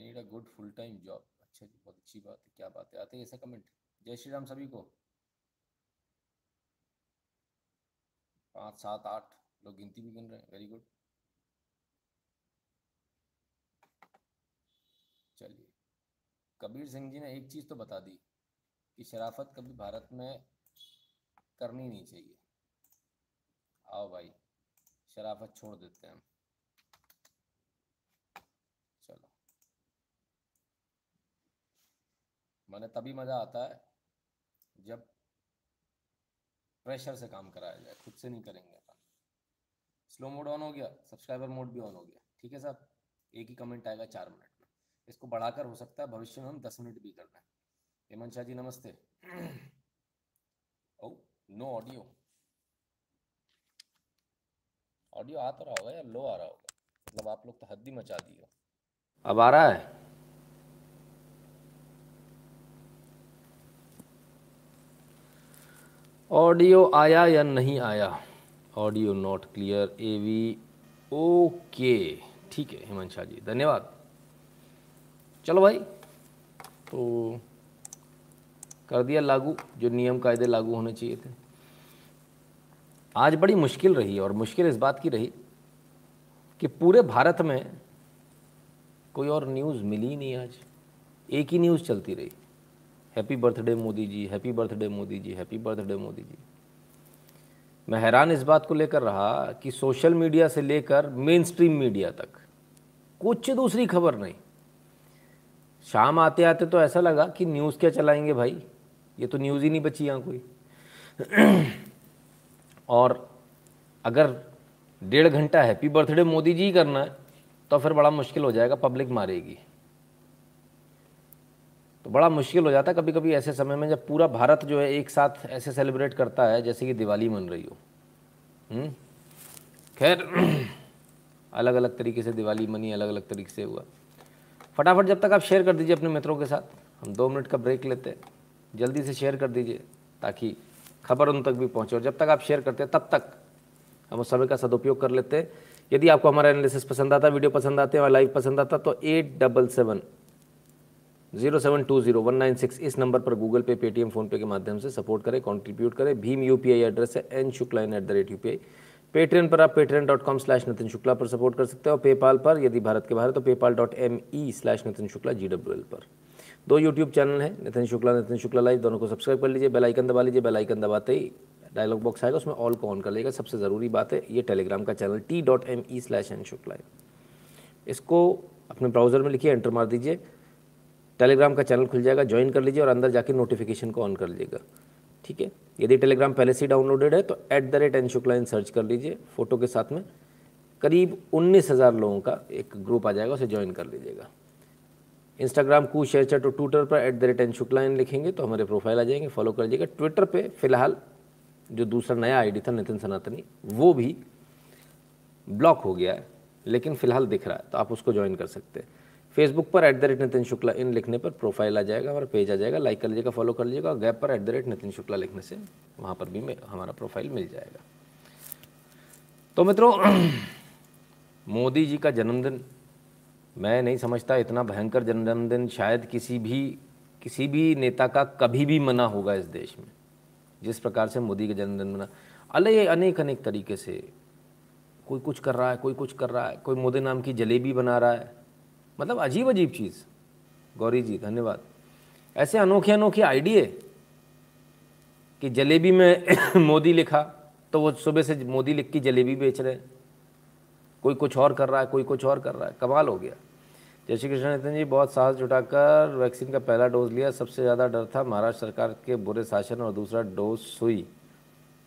Need a good full time job अच्छा जी, बहुत अच्छी बात है, क्या बात है। आते ऐसा कमेंट जय श्री राम सभी को। पाँच, सात, आठ लोग गिनती भी गिन रहे हैं। वेरी गुड चलिए। कबीर सिंह जी ने एक चीज़ तो बता दी कि शराफत कभी भारत में करनी नहीं चाहिए। आओ भाई, शराफत छोड़ देते हैं हम चलो मैंने तभी मज़ा आता है जब प्रेशर से काम कराया जाए, खुद से नहीं करेंगे अपन। स्लो मोड ऑन हो गया सब्सक्राइबर मोड भी ऑन हो गया। ठीक है साहब एक ही कमेंट आएगा चार मिनट में। इसको बढ़ाकर हो सकता है भविष्य में हम दस मिनट भी कर लें हेमंत शाह जी, नमस्ते। ओ नो ऑडियो ऑडियो आ तो रहा होगा या लो आ रहा होगा? मतलब आप लोग तो हद ही मचा दी हो। अब आ रहा है? ऑडियो आया या नहीं आया? Audio not clear A V okay ठीक है हेमंत शाह जी, धन्यवाद। चलो भाई तो कर दिया लागू, जो नियम कायदे लागू होने चाहिए थे। आज बड़ी मुश्किल रही, और मुश्किल इस बात की रही कि पूरे भारत में कोई और न्यूज़ मिली ही नहीं आज। एक ही न्यूज़ चलती रही। Happy birthday Modi ji, happy birthday Modi ji, happy birthday Modi ji. मैं हैरान इस बात को लेकर रहा कि सोशल मीडिया से लेकर मेन स्ट्रीम मीडिया तक कुछ दूसरी खबर नहीं। शाम आते आते तो ऐसा लगा कि न्यूज़ क्या चलाएँगे भाई? ये तो न्यूज़ ही नहीं बची यहाँ कोई। और अगर डेढ़ घंटा हैप्पी बर्थडे मोदी जी करना है तो फिर बड़ा मुश्किल हो जाएगा पब्लिक मारेगी। तो बड़ा मुश्किल हो जाता है कभी कभी ऐसे समय में जब पूरा भारत जो है एक साथ ऐसे सेलिब्रेट करता है, जैसे कि दिवाली मन रही हो। हम्म? खैर अलग अलग तरीके से दिवाली मनी अलग अलग तरीके से हुआ। फटाफट जब तक आप शेयर कर दीजिए अपने मित्रों के साथ। हम दो मिनट का ब्रेक लेते हैं। जल्दी से शेयर कर दीजिए, ताकि खबर उन तक भी पहुँचे। और जब तक आप शेयर करते हैं, तब तक हम उस समय का सदुपयोग कर लेते हैं। यदि आपको हमारा एनालिसिस पसंद आता वीडियो पसंद आते हैं और लाइव पसंद आता तो at double seven zero seven two zero one nine six इस नंबर पर गूगल पे, पेटीएम, फोनपे के माध्यम से सपोर्ट करें कंट्रीब्यूट करें। भीम यूपीआई एड्रेस है N Shukla in at the rate UPI. Patreon पर आप Patreon dot com slash Nitin Shukla पर सपोर्ट कर सकते हैं। और पेपाल पर, यदि भारत के बाहर तो PayPal dot M E slash Nitin Shukla G W L पर। दो यूट्यूब चैनल है नितिन शुक्ला नितिन शुक्ला लाइव दोनों को सब्सक्राइब कर लीजिए। बेल आइकन दबा लीजिए। बेल आइकन दबाते ही डायलॉग बॉक्स आएगा, उसमें ऑल को ऑन कर लेगा। सबसे ज़रूरी बात है, ये टेलीग्राम का channel T dot M E slash N Shukla इसको अपने ब्राउज़र में लिखिए एंटर मार दीजिए। टेलीग्राम का चैनल खुल जाएगा, ज्वाइन कर लीजिए और अंदर जाके नोटिफिकेशन को ऑन कर लीजिएगा। ठीक है? यदि टेलीग्राम पहले से डाउनलोडेड है तो at the rate N Shukla in search कर लीजिए फ़ोटो के साथ में। करीब उन्नीस हज़ार लोगों का एक ग्रुप आ जाएगा, उसे ज्वाइन कर लीजिएगा। इंस्टाग्राम कू शेयर चैट और ट्विटर पर at the rate N Shukla in लिखेंगे तो हमारे प्रोफ़ाइल आ जाएँगे फॉलो कर लीजिएगा। ट्विटर पर फ़िलहाल जो दूसरा नया आईडी था, नितिन सनातनी, वो भी ब्लॉक हो गया है, लेकिन फ़िलहाल दिख रहा है तो आप उसको ज्वाइन कर सकते हैं। फेसबुक पर at the rate Nitin Shukla in लिखने पर प्रोफ़ाइल आ जाएगा, हमारा पेज आ जाएगा लाइक कर लीजिएगा फॉलो कर लीजिएगा गैप पर at the rate Nitin Shukla लिखने से वहाँ पर भी हमारा प्रोफ़ाइल मिल जाएगा। तो मित्रों, मोदी जी का जन्मदिन, मैं नहीं समझता इतना भयंकर जन्मदिन शायद किसी भी किसी भी नेता का कभी भी मना होगा इस देश में, जिस प्रकार से मोदी का जन्मदिन मना। अलग अनेक अनेक तरीके से, कोई कुछ कर रहा है, कोई कुछ कर रहा है, कोई मोदी नाम की जलेबी बना रहा है मतलब अजीब अजीब चीज़। गौरी जी, धन्यवाद। ऐसे अनोखे अनोखे आइडिए कि जलेबी में मोदी लिखा तो वो सुबह से मोदी लिख की जलेबी बेच रहे हैं। कोई कुछ और कर रहा है, कोई कुछ और कर रहा है। कमाल हो गया। जय श्री कृष्ण नितिन जी, बहुत साहस जुटाकर वैक्सीन का पहला डोज लिया। सबसे ज़्यादा डर था महाराष्ट्र सरकार के बुरे शासन और दूसरा डोज सुई।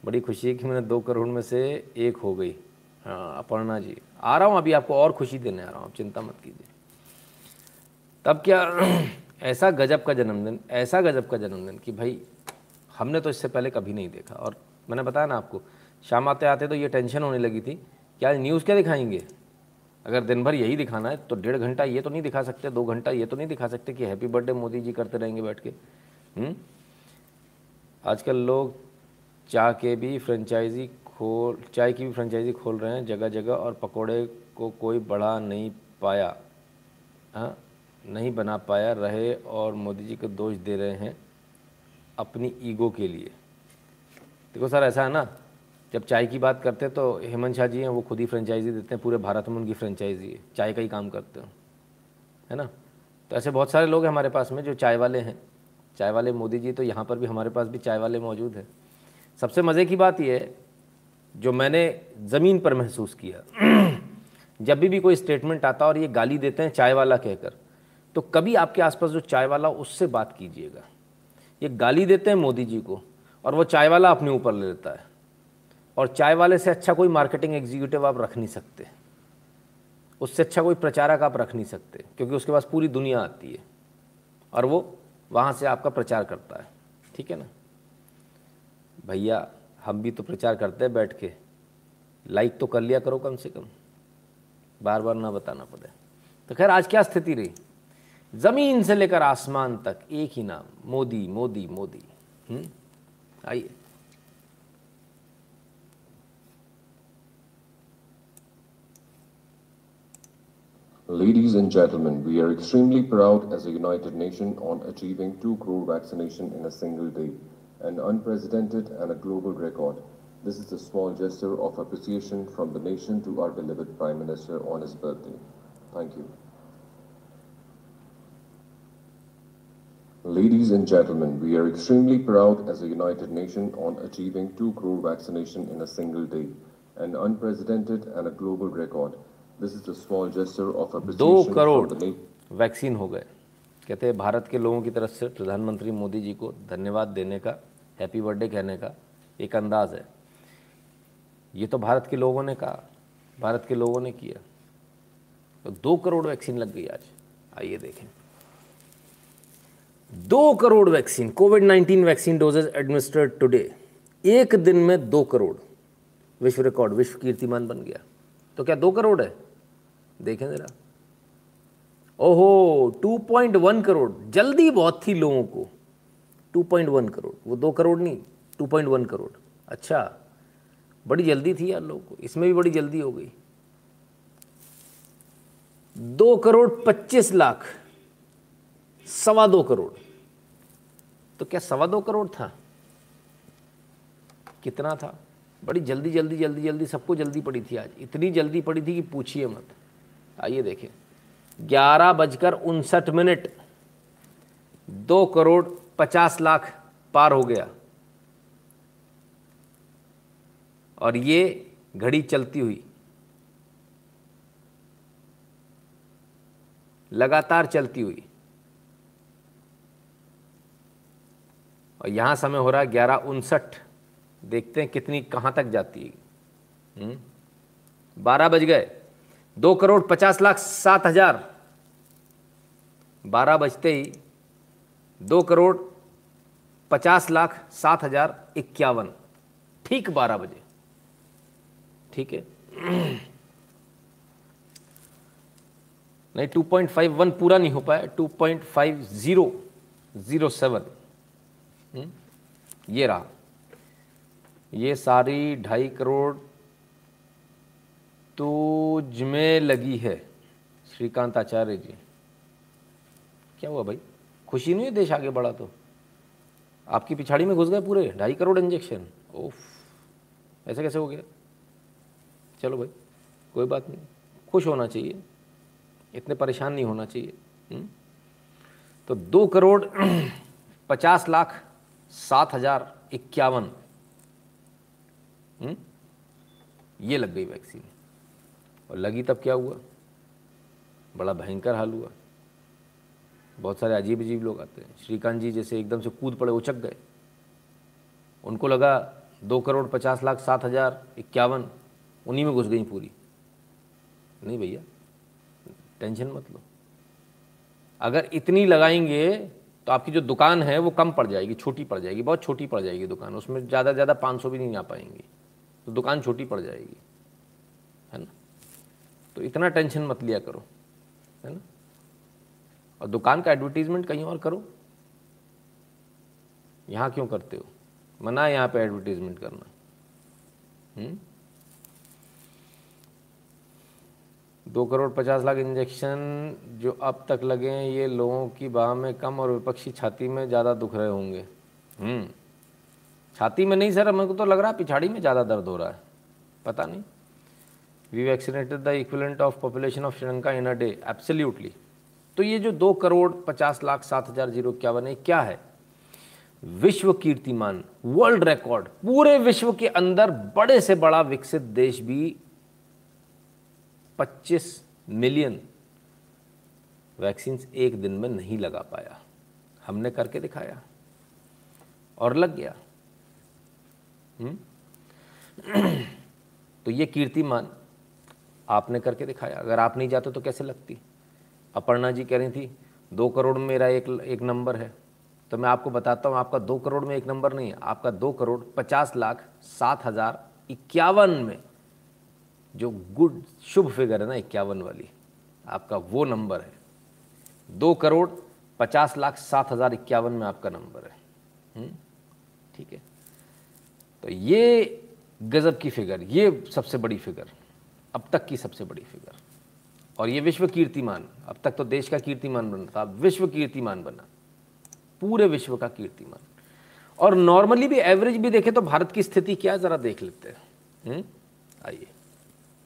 बड़ी खुशी है कि मैंने दो करोड़ में से एक हो गई। हाँ अपर्णा जी, आ रहा हूँ। अभी आपको और खुशी देने आ रहा हूँ। चिंता मत कीजिए। तब क्या ऐसा गजब का जन्मदिन, ऐसा गजब का जन्मदिन कि भाई, हमने तो इससे पहले कभी नहीं देखा। और मैंने बताया ना आपको, शाम आते आते तो ये टेंशन होने लगी थी कि आज न्यूज़ क्या दिखाएँगे? अगर दिन भर यही दिखाना है तो डेढ़ घंटा ये तो नहीं दिखा सकते, दो घंटा ये तो नहीं दिखा सकते कि हैप्पी बर्थडे मोदी जी करते रहेंगे बैठ के। हम्म? आजकल लोग चाय के भी फ्रेंचाइजी खोल, चाय की भी फ्रेंचाइजी खोल रहे हैं जगह जगह और पकोड़े को कोई बढ़ा नहीं पाया। हाँ? नहीं बना पाया, रहे और मोदी जी को दोष दे रहे हैं अपनी ईगो के लिए। देखो सर, ऐसा है ना, जब चाय की बात करते हैं तो हेमंत शाह जी हैं, वो खुद ही फ्रेंचाइजी देते हैं, पूरे भारत में उनकी फ्रेंचाइजी है चाय का ही काम करते हो, है ना? तो ऐसे बहुत सारे लोग हैं हमारे पास में जो चाय वाले हैं। चाय वाले मोदी जी तो यहाँ पर भी, हमारे पास भी चाय वाले मौजूद हैं। सबसे मज़े की बात यह है, जो मैंने ज़मीन पर महसूस किया, जब भी भी कोई स्टेटमेंट आता और ये गाली देते हैं चाय वाला कहकर तो कभी आपके आसपास जो चाय वाला, उससे बात कीजिएगा। ये गाली देते हैं मोदी जी को, और वो चाय वाला अपने ऊपर ले लेता है। और चाय वाले से अच्छा कोई मार्केटिंग एग्जीक्यूटिव आप रख नहीं सकते। उससे अच्छा कोई प्रचारक आप रख नहीं सकते, क्योंकि उसके पास पूरी दुनिया आती है। और वो वहाँ से आपका प्रचार करता है, ठीक है ना? भैया, हम भी तो प्रचार करते हैं बैठ के। लाइक तो कर लिया करो कम से कम। बार बार ना बताना पड़े। तो खैर, आज क्या स्थिति रही? ज़मीन से लेकर आसमान तक एक ही नाम मोदी मोदी मोदी हम्म? आइए Ladies and gentlemen, we are extremely proud as a united nation on achieving 2 crore vaccination in a single day, an unprecedented and a global record. This is a small gesture of appreciation from the nation to our beloved Prime Minister on his birthday. Thank you. Ladies and gentlemen, we are extremely proud as a united nation on achieving 2 crore vaccination in a single day, an unprecedented and a global record. This is a small gesture of appreciation crore from the vaccine हो गए कहते हैं भारत के लोगों की तरफ़ से प्रधानमंत्री मोदी जी को धन्यवाद देने का हैप्पी बर्थडे कहने का एक अंदाज है ये तो भारत के लोगों ने कहा भारत के लोगों ने किया तो दो करोड़ वैक्सीन लग गई आज आइए देखें दो crore vaccine COVID 19 vaccine doses administered today एक दिन में दो करोड़. विश्व रिकॉर्ड, विश्व कीर्तिमान बन गया. तो क्या दो करोड़ है? देखें जरा. ओहो 2.1 करोड़. जल्दी बहुत थी लोगों को. 2.1 करोड़. वो दो करोड़ नहीं 2.1 करोड़. अच्छा बड़ी जल्दी थी यार लोगों को. इसमें भी बड़ी जल्दी हो गई. दो करोड़ पच्चीस लाख. सवा दो करोड़। तो क्या सवा दो करोड़ था? कितना था? बड़ी जल्दी जल्दी जल्दी जल्दी सबको जल्दी पड़ी थी आज। इतनी जल्दी पड़ी थी कि पूछिए मत। आइए देखें। ग्यारह बजकर उनसठ मिनट। दो करोड़ पचास लाख पार हो गया। और ये घड़ी चलती हुई। लगातार चलती हुई। और यहाँ समय हो रहा है ग्यारह उनसठ। देखते हैं कितनी, कहाँ तक जाती है। हम्म? बारह बज गए। दो करोड़ पचास लाख सात हज़ार। बारह बजते ही दो करोड़ पचास लाख सात हज़ार इक्यावन। ठीक बारह बजे। ठीक है? नहीं टू पॉइंट फाइव वन पूरा नहीं हो पाया। Two point five zero zero seven ये रहा। ये सारी ढाई करोड़ तुझ में लगी है श्रीकांत आचार्य जी। क्या हुआ भाई? खुशी नहीं है देश आगे बढ़ा तो? आपकी पिछाड़ी में घुस गए पूरे, ढाई करोड़ इंजेक्शन ओफ ऐसे कैसे हो गया? चलो भाई, कोई बात नहीं। खुश होना चाहिए। इतने परेशान नहीं होना चाहिए। हुँ? तो दो करोड़ पचास लाख सात हज़ार इक्यावन। ये लग गई वैक्सीन। और लगी तब क्या हुआ? बड़ा भयंकर हाल हुआ। बहुत सारे अजीब अजीब लोग आते हैं। श्रीकांत जी जैसे एकदम से कूद पड़े, उचक गए। उनको लगा दो करोड़ पचास लाख सात हज़ार इक्यावन। उन्हीं में घुस गई पूरी। नहीं भैया, टेंशन मत लो। अगर इतनी लगाएँगे तो आपकी जो दुकान है वो कम पड़ जाएगी, छोटी पड़ जाएगी, बहुत छोटी पड़ जाएगी दुकान, उसमें ज़्यादा ज़्यादा पाँच सौ भी नहीं आ पाएँगी तो दुकान छोटी पड़ जाएगी, है ना? तो इतना टेंशन मत लिया करो, है ना? और दुकान का एडवर्टीजमेंट कहीं और करो। यहाँ क्यों करते हो? मना है यहाँ पे एडवर्टीजमेंट करना। हुँ? दो करोड़ पचास लाख इंजेक्शन जो अब तक लगे हैं, ये लोगों की बाह में कम और विपक्षी छाती में ज़्यादा दुख रहे होंगे। हम्म। छाती में नहीं सर, मेरे को तो लग रहा है पिछाड़ी में ज़्यादा दर्द हो रहा है। पता नहीं। We vaccinated the equivalent of population of Sri Lanka in a day absolutely तो ये जो दो करोड़ पचास लाख सात हज़ार ज़ीरो इक्यावन क्या है? विश्व कीर्तिमान वर्ल्ड रिकॉर्ड पूरे विश्व के अंदर बड़े से बड़ा विकसित देश भी 25 मिलियन वैक्सीन एक दिन में नहीं लगा पाया। हमने करके दिखाया। और लग गया? हम्म? तो ये कीर्तिमान आपने करके दिखाया। अगर आप नहीं जाते तो कैसे लगती? अपर्णा जी कह रही थी, दो करोड़ में मेरा एक एक नंबर है। तो मैं आपको बताता हूँ, आपका दो करोड़ में एक नंबर नहीं है। आपका दो करोड़ पचास लाख सात हज़ार इक्यावन में जो गुड, शुभ फिगर है ना, इक्यावन वाली, आपका वो नंबर है। दो करोड़ पचास लाख सात हज़ार इक्यावन में आपका नंबर है। हम्म? ठीक है। तो ये गज़ब की फिगर, ये सबसे बड़ी फिगर, अब तक की सबसे बड़ी फिगर। और ये विश्व कीर्तिमान, अब तक तो देश का कीर्तिमान बना था विश्व कीर्तिमान बना। पूरे विश्व का कीर्तिमान। और नॉर्मली भी, एवरेज भी देखें तो भारत की स्थिति क्या ज़रा देख लेते हैं। हम्म? आइए।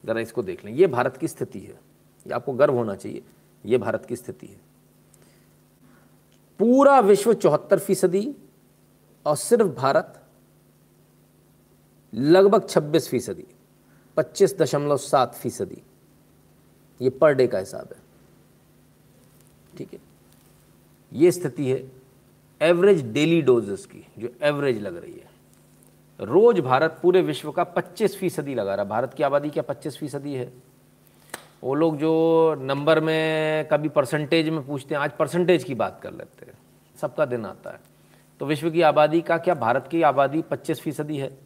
ज़रा इसको देख लें। ये भारत की स्थिति है। ये आपको गर्व होना चाहिए। ये भारत की स्थिति है। पूरा विश्व चौहत्तर फ़ीसदी और सिर्फ़ भारत लगभग 26 फ़ीसदी, पच्चीस दशमलव सात फ़ीसदी। ये पर डे का हिसाब है। ठीक है? ये स्थिति है एवरेज डेली डोजेस की, जो एवरेज लग रही है। रोज भारत पूरे विश्व का 25 फ़ीसदी लगा रहा। भारत की आबादी क्या 25 फ़ीसदी है? वो लोग जो नंबर में कभी परसेंटेज में पूछते हैं, आज परसेंटेज की बात कर लेते हैं। सबका दिन आता है। तो विश्व की आबादी का क्या भारत की आबादी 25 फ़ीसदी है?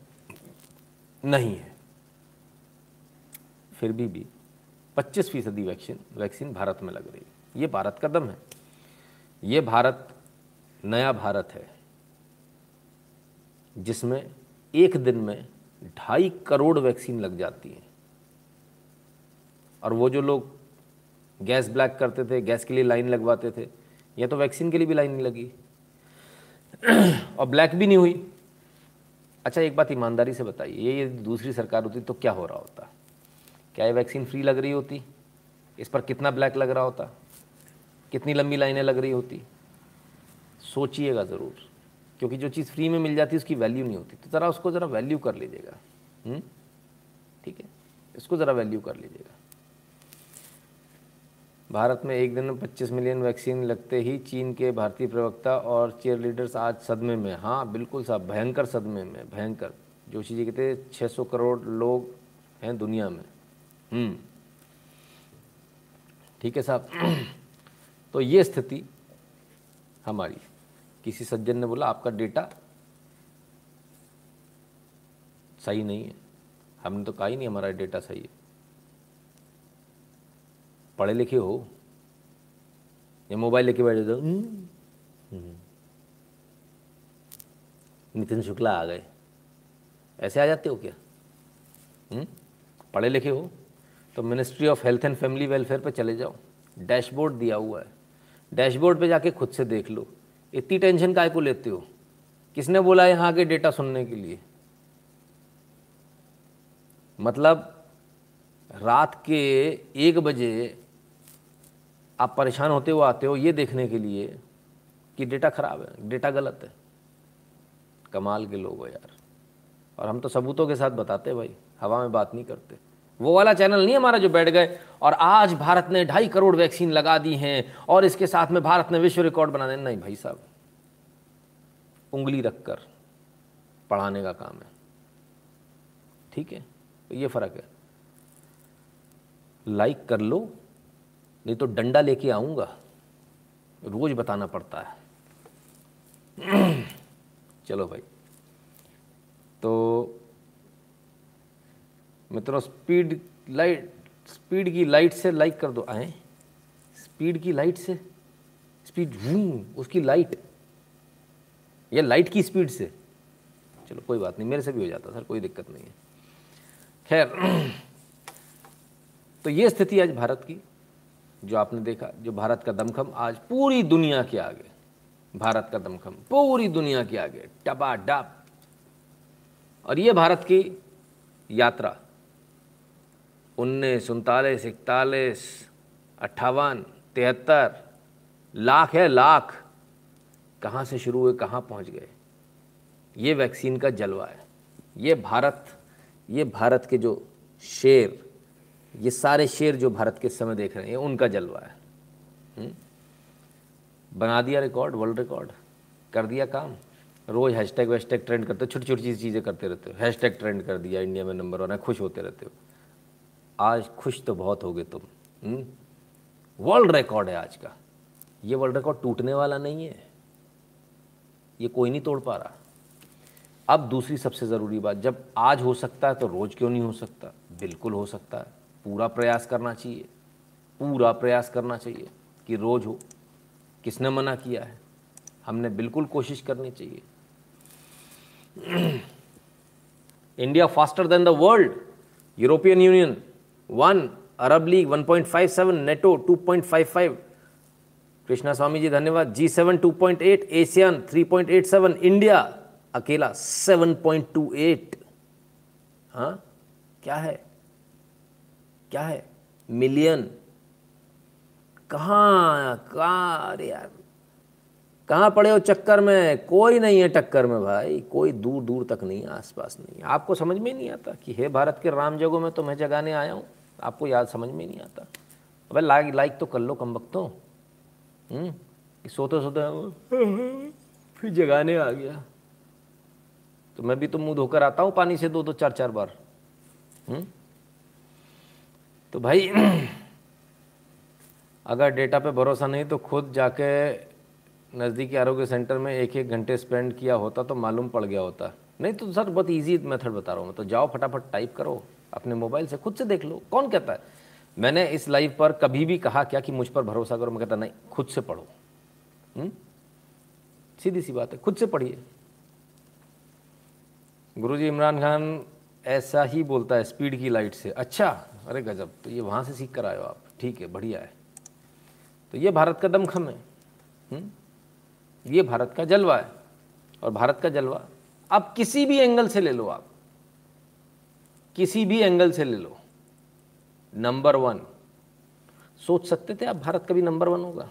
नहीं है। फिर भी भी 25 फ़ीसदी वैक्सीन वैक्सीन भारत में लग रही है। ये भारत का दम है। ये भारत, नया भारत है, जिसमें एक दिन में ढाई करोड़ वैक्सीन लग जाती है। और वो जो लोग गैस ब्लैक करते थे, गैस के लिए लाइन लगवाते थे, या तो वैक्सीन के लिए भी लाइन नहीं लगी। और ब्लैक भी नहीं हुई। अच्छा एक बात ईमानदारी से बताइए, ये दूसरी सरकार होती तो क्या हो रहा होता? क्या ये वैक्सीन फ्री लग रही होती? इस पर कितना ब्लैक लग रहा होता? कितनी लंबी लाइनें लग रही होती? सोचिएगा ज़रूर। क्योंकि जो चीज़ फ्री में मिल जाती है, उसकी वैल्यू नहीं होती। तो ज़रा उसको ज़रा वैल्यू कर लीजिएगा। हम्म? ठीक है? इसको ज़रा वैल्यू कर लीजिएगा। भारत में एक दिन में 25 मिलियन वैक्सीन लगते ही चीन के भारतीय प्रवक्ता और चेयर लीडर्स आज सदमे में। हाँ बिल्कुल साहब, भयंकर सदमे में, भयंकर। जोशी जी कहते हैं छः सौ करोड़ लोग हैं दुनिया में। हम्म। ठीक है साहब? तो ये स्थिति हमारी किसी सज्जन ने बोला, आपका डेटा सही नहीं है। हमने तो कहा ही नहीं हमारा डेटा सही है। पढ़े लिखे हो, या मोबाइल लेके बैठे तो नितिन शुक्ला आ गए। ऐसे आ जाते हो क्या? हम्म? पढ़े लिखे हो तो ministry of health and family welfare पे चले जाओ। डैशबोर्ड दिया हुआ है। डैशबोर्ड पे जाके खुद से देख लो। इतनी टेंशन काय को लेते हो? किसने बोला यहाँ के डेटा सुनने के लिए? मतलब रात के एक बजे आप परेशान होते हुए आते हो ये देखने के लिए कि डेटा ख़राब है, डेटा गलत है। कमाल के लोग हो यार। और हम तो सबूतों के साथ बताते भाई, हवा में बात नहीं करते। वो वाला चैनल नहीं हमारा जो बैठ गए। और आज भारत ने ढाई करोड़ वैक्सीन लगा दी हैं और इसके साथ में भारत ने विश्व रिकॉर्ड बना देना नहीं भाई साहब, उंगली रखकर पढ़ाने का काम है। ठीक है तो ये फ़र्क है। लाइक कर लो, नहीं तो डंडा लेके आऊँगा। रोज बताना पड़ता है। चलो भाई। तो मित्रों स्पीड लाइट स्पीड की लाइट से लाइक कर दो, आए। स्पीड की लाइट से स्पीड उसकी लाइट या लाइट की स्पीड से। चलो, कोई बात नहीं, मेरे से भी हो जाता, सर, कोई दिक्कत नहीं है। खैर तो ये स्थिति आज भारत की, जो आपने देखा, जो भारत का दमखम आज पूरी दुनिया के आगे, भारत का दमखम पूरी दुनिया के आगे टबा डब और ये भारत की यात्रा उन्नीस, उनतालीस, इकतालीस अट्ठावन तिहत्तर, लाख है लाख। कहाँ से शुरू हुए, कहाँ पहुँच गए? ये वैक्सीन का जलवा है। ये भारत ये भारत के जो शेर, ये सारे शेर जो भारत के समय देख रहे हैं उनका जलवा है। हुँ? बना दिया रिकॉर्ड वर्ल्ड रिकॉर्ड कर दिया काम। रोज हैशटैग वैशटैग ट्रेंड करते छोटी छोटी चीज़ें करते रहते हो। हैशटैग ट्रेंड कर दिया इंडिया में नंबर वन है, खुश होते रहते हो। आज खुश तो बहुत हो गए तुम वर्ल्ड रिकॉर्ड है आज का। ये वर्ल्ड रिकॉर्ड टूटने वाला नहीं है। ये कोई नहीं तोड़ पा रहा। अब दूसरी सबसे ज़रूरी बात, जब आज हो सकता है तो रोज़ क्यों नहीं हो सकता? बिल्कुल हो सकता है। पूरा प्रयास करना चाहिए। पूरा प्रयास करना चाहिए कि रोज़ हो। किसने मना किया है? हमने बिल्कुल कोशिश करनी चाहिए। India faster than the world. European Union. One Arab League 1.57 NATO 2.55 Krishna Swami ji धन्यवाद G seven two point eight Asian three point eight seven India अकेला सेवन पॉइंट टू एट हाँ क्या है क्या है मिलियन कहाँ अरे यार कहाँ पड़े हो चक्कर में कोई नहीं है टक्कर में भाई कोई दूर दूर तक नहीं है आसपास नहीं आपको समझ में नहीं आता कि हे भारत के राम जगहों में तो मैं जगाने आया हूँ आपको याद समझ में नहीं आता। अबे लाइक लाइक तो कर लो कम वक्त तो। सोते सोते फिर जगाने आ गया। तो मैं भी तो मुँह धोकर आता हूँ पानी से दो दो चार चार बार। हुँ? तो भाई, अगर डेटा पे भरोसा नहीं तो खुद जाके नज़दीकी आरोग्य सेंटर में एक एक घंटे स्पेंड किया होता तो मालूम पड़ गया होता। नहीं तो सर बहुत इजी मेथड बता रहा हूँ मैं तो जाओ फटाफट टाइप करो। अपने मोबाइल से खुद से देख लो। कौन कहता है? मैंने इस लाइव पर कभी भी कहा क्या कि मुझ पर भरोसा करो? मैं कहता, नहीं, खुद से पढ़ो। हुँ? सीधी सी बात है, खुद से पढ़िए। गुरुजी इमरान खान ऐसा ही बोलता है स्पीड की लाइट से। अच्छा अरे गजब तो ये वहाँ से सीख कर आए हो आप। ठीक है, बढ़िया है। तो ये भारत का दमखम है। हुँ? ये भारत का जलवा है। और भारत का जलवा, आप किसी भी एंगल से ले लो आप। किसी भी एंगल से ले लो। नंबर वन सोच सकते थे आप, भारत कभी नंबर वन होगा?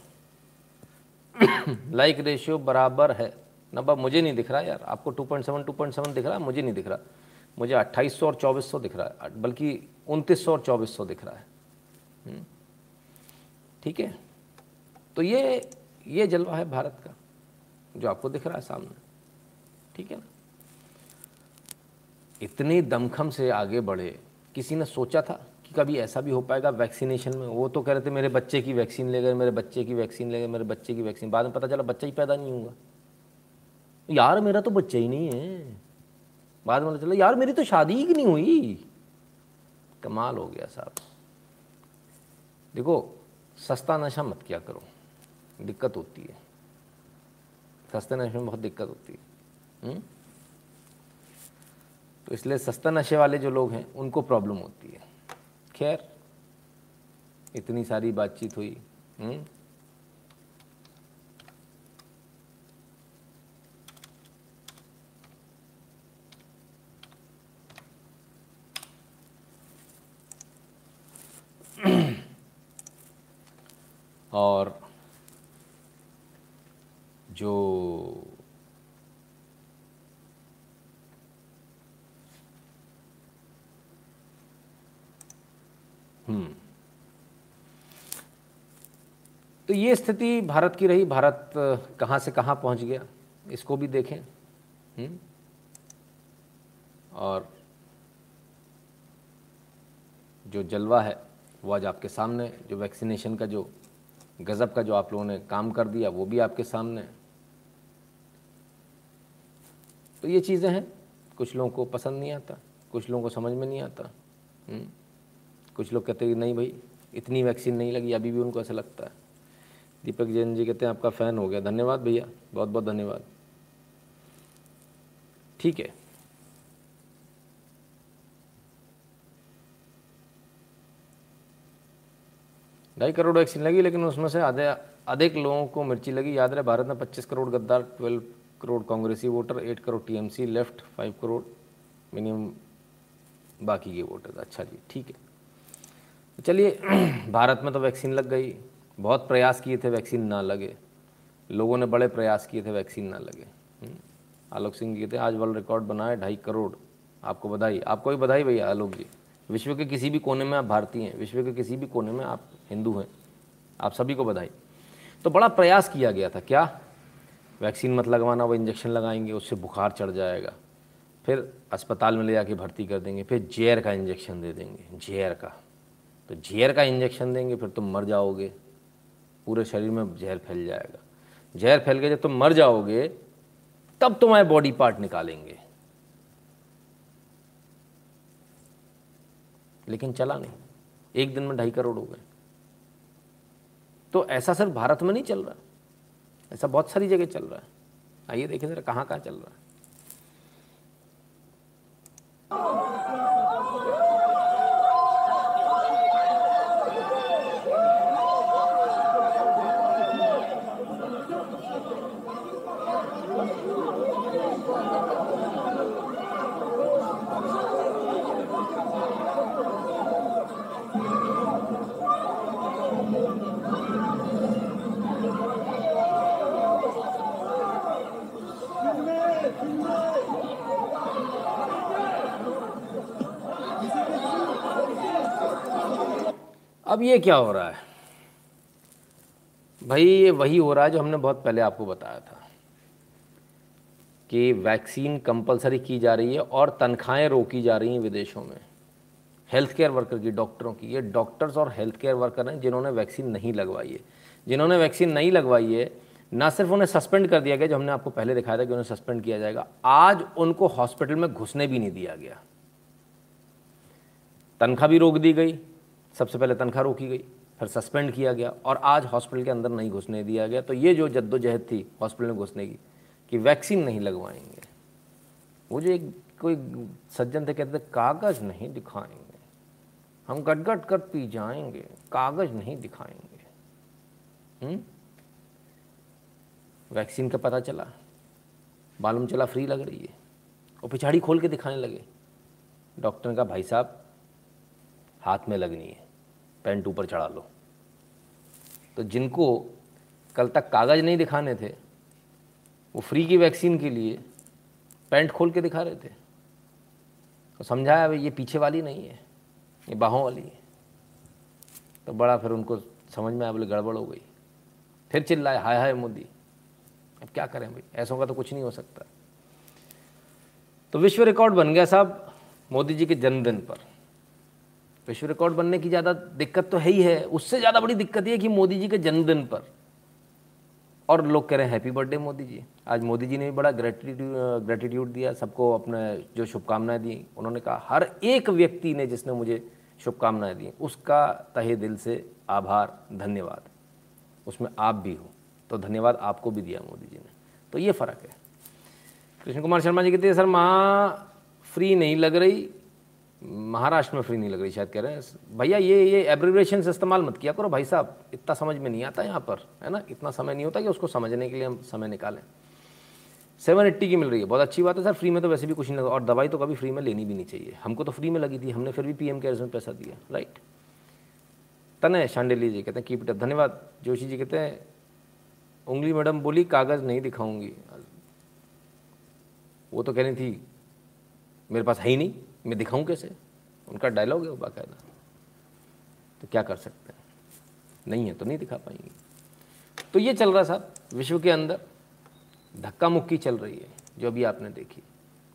लाइक रेशियो बराबर है। नंबर मुझे नहीं दिख रहा यार। आपको 2.7 2.7 दिख रहा? मुझे नहीं दिख रहा। मुझे 2800 और 2400 दिख रहा है। बल्कि 2900 और 2400 दिख रहा है। हम्म। ठीक है? तो ये ये जलवा है भारत का, जो आपको दिख रहा है सामने। ठीक है ना? इतनी दमखम से आगे बढ़े, किसी ने सोचा था कि कभी ऐसा भी हो पाएगा वैक्सीनेशन में? वो तो कह रहे थे, मेरे बच्चे की वैक्सीन ले गए मेरे बच्चे की वैक्सीन ले गए मेरे बच्चे की वैक्सीन। बाद में पता चला बच्चा ही पैदा नहीं होगा यार, मेरा तो बच्चा ही नहीं है। बाद में पता चला, यार, मेरी तो शादी ही नहीं हुई। कमाल हो गया साहब। देखो, सस्ता नशा मत क्या करो। दिक्कत होती है। सस्ते नशे में बहुत दिक्कत होती है। हुँ? तो इसलिए सस्ता नशे वाले जो लोग हैं, उनको प्रॉब्लम होती है खैर, इतनी सारी बातचीत हुई हुँ? हम्म? और जो तो ये स्थिति भारत की रही भारत कहाँ से कहाँ पहुँच गया, इसको भी देखें हम्म और जो जलवा है, वो आज आपके सामने, जो वैक्सीनेशन का जो, गज़ब का जो आप लोगों ने काम कर दिया, वो भी आपके सामने तो ये चीज़ें हैं, कुछ लोगों को पसंद नहीं आता, कुछ लोगों को समझ में नहीं आता? हम्म। कुछ लोग कहते हैं नहीं भाई, इतनी वैक्सीन नहीं लगी, अभी भी उनको ऐसा लगता है। दीपक जैन जी कहते हैं, आपका फ़ैन हो गया। धन्यवाद भैया बहुत बहुत धन्यवाद। ठीक है। ढाई करोड़ वैक्सीन लगी, लेकिन उसमें से आधे, अधिक लोगों को मिर्ची लगी। याद रहे, भारत में 25 करोड़ गद्दार 12 करोड़ कांग्रेसी voter 8 crore TMC left 5 crore minimum बाकी के वोटर अच्छा जी, ठीक है। चलिए, भारत में तो वैक्सीन लग गई। बहुत प्रयास किए थे वैक्सीन ना लगे। लोगों ने बड़े प्रयास किए थे वैक्सीन ना लगे। हम्म। आलोक सिंह जी हैं, आज वर्ल्ड रिकॉर्ड बनाए ढाई करोड़। आपको बधाई। आपको भी बधाई भैया, आलोक जी। विश्व के किसी भी कोने में आप भारतीय हैं, विश्व के किसी भी कोने में आप हिंदू हैं। आप सभी को बधाई। तो बड़ा प्रयास किया गया था। क्या? वैक्सीन मत लगवाना, वो इंजेक्शन लगाएँगे, उससे बुखार चढ़ जाएगा। फिर अस्पताल में ले जाके भर्ती कर देंगे, फिर जेयर का इंजेक्शन दे देंगे जेयर का। तो जेयर का इंजेक्शन देंगे, फिर तुम मर जाओगे। पूरे शरीर में जहर फैल जाएगा। जहर फैल गया, जब तुम मर जाओगे, तब तुम्हारे बॉडी पार्ट निकालेंगे। लेकिन चला नहीं। एक दिन में ढाई करोड़ हो गए। तो ऐसा सिर्फ़ भारत में नहीं चल रहा। ऐसा बहुत सारी जगह चल रहा है। आइए देखें जरा कहाँ कहाँ चल रहा है। अब ये क्या हो रहा है? भाई, ये वही हो रहा है जो हमने बहुत पहले आपको बताया था कि वैक्सीन कंपलसरी की जा रही है और तनख्वाहें रोकी जा रही हैं विदेशों में। हेल्थ केयर वर्कर की डॉक्टरों की। ये डॉक्टर्स और हेल्थ केयर वर्कर हैं जिन्होंने वैक्सीन नहीं लगवाई है। जिन्होंने वैक्सीन नहीं लगवाई है, ना सिर्फ़ उन्हें सस्पेंड कर दिया गया, जो हमने आपको पहले दिखाया था कि उन्हें सस्पेंड किया जाएगा, आज उनको हॉस्पिटल में घुसने भी नहीं दिया गया। तनख्वाह भी रोक दी गई। सबसे पहले तनख्वाह रोकी गई, फिर सस्पेंड किया गया और आज हॉस्पिटल के अंदर नहीं घुसने दिया गया। तो ये जो जद्दोजहद थी हॉस्पिटल में घुसने की, कि वैक्सीन नहीं लगवाएँगे, वो जो एक कोई सज्जन थे, कहते थे, कागज़ नहीं दिखाएँगे, हम गटगट कर पी जाएँगे, कागज़ नहीं दिखाएँगे। हुँ? वैक्सीन का पता चला, मालूम चला फ्री लग रही है, और पिछाड़ी खोल के दिखाने लगे। डॉक्टर कहा, भाई साहब, हाथ में लगनी है। पेंट ऊपर चढ़ा लो। तो जिनको कल तक कागज़ नहीं दिखाने थे, वो फ्री की वैक्सीन के लिए पैंट खोल के दिखा रहे थे। तो समझाया, भाई, ये पीछे वाली नहीं है, ये बाहों वाली है। तो बड़ा फिर उनको समझ में आया, बोले, गड़बड़ हो गई। फिर चिल्लाए हाय हाय, मोदी, अब क्या करें भाई? ऐसों का तो कुछ नहीं हो सकता। तो विश्व रिकॉर्ड बन गया साहब मोदी जी के जन्मदिन पर। विश्व रिकॉर्ड बनने की ज़्यादा दिक्कत तो है ही है। उससे ज़्यादा बड़ी दिक्कत ये कि मोदी जी के जन्मदिन पर। और लोग कह रहे हैं हैप्पी बर्थडे मोदी जी। आज मोदी जी ने भी बड़ा ग्रेटिट्यूड ग्रेटिट्यूड दिया, सबको अपने जो शुभकामनाएँ दी। उन्होंने कहा, हर एक व्यक्ति ने जिसने मुझे शुभकामनाएँ दी, उसका तहे दिल से आभार, धन्यवाद। उसमें आप भी हो तो धन्यवाद आपको भी दिया मोदी जी ने। तो ये फ़र्क है। कृष्ण कुमार शर्मा जी कहते हैं, सर, माँ फ्री नहीं लग रही महाराष्ट्र में फ्री नहीं लग रही, शायद कह रहे हैं। भैया, ये ये एब्रीवेशन इस्तेमाल मत किया करो, भाई साहब, इतना समझ में नहीं आता यहाँ पर, है ना? इतना समय नहीं होता कि उसको समझने के लिए हम समय निकालें। सेवन एट्टी की मिल रही है, बहुत अच्छी बात है सर फ्री में तो वैसे भी कुछ नहीं लगा, और दवाई तो कभी फ्री में लेनी भी नहीं चाहिए। हमको तो फ्री में लगी थी, हमने फिर भी पी एम केयर्स में पैसा दिया राइट तने शांडिली जी कहते हैं कीप इट अप धन्यवाद। जोशी जी कहते हैं, उंगली मैडम बोली, कागज़ नहीं दिखाऊँगी। वो तो कह रही थी, मेरे पास है ही नहीं। मैं दिखाऊँ कैसे? उनका डायलॉग है, वो बाकायदा। तो क्या कर सकते हैं? नहीं है तो नहीं दिखा पाएँगे। तो ये चल रहा साहब, विश्व के अंदर धक्का मुक्की चल रही है, जो अभी आपने देखी।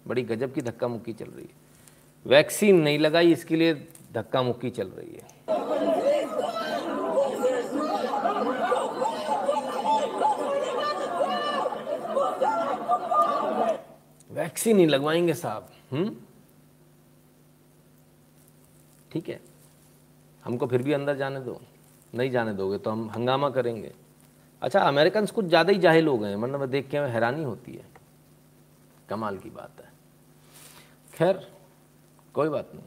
बड़ी गजब की धक्का मुक्की चल रही है। वैक्सीन नहीं लगाई, इसके लिए धक्का मुक्की चल रही है। वैक्सीन नहीं लगवाएँगे साहब हम्म? ठीक है? हमको फिर भी अंदर जाने दो। नहीं जाने दोगे तो हम हंगामा करेंगे। अच्छा अमेरिकन कुछ ज़्यादा ही जाहिल हो गए हैं मतलब देख के हमें हैरानी होती है। कमाल की बात है। खैर, कोई बात नहीं।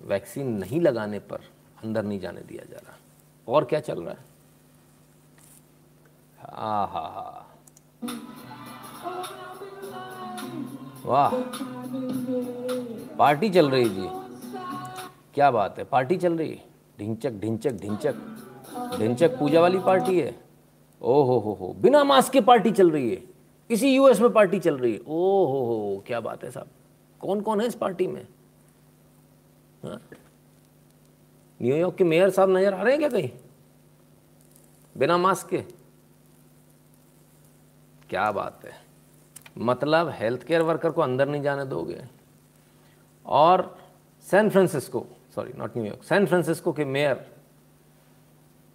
वैक्सीन नहीं लगाने पर अंदर नहीं जाने दिया जा रहा। और क्या चल रहा है? हा हा हा वाह। पार्टी चल रही जी। क्या बात है, पार्टी चल रही? ढिंचक ढिंचक ढिंचक। ढिंचक पूजा वाली पार्टी है? ओ हो हो हो बिना मास्क के पार्टी चल रही है। किसी यूएस में पार्टी चल रही है। ओ हो हो क्या बात है साहब। कौन कौन है इस पार्टी में? हाँ? न्यूयॉर्क के मेयर साहब नज़र आ रहे हैं क्या कहीं? बिना मास्क के? क्या बात है। मतलब हेल्थ केयर वर्कर को अंदर नहीं जाने दोगे? और San Francisco sorry not New York San Francisco के मेयर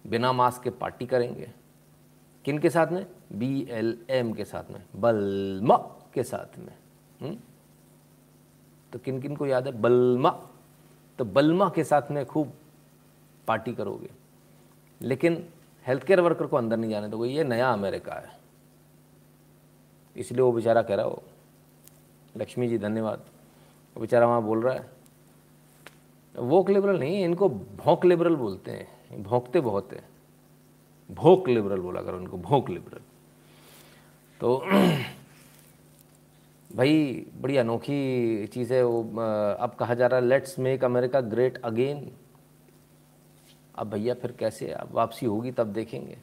बिना मास्क के पार्टी करेंगे। किन के साथ में? बी एल एम के साथ में, बलमा के साथ में। हुँ? हम्म? तो किन किन को याद है? बलमा। तो बलमा के साथ में खूब पार्टी करोगे। लेकिन हेल्थ केयर वर्कर को अंदर नहीं जाने दोगे ये नया अमेरिका है। इसलिए वो बेचारा कह रहा हो, लक्ष्मी जी, धन्यवाद। वो बेचारा वहाँ बोल रहा है, वोक लिबरल नहीं, इनको भोंक लिबरल बोलते हैं, भोंकते बहुत है, भोक लिबरल बोला कर उनको भोंक लिबरल। तो भाई, बड़ी अनोखी चीज़ है वो अब कहा जा रहा है let's make America great again अब भैया फिर कैसे, अब वापसी होगी तब देखेंगे।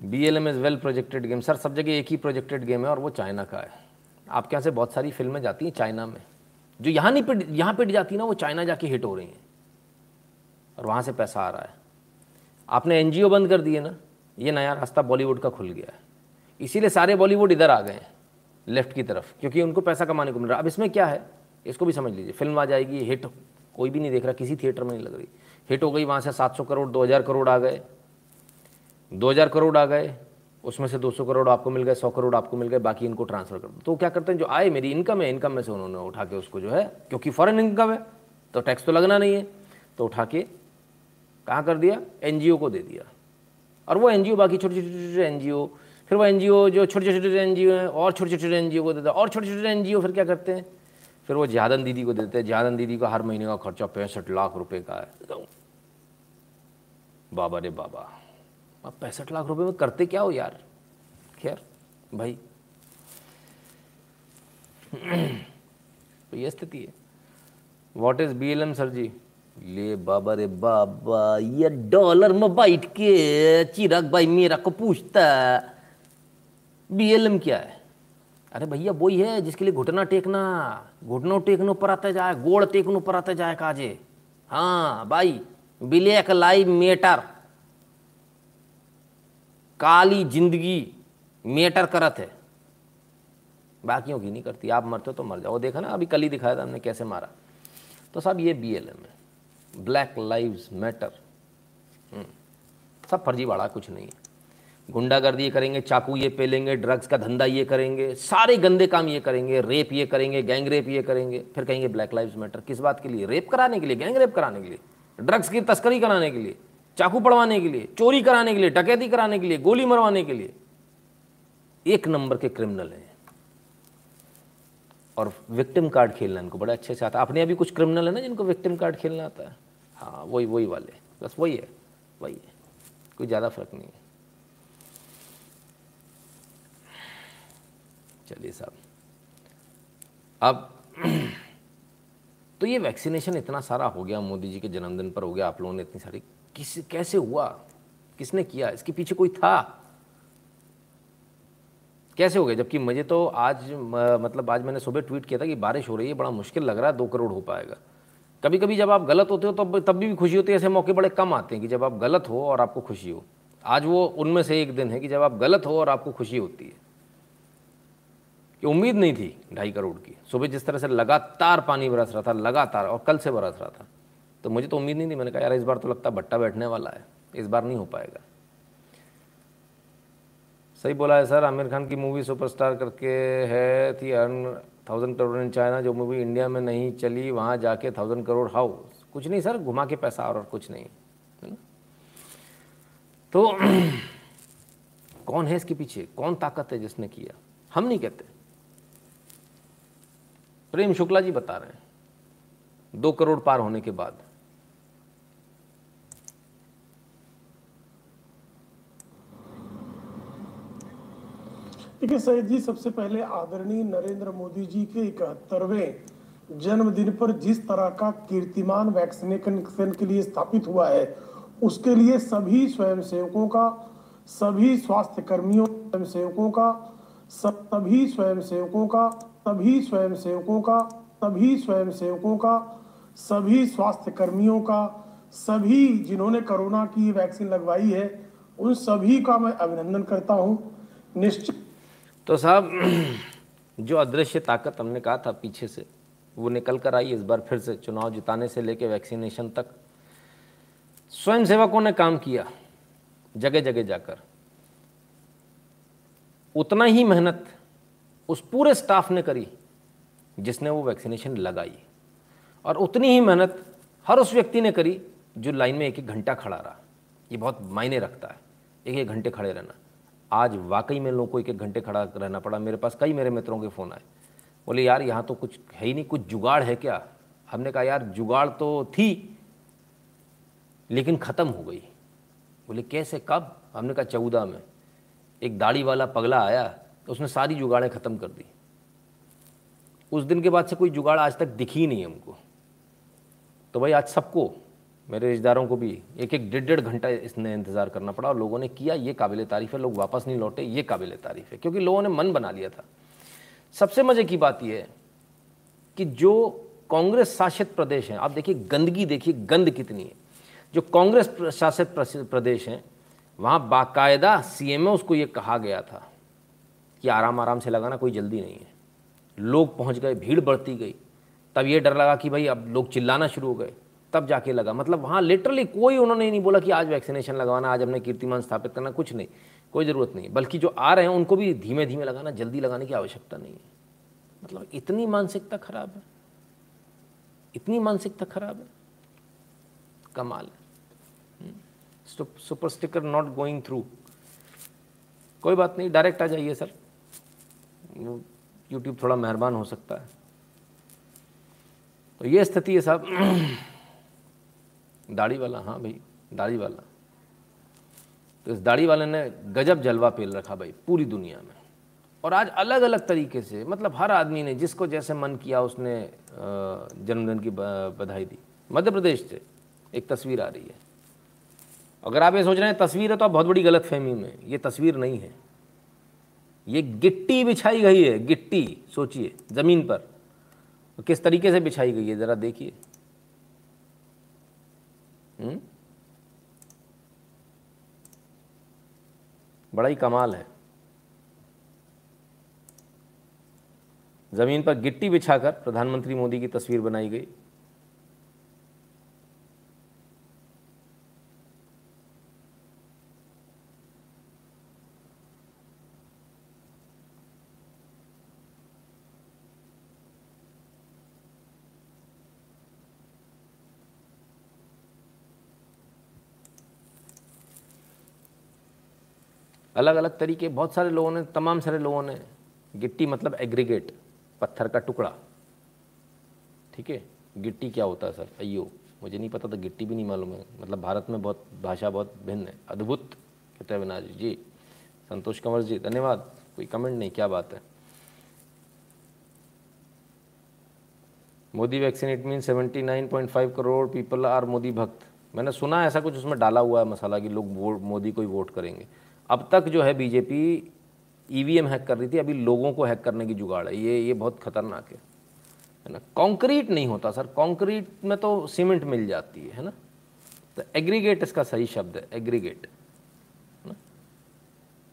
B L M is well projected game sir, सब जगह एक ही प्रोजेक्टेड गेम है और वो चाइना का है। आपके यहाँ से बहुत सारी फ़िल्में जाती हैं चाइना में। जो यहाँ नहीं पिट, यहाँ पिट जाती ना, वो चाइना जाके हिट हो रही हैं। और वहाँ से पैसा आ रहा है। आपने एनजीओ बंद कर दिए ना, ये नया रास्ता बॉलीवुड का खुल गया है। इसीलिए सारे बॉलीवुड इधर आ गए हैं, लेफ़्ट की तरफ़, क्योंकि उनको पैसा कमाने को मिल रहा अब इसमें क्या है, इसको भी समझ लीजिए, फ़िल्म आ जाएगी हिट कोई भी नहीं देख रहा, किसी थिएटर में नहीं लग रही। हिट हो गई, वहाँ से 700 करोड़ 2000 करोड़ आ गए। 2000 करोड़ आ गए उसमें से 200 करोड़ आपको मिल गए 100 करोड़ आपको मिल गए, बाकी इनको ट्रांसफ़र कर तो क्या करते हैं, जो आए, मेरी इनकम है इनकम में से उन्होंने उठा के उसको जो है, क्योंकि फॉरन इनकम है तो टैक्स तो लगना नहीं है तो उठा के कहाँ कर दिया? एनजीओ को दे दिया। और वो एनजीओ बाकी छोटे छोटे छोटे एन फिर वो एनजीओ जो छोटे छोटे छोटे एन हैं, और छोटे छोटे एन को देता है, और छोटे छोटे एन फिर क्या करते हैं? फिर वो जियादन दीदी को देते हैं, जियादन दीदी का हर महीने का खर्चा पैंसठ लाख रुपए का है। बाबा रे बाबा। अब पैंसठ लाख रुपए में करते क्या हो यार? खैर, भाई। तो ये स्थिति है। What is B L M sir जी? ले बाबा रे बाबा, ये डॉलर में बैठ के चिराग भाई मेरा को पूछता बीएलएम क्या है? अरे भैया, वही है जिसके लिए घुटना टेकना, घुटनों टेकने पर आते जाए, गोड़ टेकने पर आते जाए काजे। हाँ भाई, ब्लैक लाइव मेटर। काली ज़िंदगी मेटर करत है। बाकियों की नहीं करती। आप मरते हो तो मर जाओ। देखा ना, अभी कल ही दिखाया था हमने कैसे मारा। तो सब ये बी एल एम है। ब्लैक लाइव्स मैटर सब फर्जी बड़ा कुछ नहीं है। गुंडागर्दी ये करेंगे, चाकू ये पे लेंगे ड्रग्स का धंधा ये करेंगे, सारे गंदे काम ये करेंगे रेप ये करेंगे गैंग रेप ये करेंगे। फिर कहेंगे ब्लैक लाइव्स मैटर किस बात के लिए? रेप कराने के लिए गैंग रेप कराने के लिए। ड्रग्स की तस्करी कराने के लिए। चाकू पड़वाने के लिए, चोरी कराने के लिए, डकैती कराने के लिए, गोली मरवाने के लिए। एक नंबर के क्रिमिनल हैं। और विक्टिम कार्ड खेलना इनको बड़ा अच्छे से आता है। अपने अभी कुछ क्रिमिनल है ना जिनको विक्टिम कार्ड खेलना आता है? हाँ वही वही वाले। बस वही है वही है। कोई ज़्यादा फ़र्क नहीं है। चलिए साहब। अब तो ये वैक्सीनेशन इतना सारा हो गया, मोदी जी के जन्मदिन पर हो गया, आप लोगों ने इतनी सारी किस, कैसे हुआ? किसने किया? इसके पीछे कोई था? कैसे हो गया? जबकि मुझे तो आज मतलब आज मैंने सुबह ट्वीट किया था कि बारिश हो रही है, बड़ा मुश्किल लग रहा है, दो करोड़ हो पाएगा। कभी कभी जब आप गलत होते हो, तब तब भी खुशी होती है। ऐसे मौके बड़े कम आते हैं कि जब आप गलत हो और आपको खुशी हो। आज वो उनमें से एक दिन है कि जब आप गलत हो और आपको खुशी होती है। कि उम्मीद नहीं थी ढाई करोड़ की। सुबह जिस तरह से लगातार पानी बरस रहा था, लगातार, और कल से बरस रहा था। तो मुझे तो उम्मीद नहीं थी। मैंने कहा, यार, इस बार तो लगता भट्टा बैठने वाला है। इस बार नहीं हो पाएगा। सही बोला है सर, आमिर खान की मूवी सुपरस्टार करके है थी earn thousand crore in China जो मूवी इंडिया में नहीं चली, वहाँ जाके थाउज़ेंड करोड़ हाउस कुछ नहीं सर, घुमा के पैसा और कुछ नहीं, है ना? तो कौन है इसके पीछे? कौन ताकत है जिसने किया? हम नहीं कहते। प्रेम शुक्ला जी बता रहे हैं, दो करोड़ पार होने के बाद। देखिए सैयद जी सबसे पहले आदरणीय नरेंद्र मोदी जी के इकहत्तरवें जन्मदिन पर जिस तरह का कीर्तिमान वैक्सीनेशन के लिए स्थापित हुआ है, उसके लिए सभी स्वयंसेवकों का, सभी स्वास्थ्य कर्मियों स्वयंसेवकों का सभी स्वयंसेवकों का, सभी स्वयंसेवकों का, सभी स्वयंसेवकों का, सभी स्वास्थ्य कर्मियों का, सभी जिन्होंने कोरोना की वैक्सीन लगवाई है, उन सभी का मैं अभिनंदन करता हूँ। निश्चित तो साहब, जो अदृश्य ताकत हमने कहा था पीछे से, वो निकल कर आई इस बार फिर से चुनाव जिताने से लेकर वैक्सीनेशन तक। स्वयं सेवकों ने काम किया जगह जगह जाकर। उतना ही मेहनत उस पूरे स्टाफ ने करी, जिसने वो वैक्सीनेशन लगाई। और उतनी ही मेहनत हर उस व्यक्ति ने करी, जो लाइन में एक एक घंटा खड़ा रहा। ये बहुत मायने रखता है, एक एक घंटे खड़े रहना। आज वाकई में लोगों को एक एक घंटे खड़ा रहना पड़ा। मेरे पास कई मेरे मित्रों के फ़ोन आए। बोले, यार, यहाँ तो कुछ है ही नहीं, कुछ जुगाड़ है क्या? हमने कहा, यार, जुगाड़ तो थी, लेकिन ख़त्म हो गई। बोले, कैसे, कब? हमने कहा, चौदह में। एक दाढ़ी वाला पगला आया तो उसने सारी जुगाड़ें ख़त्म कर दी। उस दिन के बाद से कोई जुगाड़ आज तक दिखी नहीं हमको। तो भाई, आज सबको मेरे रिश्तेदारों को भी एक एक डेढ़ डेढ़ घंटा इसने इंतज़ार करना पड़ा और लोगों ने किया, ये काबिल तारीफ़ है, लोग वापस नहीं लौटे, ये काबिल तारीफ़ है। क्योंकि लोगों ने मन बना लिया था। सबसे मज़े की बात यह है कि जो कांग्रेस शासित प्रदेश हैं, आप देखिए गंदगी देखिए, गंद कितनी है। जो कांग्रेस शासित प्रदेश हैं, वहाँ बाकायदा सी एम उसको ये कहा गया था कि आराम आराम से लगाना, कोई जल्दी नहीं है। लोग पहुँच गए, भीड़ बढ़ती गई। तब ये डर लगा कि भाई अब लोग चिल्लाना शुरू हो गए। तब जाके लगा। मतलब वहाँ लिटरली कोई उन्होंने नहीं बोला कि आज वैक्सीनेशन लगवाना, आज हमने कीर्तिमान स्थापित करना, कुछ नहीं, कोई ज़रूरत नहीं। बल्कि जो आ रहे हैं, उनको भी धीमे धीमे लगाना, जल्दी लगाने की आवश्यकता नहीं है। मतलब इतनी मानसिकता खराब है। इतनी मानसिकता खराब है। कमाल है। Super sticker not going through कोई बात नहीं डायरेक्ट आ जाइए सर। यूट्यूब थोड़ा मेहरबान हो सकता है। तो ये स्थिति है साहब। दाढ़ी वाला हाँ भाई दाढ़ी वाला तो इस दाढ़ी वाले ने गजब जलवा पेल रखा भाई, पूरी दुनिया में। और आज अलग अलग तरीके से मतलब हर आदमी ने जिसको जैसे मन किया उसने जन्मदिन की बधाई दी। मध्य प्रदेश से एक तस्वीर आ रही है। अगर आप ये सोच रहे हैं, तस्वीर है तो आप बहुत बड़ी गलत फहमी में ये तस्वीर नहीं है। ये गिट्टी बिछाई गई है, गिट्टी, सोचिए, ज़मीन पर। किस तरीके से बिछाई गई है, ज़रा देखिए। हम्म? बड़ा ही कमाल है ज़मीन पर गिट्टी बिछाकर प्रधानमंत्री मोदी की तस्वीर बनाई गई अलग अलग तरीके, बहुत सारे लोगों ने, तमाम सारे लोगों ने, गिट्टी मतलब एग्रीगेट पत्थर का टुकड़ा। ठीक है? गिट्टी क्या होता है, सर? अयो मुझे नहीं पता था, गिट्टी भी नहीं मालूम है। मतलब भारत में बहुत, भाषा बहुत भिन्न है। अद्भुत, कहते हैं विनाश जी। संतोष कंवर जी, धन्यवाद। कोई कमेंट नहीं, क्या बात है? Modi vaccine it mean seventy nine point five crore people are Modi bhakt मैंने सुना ऐसा कुछ उसमें डाला हुआ है मसाला कि लोग मोदी को ही वोट करेंगे। अब तक जो है बीजेपी ईवीएम हैक कर रही थी, अभी लोगों को हैक करने की जुगाड़ है। ये ये बहुत खतरनाक है। है ना? कंक्रीट नहीं होता, सर। कंक्रीट में तो सीमेंट मिल जाती है है ना? तो एग्रीगेट इसका सही शब्द है एग्रीगेट है ना?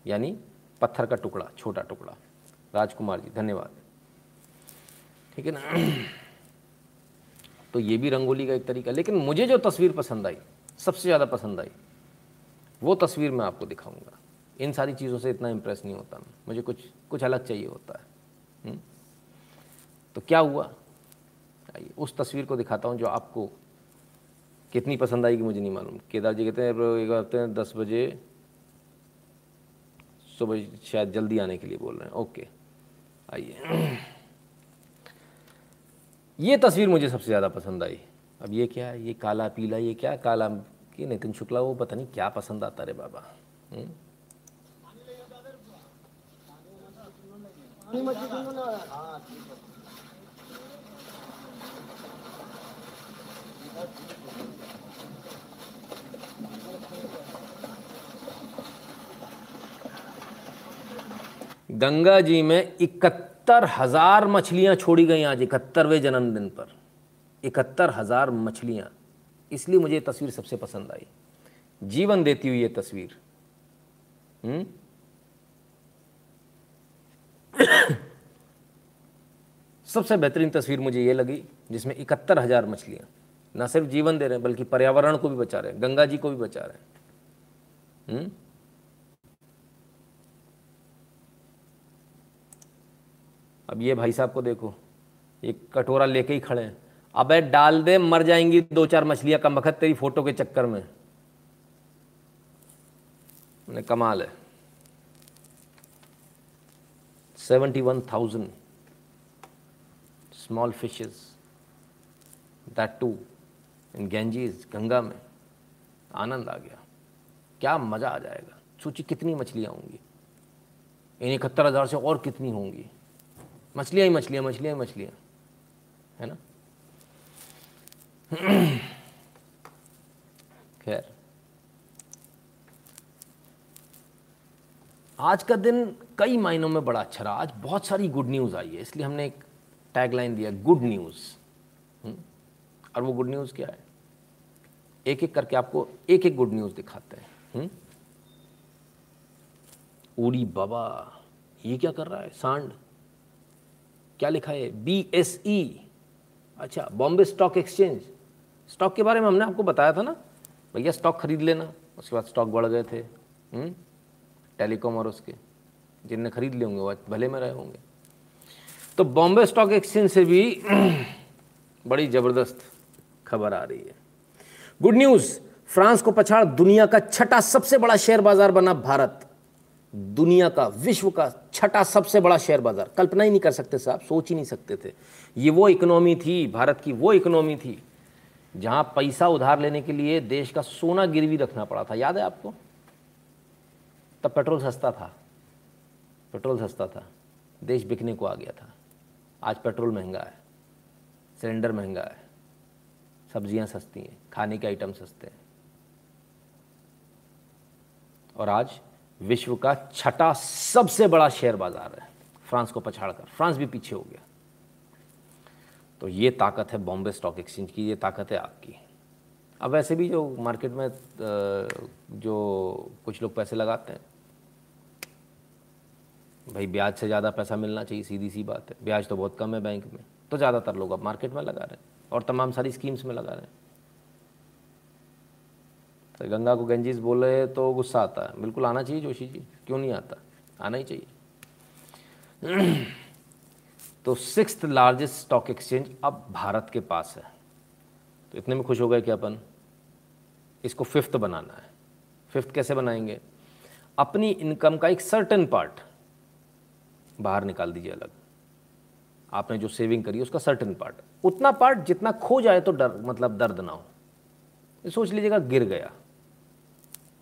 यानी पत्थर का टुकड़ा, छोटा टुकड़ा। राजकुमार जी, धन्यवाद। ठीक है ना? तो ये भी रंगोली का एक तरीका। लेकिन मुझे जो तस्वीर पसंद आई, सबसे ज़्यादा पसंद आई, वो तस्वीर मैं आपको दिखाऊँगा। इन सारी चीज़ों से इतना इम्प्रेस नहीं होता मैं। मुझे कुछ कुछ अलग चाहिए होता है। हुँ? हम्म? तो क्या हुआ? आइए, उस तस्वीर को दिखाता हूँ जो आपको कितनी पसंद आएगी मुझे नहीं मालूम। केदार जी कहते हैं कहते हैं दस बजे, सुबह शायद जल्दी आने के लिए बोल रहे हैं। ओके, आइए। ये तस्वीर मुझे सबसे ज़्यादा पसंद आई। अब ये क्या है? ये काला, पीला, ये क्या? काला कि नितिन शुक्ला, वो पता नहीं क्या पसंद आता रे बाबा। हुँ? गंगा जी में इकहत्तर हज़ार मछलियाँ छोड़ी गई आज, इकहत्तरवें जन्मदिन पर। इकहत्तर हज़ार मछलियाँ। इसलिए मुझे ये तस्वीर सबसे पसंद आई। जीवन देती हुई ये तस्वीर। हम्म? सबसे बेहतरीन तस्वीर मुझे ये लगी, जिसमें इकहत्तर हज़ार मछलियाँ। न सिर्फ़ जीवन दे रहे हैं, बल्कि पर्यावरण को भी बचा रहे हैं, गंगा जी को भी बचा रहे हैं। हम्म? अब ये भाई साहब को देखो एक कटोरा लेके ही खड़े हैं। अबे डाल दे, मर जाएँगी दो चार मछलियाँ, कम वक्त तेरी फ़ोटो के चक्कर में। कमाल है। Seventy one thousand small fishes that too in Ganges Ganga में, आनंद आ गया। क्या मज़ा आ जाएगा। सोचिए कितनी मछलियाँ होंगी। इन इकहत्तर हज़ार से और कितनी होंगी। मछलियाँ ही मछलियाँ मछलियाँ ही मछलियाँ। है ना? खैर। आज का दिन कई मायनों में बड़ा अच्छा रहा। आज बहुत सारी गुड न्यूज़ आई है, इसलिए हमने एक टैगलाइन दिया गुड न्यूज़ और वो गुड न्यूज़ क्या है? एक एक करके आपको एक एक गुड न्यूज़ दिखाते हैं। उड़ी बाबा, ये क्या कर रहा है? सांड। क्या लिखा है? बी एस ई अच्छा बॉम्बे स्टॉक एक्सचेंज स्टॉक के बारे में हमने आपको बताया था ना? भैया स्टॉक खरीद लेना। उसके बाद स्टॉक बढ़ गए थे। टेलीकॉम और उसके। जिनने खरीद लिए होंगे, वो भले में रहे होंगे। तो बॉम्बे स्टॉक एक्सचेंज से भी बड़ी ज़बरदस्त खबर आ रही है। गुड न्यूज़, फ्रांस को पछाड़ दुनिया का छठा सबसे बड़ा शेयर बाज़ार बना भारत। दुनिया का, विश्व का छठा सबसे बड़ा शेयर बाज़ार। कल्पना ही नहीं कर सकते साहब, सोच ही नहीं सकते थे। ये वो इकोनॉमी थी, भारत की वो इकोनॉमी थी, जहाँ पैसा उधार लेने के लिए देश का सोना गिरवी रखना पड़ा था। याद है आपको? तब पेट्रोल सस्ता था। पेट्रोल सस्ता था। देश बिकने को आ गया था। आज पेट्रोल महँगा है, सिलेंडर महँगा है, सब्ज़ियाँ सस्ती हैं, खाने के आइटम सस्ते हैं। और आज विश्व का छठा सबसे बड़ा शेयर बाज़ार है, फ्रांस को पछाड़कर। फ्रांस भी पीछे हो गया। तो ये ताकत है बॉम्बे स्टॉक एक्सचेंज की, ये ताकत है आपकी। अब वैसे भी जो मार्केट में जो कुछ लोग पैसे लगाते हैं भाई ब्याज से ज़्यादा पैसा मिलना चाहिए, सीधी सी बात है। ब्याज तो बहुत कम है बैंक में। तो ज़्यादातर लोग अब मार्केट में लगा रहे हैं और तमाम सारी स्कीम्स में लगा रहे हैं। तो गंगा को गंजीज बोले तो गुस्सा आता है। बिल्कुल आना चाहिए जोशी जी, क्यों नहीं आता? आना ही चाहिए। तो सिक्स लार्जेस्ट स्टॉक एक्सचेंज अब भारत के पास है। तो इतने में खुश हो गए कि अपन, इसको फिफ्थ बनाना है। फिफ्थ कैसे बनाएँगे? अपनी इनकम का एक सर्टन पार्ट बाहर निकाल दीजिए अलग। आपने जो सेविंग करी उसका सर्टन पार्ट उतना पार्ट जितना खो जाए तो डर मतलब दर्द ना हो। सोच लीजिएगा, गिर गया।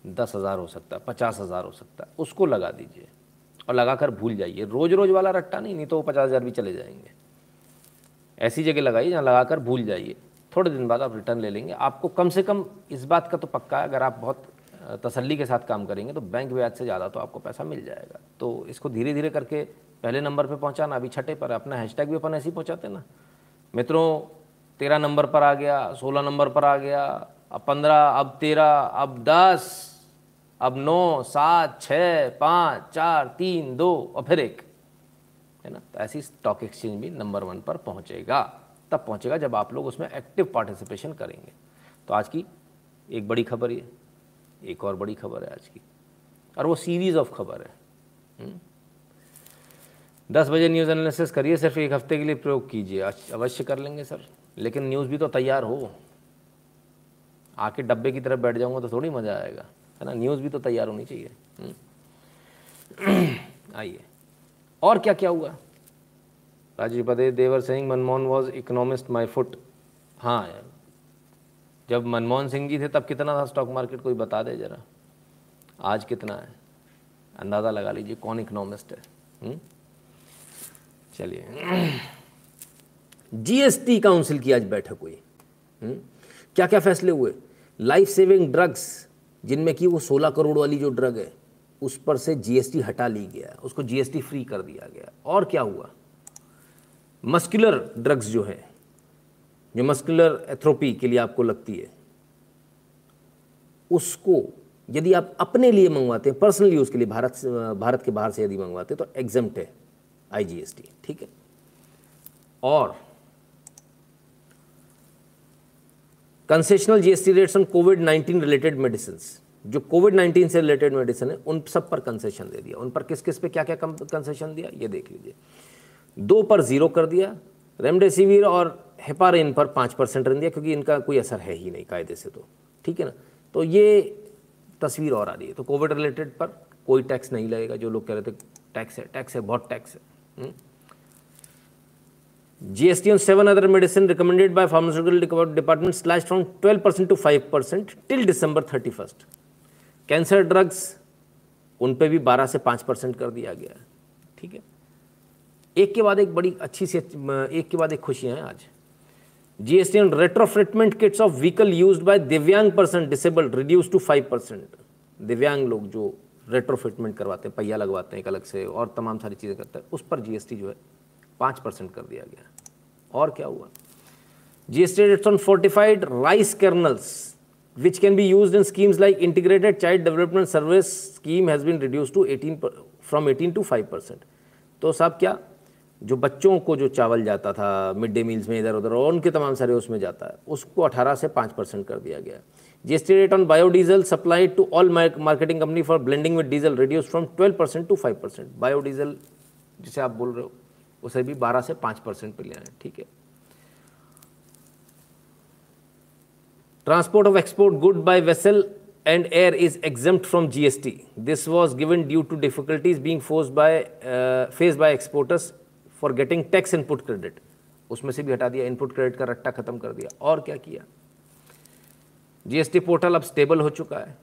दस हज़ार हो सकता है पचास हज़ार हो सकता है उसको लगा दीजिए। और लगाकर भूल जाइए। रोज रोज वाला रट्टा नहीं नहीं तो वो पचास हज़ार भी चले जाएँगे। ऐसी जगह लगाइए जहाँ लगाकर भूल जाइए। थोड़े दिन बाद आप रिटर्न ले लेंगे। आपको कम से कम इस बात का तो पक्का है, अगर आप बहुत तसल्ली के साथ काम करेंगे तो बैंक ब्याज से ज़्यादा तो आपको पैसा मिल जाएगा। तो इसको धीरे धीरे करके पहले नंबर पे पहुंचाना, अभी छठे पर अपना हैशटैग भी अपन ऐसे ही पहुँचाते ना। मित्रों, तेरह नंबर पर आ गया, सोलह नंबर पर आ गया, अब पंद्रह, अब तेरह, अब दस, अब नौ, सात छः पाँच, चार, तीन, दो और फिर एक। है ना? तो ऐसी स्टॉक एक्सचेंज भी नंबर वन पर पहुंचेगा। तब पहुंचेगा जब आप लोग उसमें एक्टिव पार्टिसिपेशन करेंगे। तो आज की एक बड़ी खबर ये। एक और बड़ी खबर है आज की, और वो सीरीज़ ऑफ़ खबर है। दस बजे न्यूज़ एनालिसिस करिए, सिर्फ़ एक हफ़्ते के लिए प्रयोग कीजिए। अवश्य कर लेंगे सर, लेकिन न्यूज़ भी तो तैयार हो। आके डब्बे की तरफ़ बैठ जाऊँगा तो थोड़ी मज़ा आएगा, है ना? न्यूज़ भी तो तैयार होनी चाहिए। आइए। और क्या क्या हुआ? राजीव पदे देवर Singh, Manmohan was economist my foot हाँ जब मनमोहन सिंह जी थे, तब कितना था स्टॉक मार्केट कोई बता दे जरा। आज कितना है? अंदाज़ा लगा लीजिए, कौन इकोनॉमिस्ट है? हम्म? चलिए। जीएसटी काउंसिल की आज बैठक हुई। हम्म? क्या क्या फैसले हुए? लाइफ सेविंग ड्रग्स जिनमें कि वो 16 करोड़ वाली जो ड्रग है, उस पर से जीएसटी हटा ली गया। उसको जीएसटी फ्री कर दिया गया। और क्या हुआ? मस्कुलर ड्रग्स जो है जो मस्कुलर एथ्रोपी के लिए आपको लगती है, उसको यदि आप अपने लिए मंगवाते हैं पर्सनल यूज़ के लिए भारत भारत के बाहर से यदि मंगवाते हैं तो एग्जाम्प्ट है आईजीएसटी ठीक है? और concessional GST rates on COVID 19 related medicine जो कोविड 19 से रिलेटेड मेडिसिन है, उन सब पर कंसेशन दे दिया। उन पर किस किस पे क्या क्या कंसेशन दिया? ये देख लीजिए। दो पर ज़ीरो कर दिया रेमडेसिविर और हेपारिन पर पाँच परसेंट रख दिया, क्योंकि इनका कोई असर है ही नहीं कायदे से तो। ठीक है ना? तो ये तस्वीर और आ रही है। तो कोविड रिलेटेड पर कोई टैक्स नहीं लगेगा, जो लोग कह रहे थे टैक्स है टैक्स है, बहुत टैक्स है। GST on seven other medicine recommended by pharmaceutical department slash from twelve percent to five percent till December thirty first cancer drugs उन पर भी बारह से पाँच परसेंट कर दिया गया। है ठीक है? एक के बाद एक बड़ी अच्छी सी, एक के बाद एक खुशियाँ हैं आज। GST on retrofitment kits of vehicle used by divyang person disabled reduce to five percent दिव्यांग लोग जो रेट्रोफिटमेंट करवाते हैं, पहिया लगवाते हैं एक अलग से और तमाम सारी चीज़ें करते हैं, उस पर जीएसटी जो है पाँच परसेंट कर दिया गया। और क्या हुआ? GST rates on fortified rice kernels which can be use in schemes like integrated child development service scheme has been reduced to 18 from 18 to 5 percent तो साहब क्या? जो बच्चों को जो चावल जाता था मिड डे मील्स में इधर उधर और उनके तमाम सारे उसमें जाता है उसको 18 से 5 परसेंट कर दिया गया GST rate on biodiesel supply to all marketing company for blending with diesel reduce from 12 percent to 5 percent biodiesel जिसे आप बोल रहे हो उसे भी 12 से 5 परसेंट पर ले आए ठीक है। Transport of export good by vessel and air is exempt from GST. This was given due to difficulties being forced by, uh, faced by exporters for getting tax input credit उसमें से भी हटा दिया इनपुट क्रेडिट का रट्टा खत्म कर दिया। और क्या किया? जीएसटी पोर्टल अब स्टेबल हो चुका है,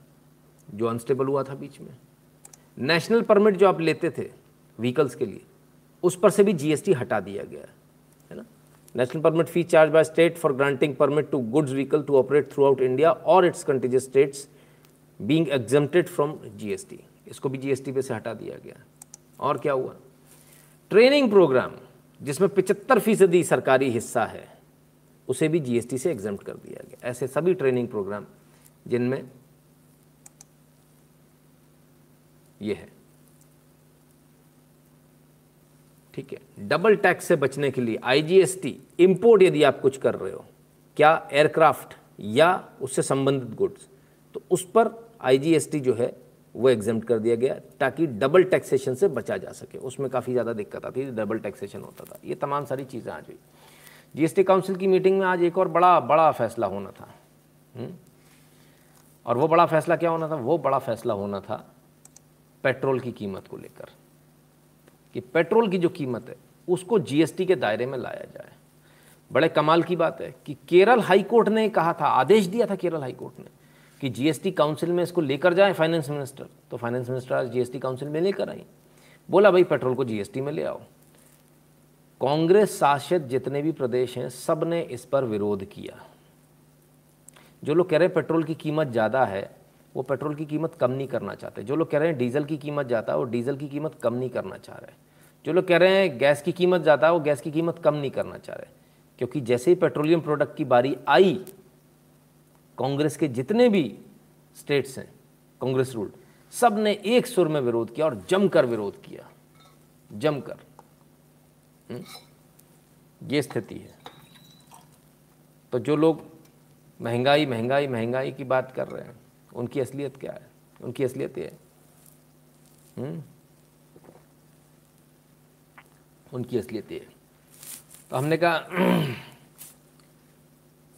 जो अनस्टेबल हुआ था बीच में। नेशनल परमिट जो आप लेते थे व्हीकल्स के लिए, उस पर से भी जीएसटी हटा दिया गया है ना? National permit fee charge by state for granting permit to goods vehicle to operate throughout India और its contiguous states being exempted from GST इसको भी जीएसटी पे से हटा दिया गया। और क्या हुआ? ट्रेनिंग प्रोग्राम, जिसमें पिचहत्तर फ़ीसदी सरकारी हिस्सा है, उसे भी जीएसटी से एग्जाम्प्ट कर दिया गया। ऐसे सभी ट्रेनिंग प्रोग्राम जिनमें यह है। ठीक है? डबल टैक्स से बचने के लिए आईजीएसटी इंपोर्ट यदि आप कुछ कर रहे हो, क्या एयरक्राफ्ट या उससे संबंधित गुड्स तो उस पर आईजीएसटी जो है वो एग्ज़ाम कर दिया गया ताकि डबल टैक्सेशन से बचा जा सके। उसमें काफ़ी ज़्यादा दिक्कत आती थी डबल टैक्सेशन होता था। ये तमाम सारी चीज़ें आज हुई। जीएसटी काउंसिल की मीटिंग में आज एक और बड़ा बड़ा फैसला होना था? हम्म? और वो बड़ा फैसला क्या होना था? वो बड़ा फैसला होना था पेट्रोल की कीमत को लेकर। कि पेट्रोल की जो कीमत है, उसको जीएसटी के दायरे में लाया जाए। बड़े कमाल की बात है कि केरल हाई कोर्ट ने कहा था, आदेश दिया था केरल हाई कोर्ट ने। कि जीएसटी काउंसिल में इसको लेकर जाए फाइनेंस मिनिस्टर तो फाइनेंस मिनिस्टर आज जीएसटी काउंसिल में लेकर आई। बोला, भाई पेट्रोल को जीएसटी में ले आओ। कांग्रेस शासित जितने भी प्रदेश हैं सबने इस पर विरोध किया। जो लोग कह रहे हैं पेट्रोल की कीमत ज़्यादा है, वो पेट्रोल की कीमत कम नहीं करना चाहते। जो लोग कह रहे हैं डीजल की कीमत ज़्यादा है वो डीजल की कीमत कम नहीं करना चाह रहे। जो लोग कह रहे हैं गैस की कीमत ज़्यादा है वो गैस की कीमत कम नहीं करना चाह रहे। क्योंकि जैसे ही पेट्रोलियम प्रोडक्ट की बारी आई कांग्रेस के जितने भी स्टेट्स हैं, कांग्रेस रूल्ड सबने एक सुर में विरोध किया और जमकर विरोध किया। जमकर। हम्म? ये स्थिति है। तो जो लोग महँगाई महँगाई महँगाई की बात कर रहे हैं, उनकी असलियत क्या है? उनकी असलियत ये है। हम्म? उनकी असलियत ये तो हमने कहा,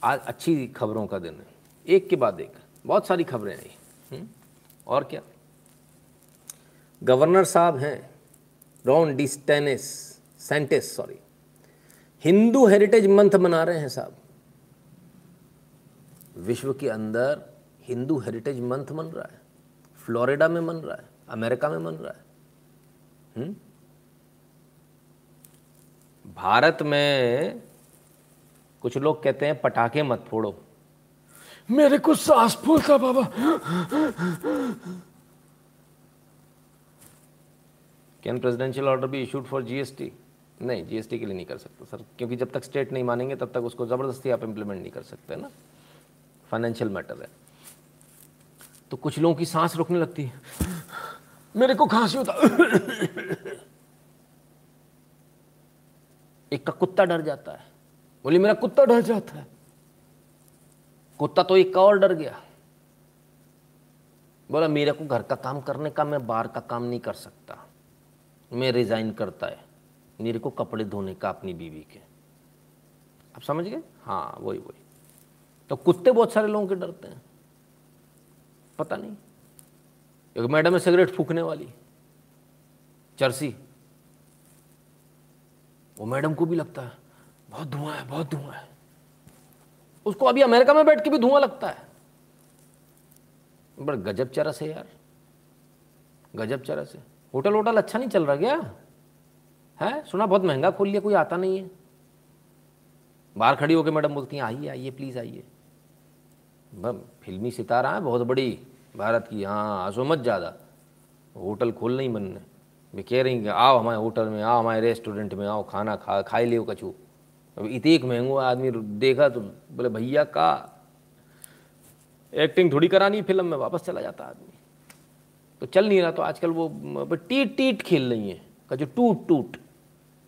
आज अच्छी खबरों का दिन है। एक के बाद एक। बहुत सारी खबरें आई हम्म? और क्या? गवर्नर साहब हैं, रॉन डिस्टेनिस सेंटेस सॉरी हिंदू हेरिटेज मंथ मना रहे हैं साहब। विश्व के अंदर हिंदू हेरिटेज मंथ मन रहा है। फ्लोरिडा में मन रहा है, अमेरिका में मन रहा है हुँ? हम्म? भारत में कुछ लोग कहते हैं, पटाखे मत फोड़ो। मेरे को सांस फूलता बाबा। कैन प्रेसिडेंशियल ऑर्डर भी इशूड फॉर जीएसटी नहीं जीएसटी के लिए नहीं कर सकते सर। क्योंकि जब तक स्टेट नहीं मानेंगे तब तक उसको ज़बरदस्ती आप इम्प्लीमेंट नहीं कर सकते ना? फाइनेंशियल मैटर है। तो कुछ लोगों की सांस रुकने लगती है। मेरे को खांसी होता। एक का कुत्ता डर जाता है। बोली मेरा कुत्ता डर जाता है। कुत्ता तो एक का और डर गया। बोला, मेरे को घर का काम करने का, मैं बाहर का काम नहीं कर सकता। मैं रिजाइन करता है। मेरे को कपड़े धोने का अपनी बीवी के। आप समझ गए? हाँ वही वही। तो कुत्ते बहुत सारे लोगों के डरते हैं। पता नहीं। एक मैडम है सिगरेट फूकने वाली। चरसी। वो मैडम को भी लगता है, बहुत धुआँ है, बहुत धुआँ है। उसको अभी अमेरिका में बैठ के भी धुआँ लगता है। बड़ा गजब चरस है यार। गजब चरस है। होटल वोटल अच्छा नहीं चल रहा क्या? है? सुना बहुत महँगा खोल लिया, कोई आता नहीं है। बाहर खड़ी होकर मैडम बोलती हैं, आइए आइए प्लीज़ आइए। फिल्मी सितारा है, बहुत बड़ी। भारत की हाँ आसो मत ज़्यादा। होटल खोल नहीं बनने वे कह रही कि आओ हमारे होटल में, आओ हमारे रेस्टोरेंट में, आओ खाना खा, खाई लियो कछू। अब इतने एक महंगो आदमी देखा तो बोले, भैया, का? एक्टिंग थोड़ी करानी फ़िल्म में, वापस चला जाता आदमी। तो चल नहीं रहा तो आजकल वो टीट टीट खेल रही है, का जो टूट टूट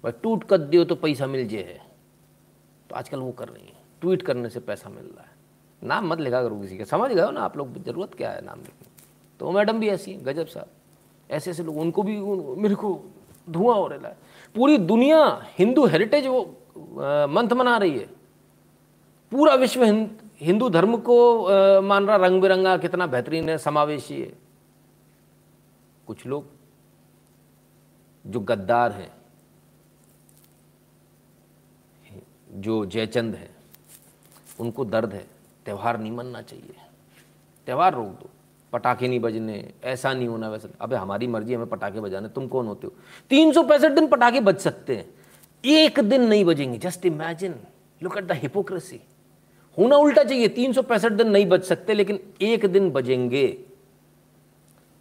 भाई, टूट कर दियो तो पैसा मिल जाए। है तो आजकल वो कर रही है, ट्वीट करने से पैसा मिल रहा है। नाम मत लिखा करो किसी का। समझ गए ना आप लोग, ज़रूरत क्या है नाम लिखने तो मैडम भी ऐसी गजब साहब। ऐसे ऐसे लोग, उनको भी मेरे को धुआँ हो रहा है। पूरी दुनिया, हिंदू हेरिटेज वो मंथ मना रही है। पूरा विश्व हिंदू धर्म को मान रहा रंग बिरंगा कितना बेहतरीन है, समावेशी है। कुछ लोग जो गद्दार हैं, जो जयचंद हैं, उनको दर्द है। त्यौहार नहीं मनना चाहिए। त्यौहार रोक दो। पटाखे नहीं बजने, ऐसा नहीं होना वैसा। अबे हमारी मर्ज़ी हमें पटाखे बजाने। तुम कौन होते हो? तीन सौ पैंसठ दिन पटाखे बज सकते हैं। एक दिन नहीं बजेंगे। Just imagine look at the hypocrisy होना उल्टा चाहिए, तीन सौ पैंसठ दिन नहीं बज सकते, लेकिन एक दिन बजेंगे।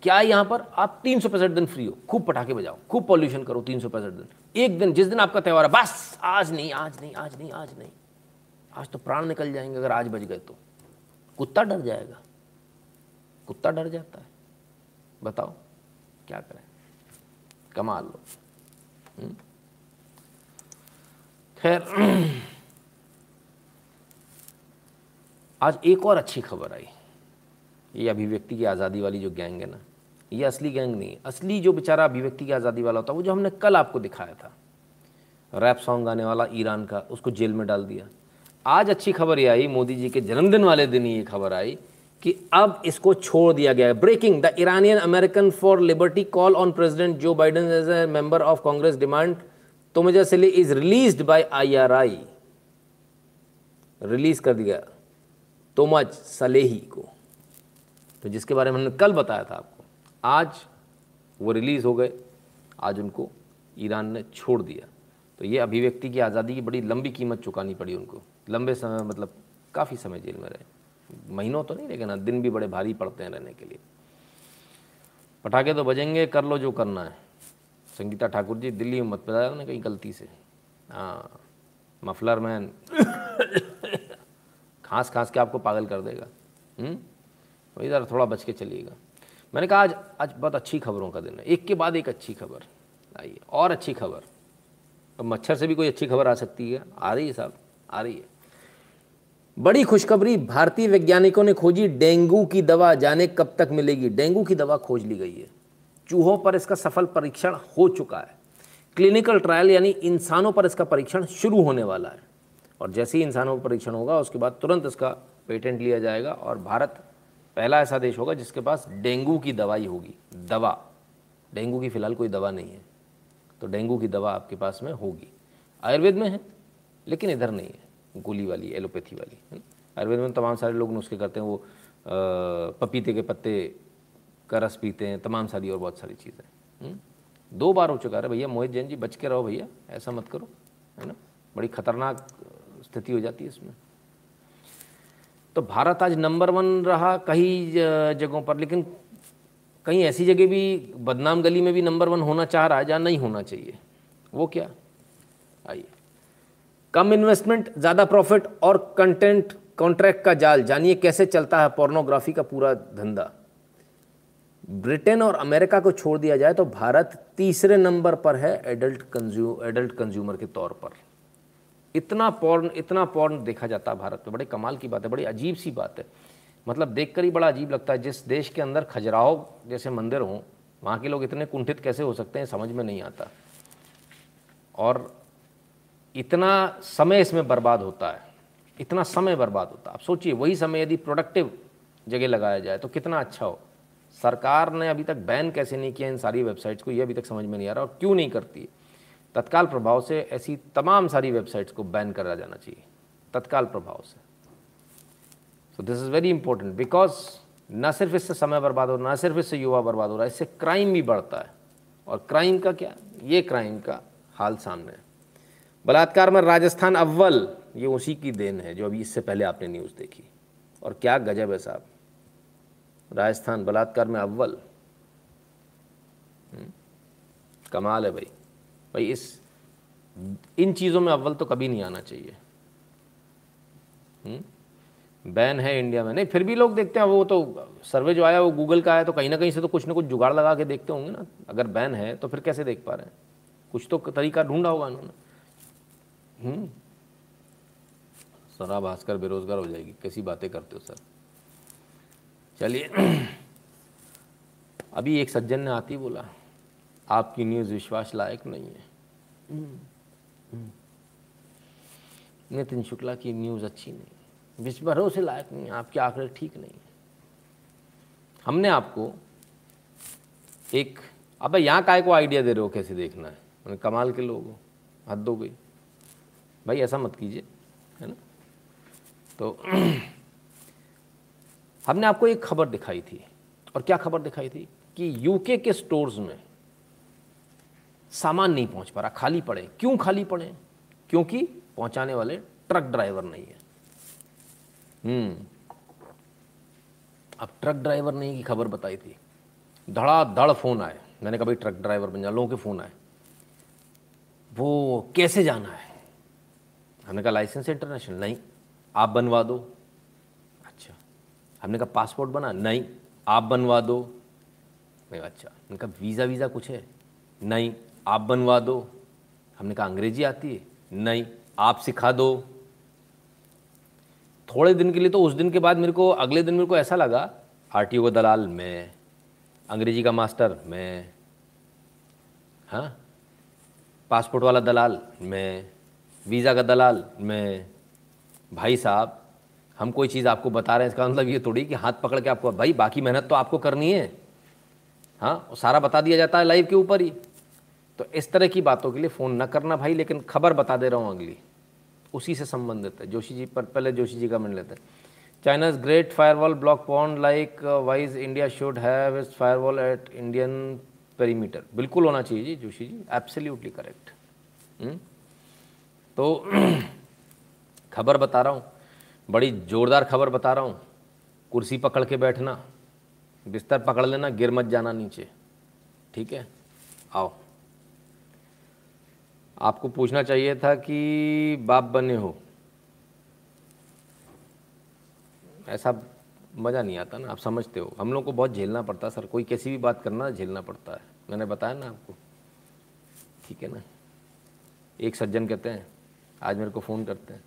क्या यहाँ पर आप तीन सौ पैंसठ दिन फ्री हो? खूब पटाखे बजाओ, खूब पॉल्यूशन करो तीन सौ पैंसठ दिन। एक दिन, जिस दिन आपका त्यौहार है, बस, आज नहीं आज नहीं आज नहीं आज नहीं। आज तो प्राण निकल जाएँगे, अगर आज बज गए तो। कुत्ता डर जाएगा। कुत्ता डर जाता है। बताओ, क्या करें? कमाल लो हम्म? खैर, आज एक और अच्छी खबर आई। ये अभिव्यक्ति की आज़ादी वाली जो गैंग है ना, ये असली गैंग नहीं है। असली जो बेचारा अभिव्यक्ति की आज़ादी वाला होता है वो जो हमने कल आपको दिखाया था, रैप सॉन्ग गाने वाला ईरान का, उसको जेल में डाल दिया। आज अच्छी खबर ये आई, मोदी जी के जन्मदिन वाले दिन ये खबर आई कि अब इसको छोड़ दिया गया है। Breaking the Iranian American for liberty call on president Joe Biden as a member of Congress demand Toomaj Salehi is release by IRI release कर दिया। तोमज सलेही को। तो जिसके बारे में हमने कल बताया था आपको, आज वो रिलीज़ हो गए। आज उनको ईरान ने छोड़ दिया। तो ये अभिव्यक्ति की आज़ादी की बड़ी लंबी कीमत चुकानी पड़ी उनको। लंबे समय मतलब काफ़ी समय जेल में रहे। महीनों तो नहीं, लेकिन दिन भी बड़े भारी पड़ते हैं रहने के लिए। पटाखे तो बजेंगे, कर लो जो करना है। संगीता ठाकुर जी, दिल्ली में मत बताया ना कहीं गलती से। हाँ मफलर मैन। खांस खांस के आपको पागल कर देगा। हम्म? वही ज़रा थोड़ा बच के चलिएगा। मैंने कहा, आज आज बहुत अच्छी खबरों का दिन है। एक के बाद एक अच्छी खबर। आइए, और अच्छी खबर। अब मच्छर से भी कोई अच्छी खबर आ सकती है। आ रही है साहब, आ रही है। बड़ी खुशखबरी, भारतीय वैज्ञानिकों ने खोजी डेंगू की दवा, जाने कब तक मिलेगी। डेंगू की दवा खोज ली गई है। चूहों पर इसका सफल परीक्षण हो चुका है। क्लिनिकल ट्रायल यानी इंसानों पर इसका परीक्षण शुरू होने वाला है। और जैसे ही इंसानों पर परीक्षण होगा, उसके बाद तुरंत इसका पेटेंट लिया जाएगा और भारत पहला ऐसा देश होगा जिसके पास डेंगू की दवाई होगी। दवा। डेंगू की फ़िलहाल कोई दवा नहीं है। तो डेंगू की दवा आपके पास में होगी। आयुर्वेद में है, लेकिन इधर नहीं है। गोली वाली, एलोपैथी वाली आयुर्वेद में तमाम सारे लोग नुस्खे करते हैं, वो पपीते के पत्ते का रस पीते हैं, तमाम सारी और बहुत सारी चीज़ें। दो बार हो चुका है भैया, मोहित जैन जी, बच के रहो भैया, ऐसा मत करो, है ना? बड़ी खतरनाक स्थिति हो जाती है इसमें। तो भारत आज नंबर वन रहा कई जगहों पर, लेकिन कहीं ऐसी जगह भी, बदनाम गली में भी नंबर वन होना चाह रहा है, जहाँ नहीं होना चाहिए। वो क्या? आइए। कम इन्वेस्टमेंट, ज़्यादा प्रॉफिट और कंटेंट, कॉन्ट्रैक्ट का जाल, जानिए कैसे चलता है पोर्नोग्राफी का पूरा धंधा। ब्रिटेन और अमेरिका को छोड़ दिया जाए तो भारत तीसरे नंबर पर है एडल्ट कंज्यू एडल्ट कंज्यूमर के तौर पर। इतना पॉर्न इतना पॉर्न देखा जाता है भारत में। बड़े कमाल की बात है, बड़ी अजीब सी बात है। मतलब देखकर ही बड़ा अजीब लगता है, जिस देश के अंदर खजुराहो जैसे मंदिर हों, वहाँ के लोग इतने कुंठित कैसे हो सकते हैं, समझ में नहीं आता। और इतना समय इसमें बर्बाद होता है, इतना समय बर्बाद होता है। आप सोचिए, वही समय यदि प्रोडक्टिव जगह लगाया जाए तो कितना अच्छा हो। सरकार ने अभी तक बैन कैसे नहीं किया इन सारी वेबसाइट्स को, ये अभी तक समझ में नहीं आ रहा और क्यों नहीं करती है? तत्काल प्रभाव से ऐसी तमाम सारी वेबसाइट्स को बैन करा जाना चाहिए। तत्काल प्रभाव से। So this is very important because न सिर्फ़ इससे समय बर्बाद हो रहा न सिर्फ़ इससे युवा बर्बाद हो रहा है, इससे क्राइम भी बढ़ता है। और क्राइम का क्या? ये क्राइम का हाल सामने है। बलात्कार में राजस्थान अव्वल, ये उसी की देन है जो अभी इससे पहले आपने न्यूज़ देखी। और क्या गजब है साहब। राजस्थान बलात्कार में अव्वल। हम्म, कमाल है भाई। भाई इस इन चीज़ों में अव्वल तो कभी नहीं आना चाहिए। बैन हम्म, है इंडिया में। नहीं फिर भी लोग देखते हैं वो तो सर्वे जो आया वो गूगल का आया तो कहीं ना कहीं से तो कुछ ना कुछ जुगाड़ लगा के देखते होंगे ना। अगर बैन है तो फिर कैसे देख पा रहे हैं? कुछ तो तरीका ढूंढा होगा उन्होंने हम्म। सरा भास्कर बेरोजगार हो जाएगी। कैसी बातें करते हो सर? चलिए। अभी एक सज्जन ने आती बोला, आपकी न्यूज़ विश्वास लायक नहीं है। नितिन शुक्ला की न्यूज़ अच्छी नहीं विश्व भरोसे लायक नहीं है, आपके आंकड़े ठीक नहीं है। हमने आपको एक, अब यहाँ काय को आइडिया दे रहे हो, कैसे देखना है? कमाल के लोग हो, हद हो गई। भाई ऐसा मत कीजिए, है ना? तो हमने आपको एक खबर दिखाई थी। और क्या खबर दिखाई थी? कि यूके के स्टोर्स में सामान नहीं पहुँच पा रहा, खाली पड़े। क्यों खाली पड़े? क्योंकि पहुँचाने वाले ट्रक ड्राइवर नहीं है। हम्म। अब ट्रक ड्राइवर नहीं की खबर बताई थी। धड़ाधड़ फ़ोन आए। मैंने कभी ट्रक ड्राइवर बन जा, लोगों के फ़ोन आए। वो कैसे जाना है? हमने कहा लाइसेंस इंटरनेशनल नहीं, आप बनवा दो। हमने कहा, पासपोर्ट बना? नहीं, आप बनवा दो। मैं अच्छा। हमने कहा, वीज़ा वीज़ा कुछ है? नहीं, आप बनवा दो। हमने कहा, अंग्रेज़ी आती है? नहीं, आप सिखा दो। थोड़े दिन के लिए तो उस दिन के बाद मेरे को, अगले दिन मेरे को ऐसा लगा आर टी का दलाल मैं, अंग्रेज़ी का मास्टर मैं हाँ? पासपोर्ट वाला दलाल मैं, वीज़ा का दलाल मैं, भाई साहब हम कोई चीज़ आपको बता रहे हैं, इसका मतलब ये थोड़ी कि हाथ पकड़ के आपको, भाई, बाकी मेहनत तो आपको करनी है। हाँ सारा बता दिया जाता है लाइव के ऊपर ही। तो इस तरह की बातों के लिए फ़ोन ना करना भाई, लेकिन खबर बता दे रहा हूँ अगली। उसी से संबंधित है। जोशी जी पर, पहले जोशी जी का मिल लेते हैं। China's great firewall block pond likewise India should have is firewall at Indian perimeter बिल्कुल होना चाहिए जी, जोशी जी। एब्सोल्युटली करेक्ट तो खबर बता रहा हूँ। बड़ी ज़ोरदार खबर बता रहा हूँ। कुर्सी पकड़ के बैठना, बिस्तर पकड़ लेना, गिर मत जाना नीचे। ठीक है? आओ। आपको पूछना चाहिए था कि बाप बने हो। ऐसा मज़ा नहीं आता ना, आप समझते हो। हम लोग को बहुत झेलना पड़ता है सर, कोई कैसी भी बात करना झेलना पड़ता है। मैंने बताया ना आपको। ठीक है ना? एक सज्जन कहते हैं, आज मेरे को फ़ोन करते हैं।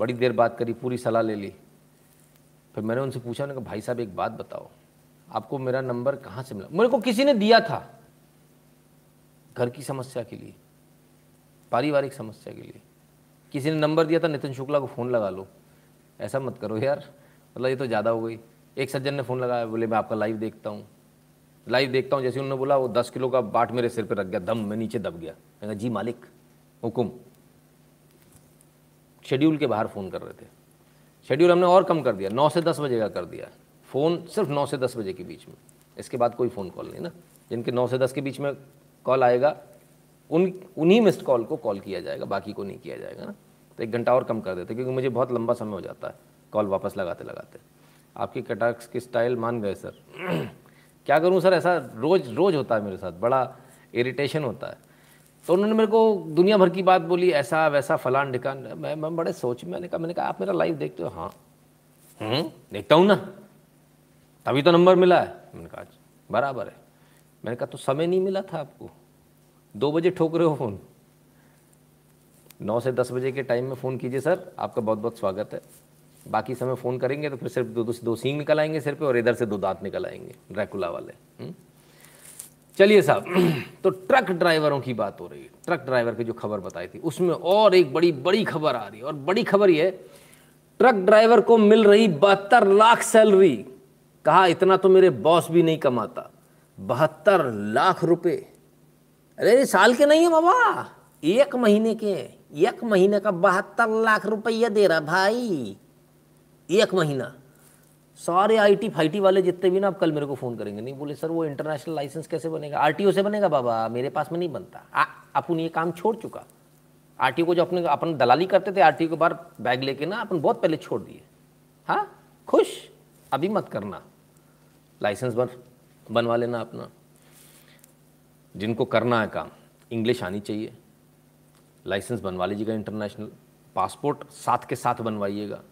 बड़ी देर बात करी, पूरी सलाह ले ली। फिर मैंने उनसे पूछा, उन्होंने कहा, भाई साहब, एक बात बताओ। आपको मेरा नंबर कहाँ से मिला? मेरे को किसी ने दिया था घर की समस्या के लिए, पारिवारिक समस्या के लिए। किसी ने नंबर दिया था, नितिन शुक्ला को फ़ोन लगा लो। ऐसा मत करो यार मतलब ये तो ज़्यादा हो गई। एक सज्जन ने फ़ोन लगाया, बोले, मैं आपका लाइव देखता हूँ। लाइव देखता हूँ। जैसे उन्होंने बोला, वो दस किलो का बाट मेरे सिर पर रख गया, दम मैं नीचे दब गया। मैंने जी मालिक, हुकुम। शेड्यूल के बाहर फ़ोन कर रहे थे। शेड्यूल हमने और कम कर दिया, नौ से दस बजे का कर दिया। फ़ोन सिर्फ़ नौ से दस बजे के बीच में। इसके बाद कोई फ़ोन कॉल नहीं ना। जिनके नौ से दस के बीच में कॉल आएगा, उन, उन्हीं मिस्ड कॉल को कॉल किया जाएगा, बाकी को नहीं किया जाएगा ना। तो एक घंटा और कम कर देते, क्योंकि मुझे बहुत लंबा समय हो जाता है कॉल वापस लगाते लगाते। आपकी कटाक्स की स्टाइल मान गए, सर। क्या करूँ, सर? ऐसा रोज़ रोज़ होता है मेरे साथ, बड़ा इरिटेशन होता है। तो उन्होंने मेरे को दुनिया भर की बात बोली ऐसा वैसा फलान ढिकान मैं मैं बड़े सोच में मैंने कहा मैंने कहा आप मेरा लाइव देखते हो? हाँ। हम्म, देखता हूँ ना। तभी तो नंबर मिला है। मैंने कहा बराबर है। मैंने कहा तो समय नहीं मिला था आपको? दो बजे ठोक रहे हो फ़ोन? नौ से दस बजे के टाइम में फ़ोन कीजिए सर आपका बहुत बहुत स्वागत है। बाकी समय फ़ोन करेंगे तो फिर सिर्फ़ दो दो, दो सींग निकल आएँगे सिर पे और इधर से दो दांत निकल आएँगे ड्रैकुला वाले। हम्म? चलिए साहब तो ट्रक ड्राइवरों की बात हो रही है। ट्रक ड्राइवर की जो खबर बताई थी, उसमें और एक बड़ी बड़ी खबर आ रही है। और बड़ी खबर ये, ट्रक ड्राइवर को मिल रही बहत्तर लाख सैलरी। कहा, इतना तो मेरे बॉस भी नहीं कमाता। बहत्तर लाख रुपए। अरे साल के नहीं है बाबा। एक महीने के। एक महीने का बहत्तर लाख रुपया दे रहा भाई। एक महीना। सारे आईटी फाइटी वाले जितने भी ना अब कल मेरे को फ़ोन करेंगे। नहीं बोले, सर, वो इंटरनेशनल लाइसेंस कैसे बनेगा? आरटीओ से बनेगा, बाबा, मेरे पास में नहीं बनता। अपन ये काम छोड़ चुका। आरटीओ को जो अपने, अपन दलाली करते थे आरटीओ के बाहर बैग लेके ना, अपन बहुत पहले छोड़ दिए। हाँ खुश? अभी मत करना। लाइसेंस बन, बनवा लेना अपना। जिनको करना है काम इंग्लिश आनी चाहिए। लाइसेंस बनवा लीजिएगा इंटरनेशनल पासपोर्ट साथ के साथ बनवाइएगा।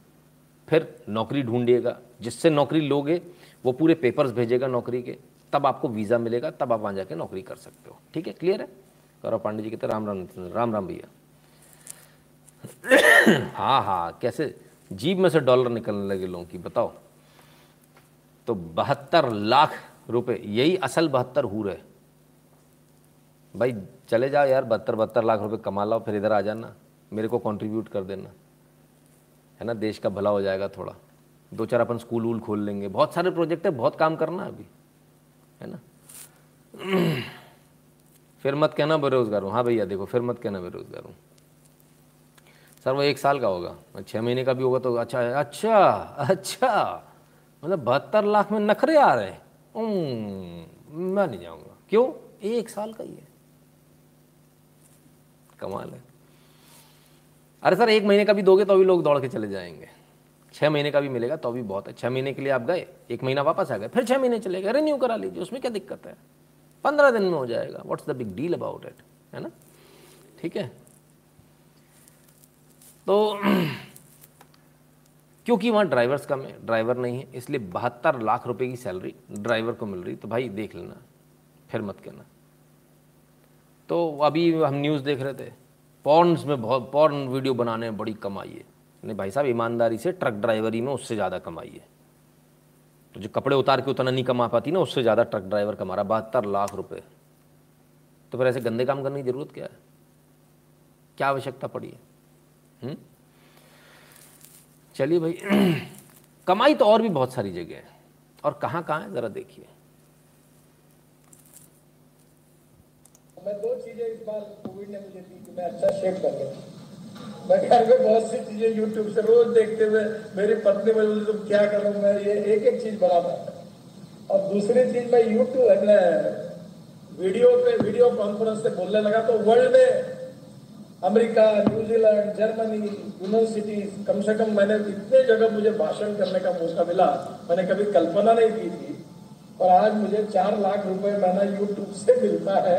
फिर नौकरी ढूंढिएगा। जिससे नौकरी लोगे, वो पूरे पेपर्स भेजेगा नौकरी के, तब आपको वीज़ा मिलेगा, तब आप वहाँ जाके नौकरी कर सकते हो। ठीक है? क्लियर है? गौरव पांडे जी कहते राम राम राम राम भैया। हाँ हाँ कैसे? जीप में से डॉलर निकलने लगे लोगों की, बताओ। तो बहत्तर लाख रुपए, यही असल बहत्तर हूर है। भाई, चले जाओ यार, बहत्तर बहत्तर लाख रुपए कमा लाओ, फिर इधर आ जाना। मेरे को कंट्रीब्यूट कर देना। है ना, देश का भला हो जाएगा थोड़ा। दो चार अपन स्कूल वूल खोल लेंगे। बहुत सारे प्रोजेक्ट है, बहुत काम करना है अभी, है ना? फिर मत कहना बेरोजगार हूँ। हाँ भैया, देखो, फिर मत कहना बेरोजगार हूँ। सर, वो एक साल का होगा। छः महीने का भी होगा तो अच्छा है। अच्छा अच्छा। मतलब बहत्तर लाख में नखरे आ रहे हैं। मैं नहीं जाऊँगा। क्यों? एक साल का ही है। कमाल है। अरे सर, एक महीने का भी दोगे तो भी लोग दौड़ के चले जाएँगे। छः महीने का भी मिलेगा तो भी बहुत है। छः महीने के लिए आप गए, एक महीना वापस आ गए, फिर छः महीने चले गए। रिन्यू करा लीजिए, उसमें क्या दिक्कत है? पंद्रह दिन में हो जाएगा। What's the big deal about it है ना? ठीक है? तो क्योंकि वहाँ ड्राइवर्स कम है ड्राइवर नहीं है, इसलिए बहत्तर लाख रुपए की सैलरी ड्राइवर को मिल रही। तो भाई, देख लेना, फिर मत कहना। तो अभी हम न्यूज़ देख रहे थे। पॉर्नस में बहुत पॉर्न वीडियो बनाने में बड़ी कमाई है। नहीं, भाई साहब, ईमानदारी से ट्रक ड्राइवरी में उससे ज़्यादा कमाई है। तो जो कपड़े उतार के उतना नहीं कमा पाती ना, उससे ज़्यादा ट्रक ड्राइवर कमा रहा बहत्तर लाख रुपए। तो फिर ऐसे गंदे काम करने की ज़रूरत क्या है? क्या आवश्यकता पड़ी है? हम्म? चलिए भाई, कमाई तो और भी बहुत सारी जगह है। और कहाँ कहाँ है, ज़रा देखिए। मैं दो चीज़ें इस बार कोविड ने मुझे दी कि मैं अच्छा शेप कर गया मैं घर में बहुत सी चीज़ें यूट्यूब से रोज देखते हुए मेरी पत्नी मुझे तुम क्या करो? मैं ये एक एक चीज़ बनाता और दूसरी चीज़ मैं यूट्यूब वीडियो पे वीडियो कॉन्फ्रेंस से बोलने लगा तो वर्ल्ड में America New Zealand Germany university कम से कम मैंने इतने जगह मुझे भाषण करने का मौका मिला। मैंने कभी कल्पना नहीं की थी और आज मुझे चार लाख रुपए महीना यूट्यूब से मिलता है।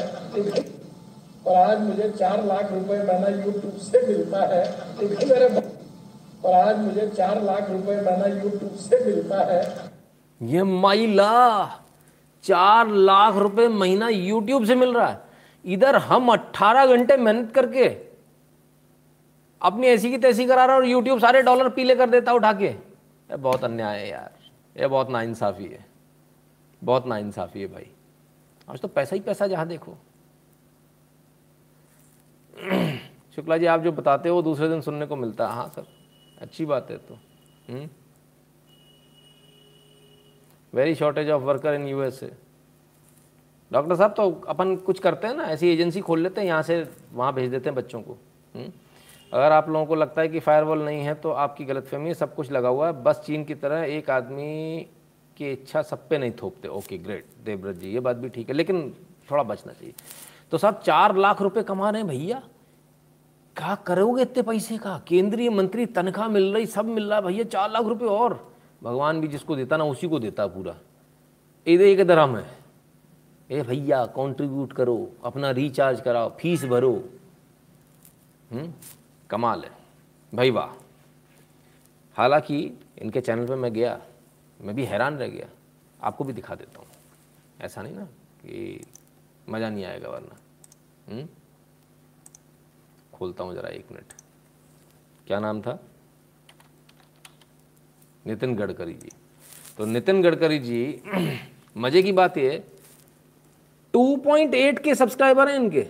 और आज मुझे चार लाख रुपए महीना यूट्यूब से मिलता है। मेरे और आज मुझे चार लाख रुपए महीना यूट्यूब से मिलता है। ये माइला, चार लाख रुपए महीना यूट्यूब से मिल रहा है। इधर हम 18 घंटे मेहनत करके अपनी ऐसी की तैसी करा रहा और यूट्यूब सारे डॉलर पीले कर देता उठा के। ये बहुत अन्याय है यार। ये बहुत नाइंसाफ़ी है। बहुत नाइंसाफ़ी है भाई। आज तो पैसा ही पैसा, जहाँ देखो। शुक्ला जी, आप जो बताते हो दूसरे दिन सुनने को मिलता है। हाँ सर, अच्छी बात है तो। Very shortage of worker in USA doctor साहब तो अपन कुछ करते हैं ना, ऐसी एजेंसी खोल लेते हैं, यहाँ से वहाँ भेज देते हैं बच्चों को? हम्म? अगर आप लोगों को लगता है कि फायरवॉल नहीं है तो आपकी गलतफहमी है, सब कुछ लगा हुआ है। बस चीन की तरह एक आदमी की इच्छा सब पे नहीं थोपते। ओके ग्रेट देवव्रत जी, ये बात भी ठीक है, लेकिन थोड़ा बचना चाहिए। तो साहब, चार लाख रुपए कमा रहे हैं भैया। क्या करोगे इतने पैसे का? केंद्रीय मंत्री तनख्वाह मिल रही, सब मिल रहा है भैया, चार लाख रुपए और। भगवान भी जिसको देता ना, उसी को देता पूरा। इधर एक धर्म है? ए भैया कंट्रीब्यूट करो, अपना रिचार्ज कराओ फ़ीस भरो। हम्म कमाल है। भाई वाह। हालाँकि इनके चैनल पे मैं गया। मैं भी हैरान रह गया। आपको भी दिखा देता हूँ। ऐसा नहीं ना कि मज़ा नहीं आएगा वरना। हम्म? खोलता हूँ ज़रा एक मिनट। क्या नाम था? नितिन गडकरी जी। तो नितिन गडकरी जी, मज़े की बात ये 2.8 के सब्सक्राइबर हैं इनके।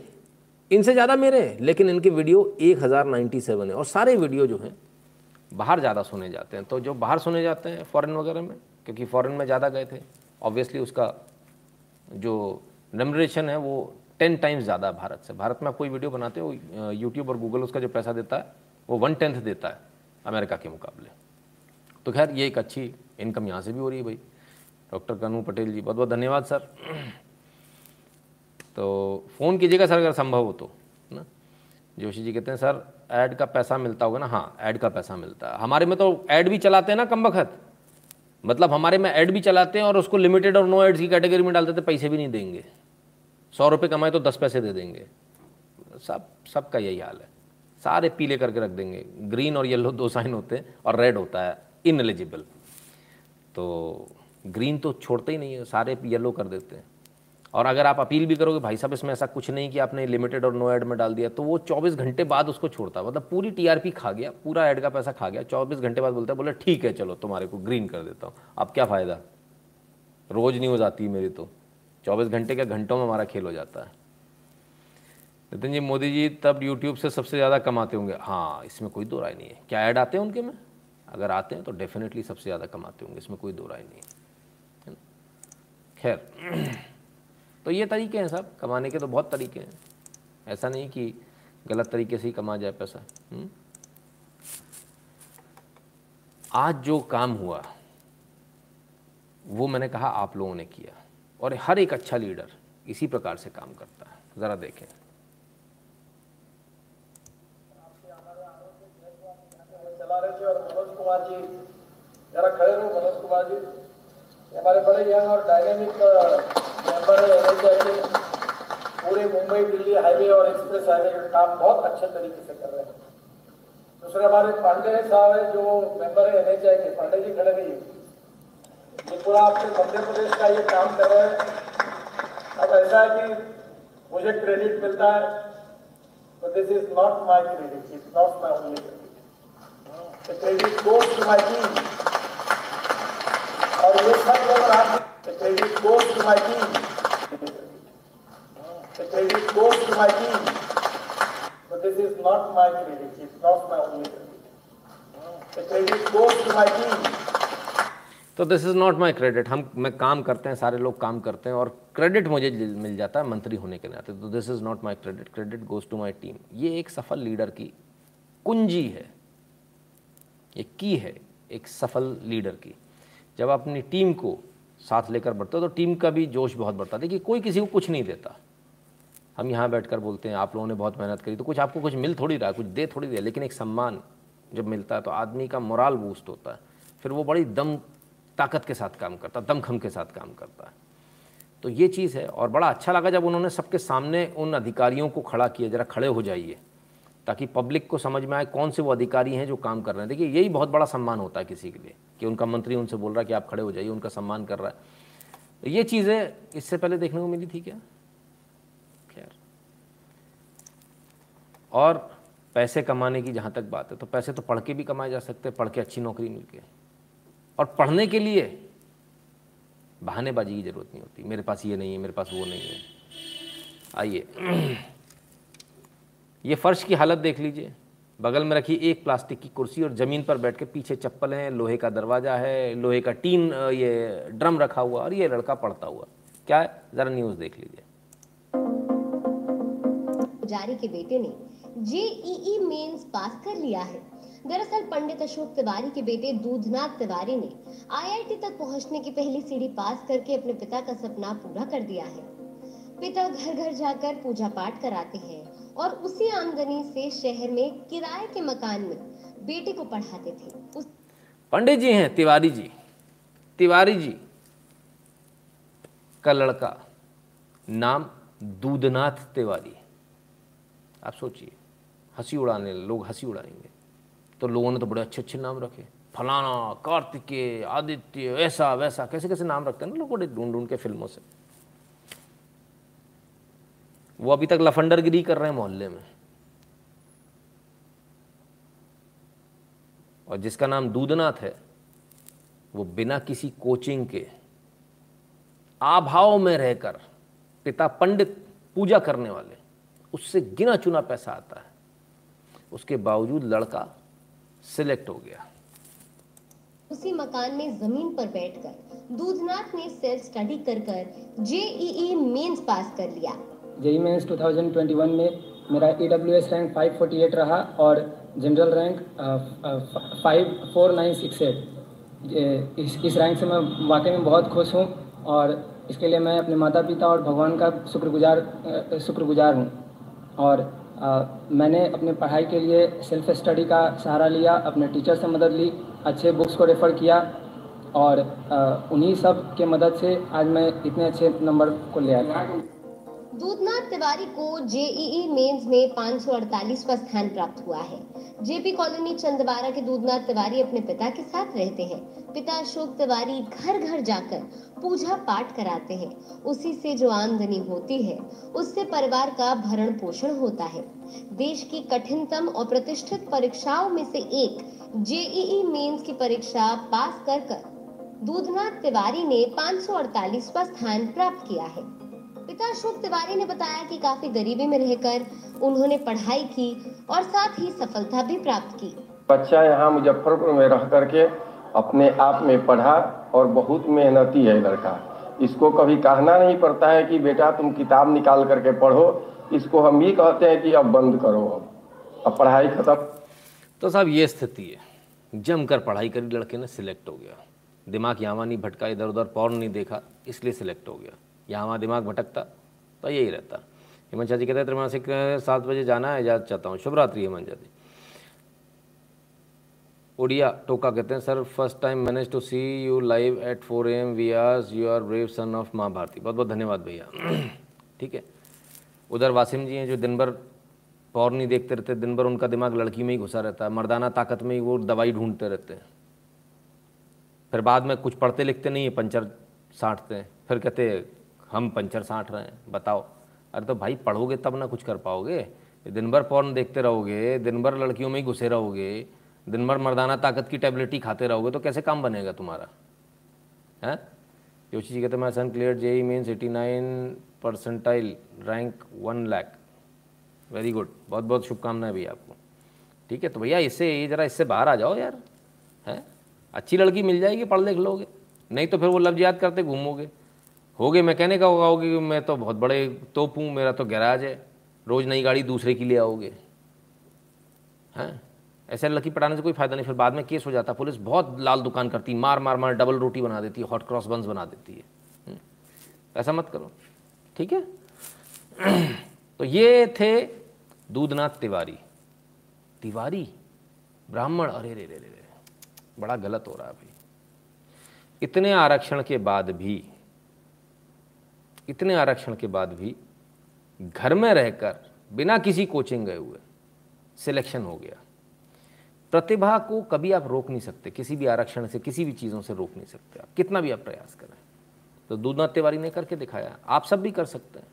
इनसे ज़्यादा मेरे हैं, लेकिन इनके वीडियो 1097 है। और सारे वीडियो जो हैं बाहर ज़्यादा सुने जाते हैं। तो जो बाहर सुने जाते हैं फॉरेन वगैरह में, क्योंकि फॉरेन में ज़्यादा गए थे ऑब्वियसली उसका जो रेमरेशन है वो टेन टाइम्स ज़्यादा भारत से। भारत में आप कोई वीडियो बनाते हो यूट्यूब और गूगल उसका जो पैसा देता है, वो वन टेंथ देता है अमेरिका के मुकाबले। तो खैर, ये एक अच्छी इनकम यहाँ से भी हो रही है भाई। डॉक्टर कनू पटेल जी बहुत बहुत धन्यवाद सर तो फ़ोन कीजिएगा सर अगर संभव हो तो ना? जोशी जी कहते हैं, सर ऐड का पैसा मिलता होगा ना? हाँ ऐड का पैसा मिलता है। हमारे में तो ऐड भी चलाते हैं ना कम वक्त। मतलब हमारे में ऐड भी चलाते हैं और उसको लिमिटेड और नो एड्स की कैटेगरी में डालते थे पैसे भी नहीं देंगे। सौ रुपये कमाए तो दस पैसे दे देंगे। सब, सबका यही हाल है। सारे पीले करके रख देंगे। ग्रीन और येलो दो साइन होते हैं और रेड होता है। इनएलिजिबल तो ग्रीन तो छोड़ते ही नहीं है। सारे येलो कर देते हैं। और अगर आप अपील भी करोगे, भाई साहब, इसमें ऐसा कुछ नहीं कि आपने लिमिटेड और नो ऐड में डाल दिया तो वो 24 घंटे बाद उसको छोड़ता। मतलब पूरी टीआरपी खा गया, पूरा ऐड का पैसा खा गया 24 घंटे बाद बोलता है, बोले, ठीक है, चलो, तुम्हारे को ग्रीन कर देता हूँ। अब क्या फ़ायदा? रोज़ न्यूज़ आती है मेरी तो। चौबीस घंटे के घंटों में हमारा खेल हो जाता है? नितिन जी, मोदी जी, तब यूट्यूब से सबसे ज़्यादा कमाते होंगे। हाँ इसमें कोई दो राय नहीं है। क्या ऐड आते हैं उनके में? अगर आते हैं तो डेफिनेटली सबसे ज़्यादा कमाते होंगे। इसमें कोई दो राय नहीं है। खैर तो ये तरीके हैं सब, कमाने के तो बहुत तरीके हैं ऐसा नहीं कि गलत तरीके से ही कमा जाए पैसा? हम्म? आज जो काम हुआ, वो मैंने कहा आप लोगों ने किया, और हर एक अच्छा लीडर इसी प्रकार से काम करता है ज़रा देखें और मनोज कुमार जी, जरा खड़े रहो, मनोज कुमार जी हमारे बड़े यंग और डायनेमिक मेंबर है पूरे मुंबई, दिल्ली हाईवे और एक्सप्रेस हाईवे का काम बहुत अच्छे तरीके से कर रहे हैं दूसरे हमारे पांडे साहब है, जो मेंबर है एनएचआई के पांडे जी खड़े रहिए ये पूरा अपने मध्य प्रदेश का ये काम कर रहे हैं अब ऐसा है कि मुझे क्रेडिट मिलता है this is not my credit. It's not my only credit. The credit goes to my team. और ये सब this is not my credit. It's not my only credit. The credit goes to my team. तो this is not my credit हम, मैं काम करते हैं, सारे लोग काम करते हैं और क्रेडिट मुझे मिल जाता है मंत्री होने के नाते तो this is not my credit credit goes to my team ये एक सफल लीडर की कुंजी है ये की है एक सफल लीडर की जब आप अपनी टीम को साथ लेकर बढ़ते हो तो टीम का भी जोश बहुत बढ़ता है। देखिए, कोई किसी को कुछ नहीं देता। हम यहाँ बैठकर बोलते हैं, आप लोगों ने बहुत मेहनत करी तो कुछ आपको कुछ मिल थोड़ी रहा कुछ दे थोड़ी दिया, लेकिन एक सम्मान जब मिलता है तो आदमी का मोराल बूस्ट होता है। फिर वो बड़ी दम, ताकत के साथ काम करता है दमखम के साथ काम करता है। तो ये चीज़ है, और बड़ा अच्छा लगा जब उन्होंने सबके सामने उन अधिकारियों को खड़ा किया, ज़रा खड़े हो जाइए। ताकि पब्लिक को समझ में आए कौन से वो अधिकारी हैं जो काम कर रहे हैं। देखिए, यही बहुत बड़ा सम्मान होता है किसी के लिए कि उनका मंत्री उनसे बोल रहा है कि आप खड़े हो जाइए, उनका सम्मान कर रहा है। ये चीज़ें इससे पहले देखने को मिली थी क्या? खैर। और पैसे कमाने की जहाँ तक बात है तो पैसे तो पढ़ के भी कमाए जा सकते हैं, पढ़ के अच्छी नौकरी मिल के। और पढ़ने के लिए बहानेबाजी की ज़रूरत नहीं होती। मेरे पास ये नहीं है, मेरे पास वो नहीं है। आइए। ये फ़र्श की हालत देख लीजिए। बगल में रखी एक प्लास्टिक की कुर्सी और ज़मीन पर बैठ के पीछे चप्पल है, लोहे का दरवाज़ा है, लोहे का टीन ये ड्रम रखा हुआ और ये लड़का पढ़ता हुआ। क्या है? ज़रा न्यूज़ देख लीजिए। जारी के बेटे ने जेईई मेंस पास कर लिया है। दरअसल पंडित अशोक तिवारी के बेटे दूधनाथ तिवारी ने आईआईटी तक पहुँचने की पहली सीढ़ी पास करके अपने पिता का सपना पूरा कर दिया है। पिता घर घर जाकर पूजा पाठ कराते हैं। और उसी आमदनी से शहर में किराए के मकान में बेटे को पढ़ाते थे। उस पंडित जी हैं, तिवारी जी। तिवारी जी का लड़का नाम दूधनाथ तिवारी। आप सोचिए, हँसी उड़ाने, लोग हँसी उड़ाएँगे। तो लोगों ने तो बड़े अच्छे अच्छे नाम रखे। फलाना, कार्तिकेय, आदित्य ऐसा वैसा कैसे कैसे नाम रखते हैं ना लोग बड़े ढूंढ ढूंढ के फ़िल्मों से। वो अभी तक लफंडरगिरी कर रहे हैं मोहल्ले में। और जिसका नाम दूधनाथ है, वो बिना किसी कोचिंग के अभाव में रहकर पिता पंडित पूजा करने वाले, उससे गिना चुना पैसा आता है। उसके बावजूद लड़का सिलेक्ट हो गया। उसी मकान में ज़मीन पर बैठकर दूधनाथ ने सेल्फ स्टडी कर कर जेईई मेंस पास कर लिया। जेई मेंस 2021 में मेरा ई रैंक 548 रहा और general rank five four nine six eight इस इस रैंक से मैं वाकई में बहुत खुश हूँ और इसके लिए मैं अपने माता पिता और भगवान का शुक्रगुजार शुक्रगुजार हूँ। और अ, मैंने अपने पढ़ाई के लिए सेल्फ स्टडी का सहारा लिया अपने टीचर से मदद ली अच्छे बुक्स को रेफ़र किया और उन्हीं सब के मदद से आज मैं इतने अच्छे नंबर को ले आया। दूधनाथ तिवारी को जेईई मेंस में 548वां स्थान प्राप्त हुआ है। जेपी कॉलोनी चंदवारा के दूधनाथ तिवारी अपने पिता के साथ रहते हैं। पिता अशोक तिवारी घर घर जाकर पूजा पाठ कराते हैं। उसी से जो आमदनी होती है, उससे परिवार का भरण पोषण होता है। देश की कठिनतम और प्रतिष्ठित परीक्षाओं में से एक जेईई मेंस की परीक्षा पास कर कर दूधनाथ तिवारी ने 548वां स्थान प्राप्त किया है। पिता अशोक तिवारी ने बताया कि काफ़ी गरीबी में रहकर उन्होंने पढ़ाई की और साथ ही सफलता भी प्राप्त की। बच्चा यहाँ मुजफ्फरपुर में रह करके अपने आप में पढ़ा और बहुत मेहनती है लड़का। इसको कभी कहना नहीं पड़ता है कि बेटा तुम किताब निकाल करके पढ़ो। इसको हम ही कहते हैं कि अब बंद करो अब। अब पढ़ाई खत्म। तो साहब ये स्थिति है। जमकर पढ़ाई करी लड़के ने सिलेक्ट हो गया। दिमाग यहाँ नहीं भटका इधर उधर पौर नहीं देखा इसलिए सिलेक्ट हो गया। यहाँ वहाँ दिमाग भटकता तो यही रहता। हेमंत शाह जी कहते हैं, त्रिमासिक सात बजे जाना है इजाज़त चाहता हूँ। शुभ रात्रि हेमंत जी। उड़िया टोका कहते हैं, sir, first time manage to see you live at four am we are, you are brave son of Maa Bharati बहुत बहुत धन्यवाद भैया। ठीक है? उधर वासिम जी हैं जो दिन भर पौर नहीं देखते रहते दिन भर उनका दिमाग लड़की में ही घुसा रहता है, मर्दाना ताकत में ही वो दवाई ढूंढते रहते हैं। फिर बाद में कुछ पढ़ते लिखते नहीं है, पंचर साँटते हैं। फिर कहते हम पंचर साँट रहे हैं, बताओ। अरे तो भाई, पढ़ोगे तब ना कुछ कर पाओगे? दिन भर पौर्न देखते रहोगे दिन भर लड़कियों में ही घुसे रहोगे दिन भर मर्दाना ताकत की टैबलेट ही खाते रहोगे तो कैसे काम बनेगा तुम्हारा? है? योशी जी कहते my son clear JEE mains eighty nine percentile rank one lakh very good बहुत बहुत शुभकामनाएँ भैया आपको। ठीक है तो भैया इससे जरा इससे बाहर आ जाओ यार। है? अच्छी लड़की मिल जाएगी, पढ़ लिख लोगे। नहीं तो फिर वो लफ्ज याद करते घूमोगे। होगे मैं कहने का होगा होगे मैं तो बहुत बड़े तोप हूँ मेरा तो गैराज है। रोज़ नई गाड़ी दूसरे की ले आओगे। हैं? ऐसे लड़की पटाने से कोई फ़ायदा नहीं फिर बाद में केस हो जाता। पुलिस बहुत लाल दुकान करती मार मार मार डबल रोटी बना देती है हॉट क्रॉस बंस बना देती है। हम्म, ऐसा मत करो। ठीक है? तो ये थे दूधनाथ तिवारी। तिवारी? ब्राह्मण? अरे रे रे रे। बड़ा गलत हो रहा है भाई। इतने आरक्षण के बाद भी इतने आरक्षण के बाद भी घर में रहकर बिना किसी कोचिंग गए हुए सिलेक्शन हो गया। प्रतिभा को कभी आप रोक नहीं सकते, किसी भी आरक्षण से, किसी भी चीज़ों से रोक नहीं सकते आप, कितना भी आप प्रयास करें। तो दूधनाथ तिवारी ने करके दिखाया, आप सब भी कर सकते हैं।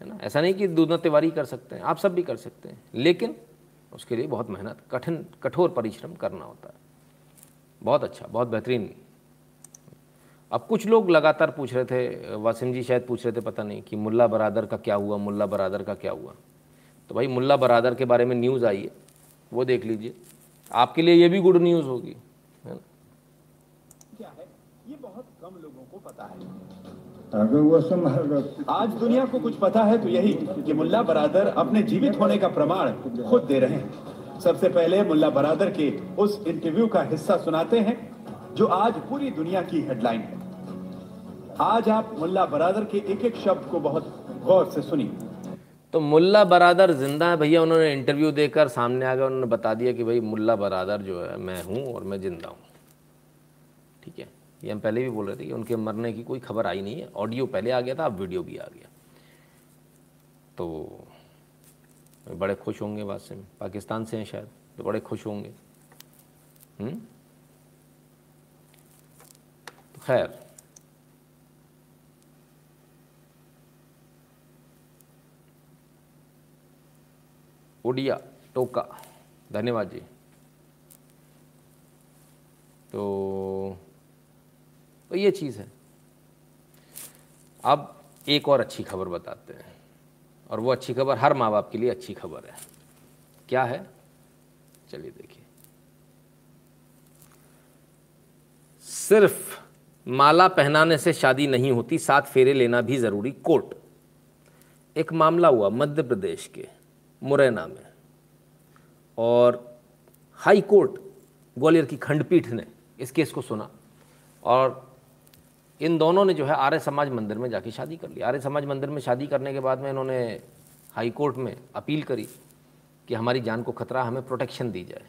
है ना? ऐसा नहीं कि दूधनाथ तिवारी कर सकते हैं, आप सब भी कर सकते हैं, लेकिन उसके लिए बहुत मेहनत, कठिन, कठोर परिश्रम करना होता है। बहुत अच्छा बहुत बेहतरीन अब कुछ लोग लगातार पूछ रहे थे वासिम जी शायद पूछ रहे थे पता नहीं कि मुल्ला बरादर का क्या हुआ मुल्ला बरादर का क्या हुआ। तो भाई मुल्ला बरादर के बारे में न्यूज़ आई है वो देख लीजिए। आपके लिए ये भी गुड न्यूज़ होगी है ना? क्या है? ये बहुत कम लोगों को पता है। आज दुनिया को कुछ पता है तो यही कि मुल्ला बरादर अपने जीवित होने का प्रमाण खुद दे रहे हैं। सबसे पहले मुल्ला बरादर के उस इंटरव्यू का हिस्सा सुनाते हैं जो आज पूरी दुनिया की हेडलाइन है। आज आप मुल्ला बरादर के एक एक शब्द को बहुत गौर से सुनिए। तो मुल्ला बरादर ज़िंदा है भैया, उन्होंने इंटरव्यू देकर सामने आ गए, उन्होंने बता दिया कि भाई मुल्ला बरादर जो है, मैं हूँ और मैं ज़िंदा हूँ। ठीक है? ये हम पहले भी बोल रहे थे कि उनके मरने की कोई खबर आई नहीं है। ऑडियो पहले आ गया था, अब वीडियो भी आ गया। तो बड़े खुश होंगे बात से। पाकिस्तान से हैं शायद तो बड़े खुश होंगे। हम्म? तो खैर ओडिया, टोका। धन्यवाद जी। तो तो ये चीज़ है। अब एक और अच्छी खबर बताते हैं। और वो अच्छी खबर हर माँ बाप के लिए अच्छी खबर है। क्या है? चलिए देखिए। सिर्फ़ माला पहनाने से शादी नहीं होती सात फेरे लेना भी ज़रूरी। कोर्ट। एक मामला हुआ मध्य प्रदेश के। मुरैना में। और हाई कोर्ट ग्वालियर की खंडपीठ ने इस केस को सुना। और इन दोनों ने जो है आर्य समाज मंदिर में जाके शादी कर ली। आर्य समाज मंदिर में शादी करने के बाद में इन्होंने हाई कोर्ट में अपील करी कि हमारी जान को खतरा, हमें प्रोटेक्शन दी जाए।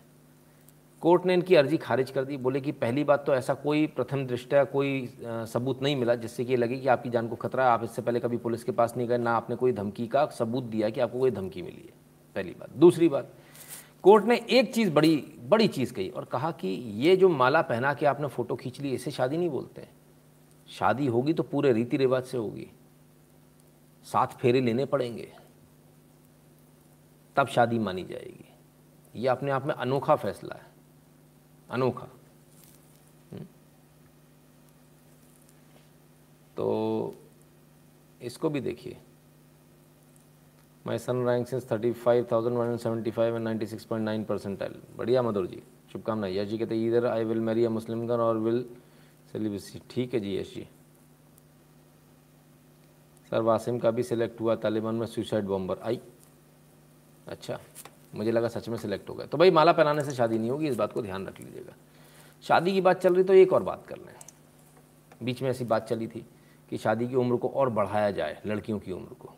कोर्ट ने इनकी अर्जी खारिज कर दी। बोले कि पहली बात तो ऐसा कोई प्रथम दृष्टया कोई सबूत नहीं मिला, जिससे कि ये लगे कि आपकी जान को खतरा है, आप इससे पहले कभी पुलिस के पास नहीं गए, ना आपने कोई धमकी का सबूत दिया कि आपको कोई धमकी मिली है। पहली बात। दूसरी बात, कोर्ट ने एक चीज़ बड़ी बड़ी चीज़ कही और कहा कि ये जो माला पहना के आपने फ़ोटो खींच ली, इसे शादी नहीं बोलते शादी होगी तो पूरे रीति रिवाज से होगी। सात फेरे लेने पड़ेंगे। तब शादी मानी जाएगी। ये अपने आप में अनोखा फैसला है। अनोखा। हम्म। तो इसको भी देखिए। My son rank since thirty five thousand one seventy five and ninety six point nine percentile बढ़िया मधुर जी शुभकामनाएँ यश जी कहते इधर I will marry a Muslim girl और विल सेलिब्रेसी ठीक है जी यश जी सर वासिम का भी सिलेक्ट हुआ तालिबान में सुसाइड बॉम्बर आई अच्छा मुझे लगा सच में सिलेक्ट हो गया तो भाई माला पहनाने से शादी नहीं होगी इस बात को ध्यान रख लीजिएगा शादी की बात चल रही तो एक और बात कर लें बीच में ऐसी बात चली थी कि शादी की उम्र को और बढ़ाया जाए लड़कियों की उम्र को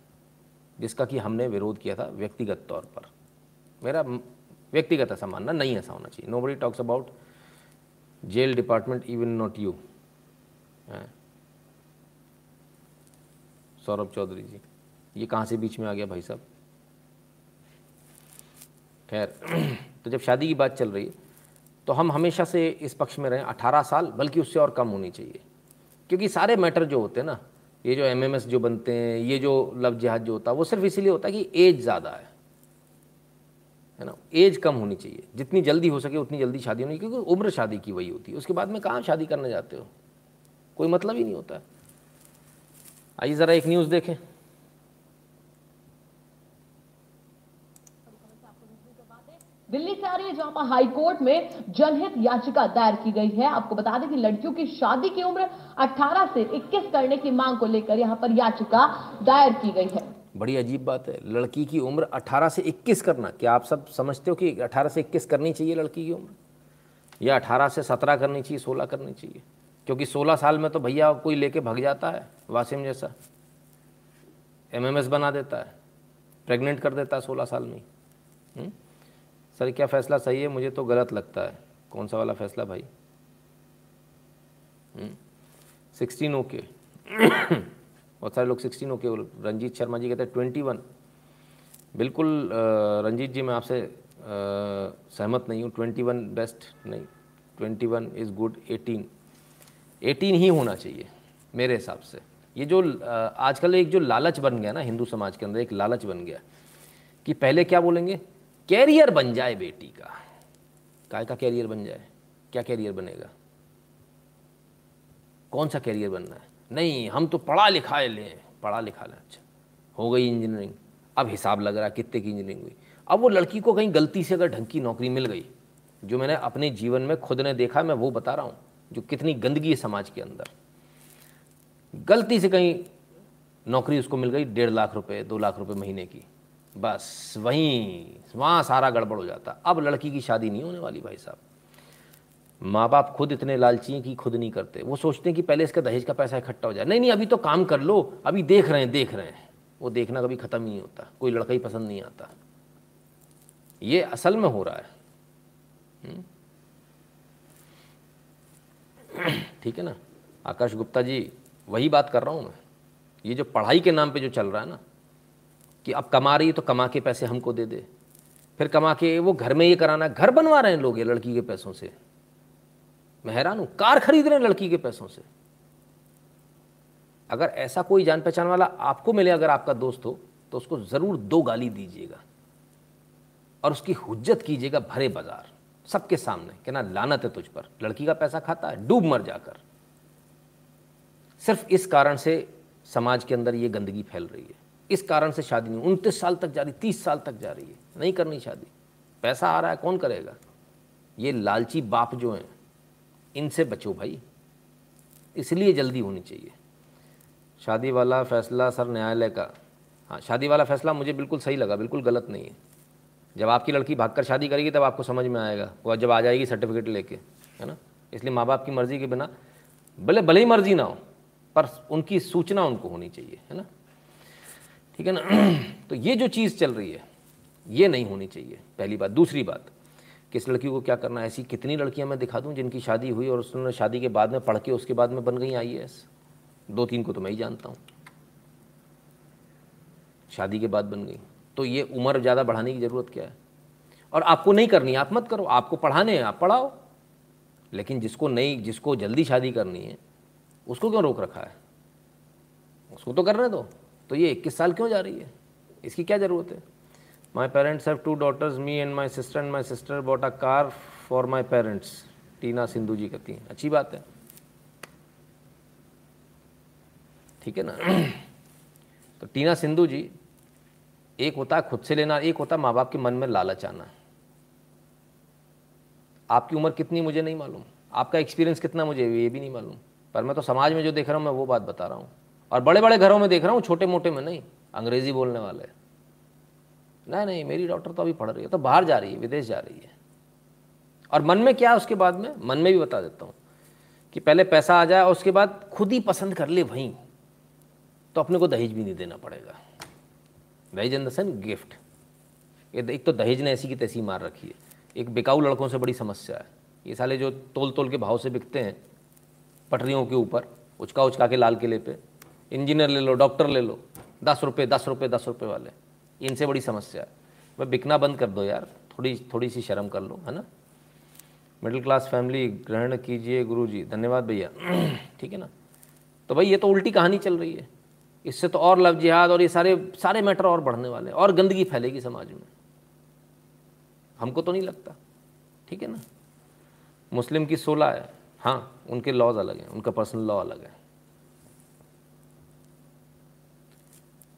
जिसका कि हमने विरोध किया था व्यक्तिगत तौर पर। मेरा व्यक्तिगत ऐसा मानना नहीं ऐसा होना चाहिए। Nobody talks about jail department even not you Saurabh Chaudhary ji, ये कहाँ से बीच में आ गया भाई साहब? खैर तो जब शादी की बात चल रही है तो हम हमेशा से इस पक्ष में रहें। 18 साल, बल्कि उससे और कम होनी चाहिए। क्योंकि सारे मैटर जो होते हैं ना ये जो एमएमएस जो बनते हैं, ये जो लव जिहाद जो होता है, वो सिर्फ़ इसीलिए होता है कि एज ज़्यादा है। है ना? एज कम होनी चाहिए। जितनी जल्दी हो सके उतनी जल्दी शादी होनी क्योंकि उम्र शादी की वही होती है। उसके बाद में कहाँ शादी करने जाते हो? कोई मतलब ही नहीं होता। आइए ज़रा एक न्यूज़ देखें। दिल्ली से आ रही है, जहाँ पर हाई कोर्ट में जनहित याचिका दायर की गई है। आपको बता दें कि लड़कियों की शादी की उम्र 18 से 21 करने की मांग को लेकर यहाँ पर याचिका दायर की गई है। बड़ी अजीब बात है, लड़की की उम्र 18 से 21 करना। क्या आप सब समझते हो कि 18 से 21 करनी चाहिए लड़की की उम्र? या 18 से 17 करनी चाहिए 16 करनी चाहिए? क्योंकि 16 साल में तो भैया कोई लेके भग जाता है, वासिम जैसा। एमएमएस बना देता है, प्रेग्नेंट कर देता है 16 साल में हुँ? सर क्या फ़ैसला सही है? मुझे तो गलत लगता है। कौन सा वाला फैसला भाई? सिक्सटीन हम्म, ओके बहुत सारे लोग सिक्सटीन ओके रंजीत शर्मा जी कहते हैं ट्वेंटी वन बिल्कुल रंजीत जी मैं आपसे सहमत नहीं हूँ। ट्वेंटी वन बेस्ट नहीं। Twenty one is good eighteen eighteen ही होना चाहिए मेरे हिसाब से। ये जो आजकल एक जो लालच बन गया ना हिंदू समाज के अंदर एक लालच बन गया कि पहले क्या बोलेंगे? कैरियर बन जाए बेटी का। काय का कैरियर बन जाए? क्या कैरियर बनेगा? कौन सा कैरियर बनना है? नहीं, हम तो पढ़ा लिखा लें, पढ़ा लिखा लें अच्छा। हो गई इंजीनियरिंग। अब हिसाब लग रहा है कितने की इंजीनियरिंग हुई। अब वो लड़की को कहीं गलती से अगर ढंग की नौकरी मिल गई, जो मैंने अपने जीवन में खुद ने देखा, मैं वो बता रहा हूँ, जो कितनी गंदगी है समाज के अंदर। गलती से कहीं नौकरी उसको मिल गई, डेढ़ लाख रुपए, दो लाख रुपए महीने की। बस वहीं वहाँ सारा गड़बड़ हो जाता। अब लड़की की शादी नहीं होने वाली भाई साहब। माँ बाप खुद इतने लालची हैं कि खुद नहीं करते। वो सोचते हैं कि पहले इसका दहेज का पैसा इकट्ठा हो जाए। नहीं नहीं, अभी तो काम कर लो। अभी देख रहे हैं, देख रहे हैं। वो देखना कभी ख़त्म नहीं होता। कोई लड़का ही पसंद नहीं आता। ये असल में हो रहा है। हम्म? ठीक है ना? आकाश गुप्ता जी, वही बात कर रहा हूँ मैं। ये जो पढ़ाई के नाम पे जो चल रहा है ना कि अब कमा रही है तो कमा के पैसे हमको दे दे। फिर कमा के वो घर में ये कराना, घर बनवा रहे हैं लोग ये लड़की के पैसों से। मैं हैरान हूँ, कार खरीद रहे हैं लड़की के पैसों से। अगर ऐसा कोई जान पहचान वाला आपको मिले, अगर आपका दोस्त हो तो उसको ज़रूर दो गाली दीजिएगा। और उसकी हुज्जत कीजिएगा भरे बाज़ार, सबके सामने, कि ना लानत है तुझ पर। लड़की का पैसा खाता है, डूब मर जाकर। सिर्फ़ इस कारण से समाज के अंदर ये गंदगी फैल रही है। इस कारण से शादी नहीं, उनतीस साल तक जा रही, तीस साल तक जा रही है। नहीं करनी शादी। पैसा आ रहा है, कौन करेगा? ये लालची बाप जो हैं, इनसे बचो भाई। इसलिए जल्दी होनी चाहिए। शादी वाला फैसला सर न्यायालय का। हाँ शादी वाला फैसला मुझे बिल्कुल सही लगा, बिल्कुल गलत नहीं है। जब आपकी लड़की भागकर शादी करेगी, तब आपको समझ में आएगा। वो जब आ जाएगी सर्टिफिकेट लेके, है ना? इसलिए माँ बाप की मर्ज़ी के बिना, भले भले ही मर्ज़ी ना हो, पर उनकी सूचना उनको होनी चाहिए, है ना? ठीक है ना? तो ये जो चीज़ चल रही है, ये नहीं होनी चाहिए। पहली बात। दूसरी बात, किस लड़की को क्या करना है? ऐसी कितनी लड़कियाँ मैं दिखा दूँ जिनकी शादी हुई और उसने शादी के बाद में पढ़ के उसके बाद में बन गई आई दो तीन को तो मैं ही जानता हूँ। शादी के बाद बन गई। तो ये उम्र ज़्यादा बढ़ाने की ज़रूरत क्या है? और आपको नहीं करनी आप मत करो। आपको पढ़ाने हैं, आप पढ़ाओ। लेकिन जिसको नहीं, जिसको जल्दी शादी करनी है, उसको क्यों रोक रखा है? उसको तो करने दो। तो ये इक्कीस साल क्यों जा रही है? इसकी क्या ज़रूरत है? My parents have two daughters me and my sister and my sister bought a car for my parents Tina Sindhu ji कहती हैं। अच्छी बात है। ठीक है ना? तो टीना सिंधु जी, एक होता खुद से लेना, एक होता माँ बाप के मन में लालच आना। आपकी उम्र कितनी मुझे नहीं मालूम। आपका एक्सपीरियंस कितना मुझे, ये भी नहीं मालूम। पर मैं तो समाज में जो देख रहा हूँ, मैं वो बात बता रहा हूँ। और बड़े बड़े घरों में देख रहा हूँ छोटे मोटे में नहीं, अंग्रेज़ी बोलने वाले नहीं नहीं, मेरी डॉक्टर तो अभी पढ़ रही है तो बाहर जा रही है, विदेश जा रही है। और मन में क्या उसके बाद में? मन में भी बता देता हूँ कि पहले पैसा आ जाए और उसके बाद खुद ही पसंद कर ले वहीं तो अपने को दहेज भी नहीं देना पड़ेगा। दहेज इन द गिफ्ट एक तो दहेज ने ऐसी की तैसी मार रखी है। एक बिकाऊ लड़कों से बड़ी समस्या है। ये साले जो तोल तोल के भाव से बिकते हैं, पटरियों के ऊपर उचका उचका के लाल किले पे इंजीनियर ले लो, डॉक्टर ले लो, दस रुपये दस रुपये दस रुपये वाले। इनसे बड़ी समस्या है। भाई, बिकना बंद कर दो यार। थोड़ी थोड़ी सी शर्म कर लो, है ना? मिडिल क्लास फैमिली, ग्रहण कीजिए गुरु जी धन्यवाद भैया। ठीक है ना? तो भाई, ये तो उल्टी कहानी चल रही है। इससे तो और लव जिहाद और ये सारे सारे मैटर और बढ़ने वाले हैं और गंदगी फैलेगी समाज में। हमको तो नहीं लगता। ठीक है ना? मुस्लिम की सोलह है। हाँ उनके लॉज अलग हैं, उनका पर्सनल लॉ अलग है।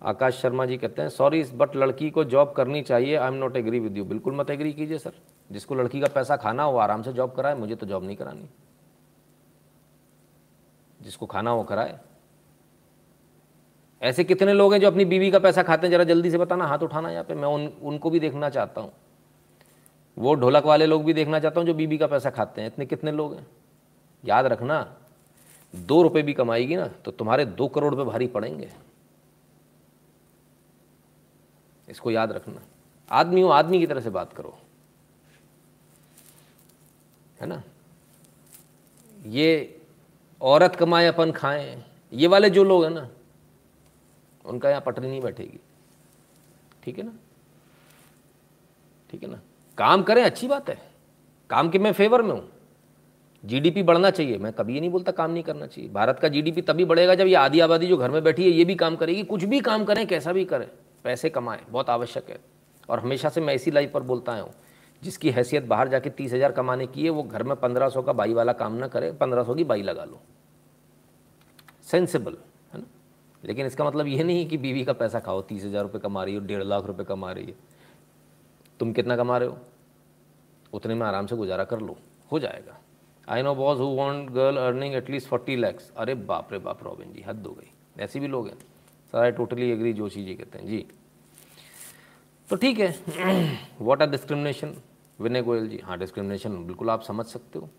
आकाश शर्मा जी कहते हैं सॉरी बट लड़की को जॉब करनी चाहिए। I am not agree with you बिल्कुल मत एग्री कीजिए सर जिसको लड़की का पैसा खाना हो आराम से जॉब कराए, मुझे तो जॉब नहीं करानी। जिसको खाना हो कराए। ऐसे कितने लोग हैं जो अपनी बीवी का पैसा खाते हैं, जरा जल्दी से बताना। हाथ उठाना यहाँ पे। मैं उन, उनको भी देखना चाहता हूँ। वो ढोलक वाले लोग भी देखना चाहता हूँ जो बीबी का पैसा खाते हैं। इतने कितने लोग हैं? याद रखना, दो रुपये भी कमाएगी ना तो तुम्हारे दो करोड़ रुपए भारी पड़ेंगे। इसको याद रखना। आदमी हो, आदमी की तरह से बात करो। है ना? ये औरत कमाए, अपन खाएँ। ये वाले जो लोग हैं ना, उनका यहाँ पटरी नहीं बैठेगी। ठीक है ना? ठीक है ना? काम करें, अच्छी बात है। काम के मैं फेवर में हूँ। जीडीपी बढ़ना चाहिए। मैं कभी ये नहीं बोलता काम नहीं करना चाहिए। भारत का जीडीपी तभी बढ़ेगा जब ये आधी आबादी जो घर में बैठी है, ये भी काम करेगी। कुछ भी काम करें, कैसा भी करें। पैसे कमाएँ, बहुत आवश्यक है। और हमेशा से मैं इसी लाइफ पर बोलता हूँ, जिसकी हैसियत बाहर जाके तीस हज़ार कमाने की है, वो घर में पंद्रह सौ का बाई वाला काम ना करे, पंद्रह सौ की बाई लगा लो। सेंसिबल है ना? लेकिन इसका मतलब ये नहीं कि बीवी का पैसा खाओ, तीस हज़ार रुपये कमा रही हो, डेढ़ लाख रुपये कमा रही है। तुम कितना कमा रहे हो? उतने में आराम से गुजारा कर लो, हो जाएगा। I know boss who want girl earning at least forty lakhs अरे बाप रे बाप रॉबिन जी, हद हो गई। ऐसे भी लोग हैं। Sir I totally agree Joshi ji कहते हैं, जी। तो ठीक है what are discrimination Vinay Goyal ji हाँ डिस्क्रिमिनेशन बिल्कुल आप समझ सकते हो।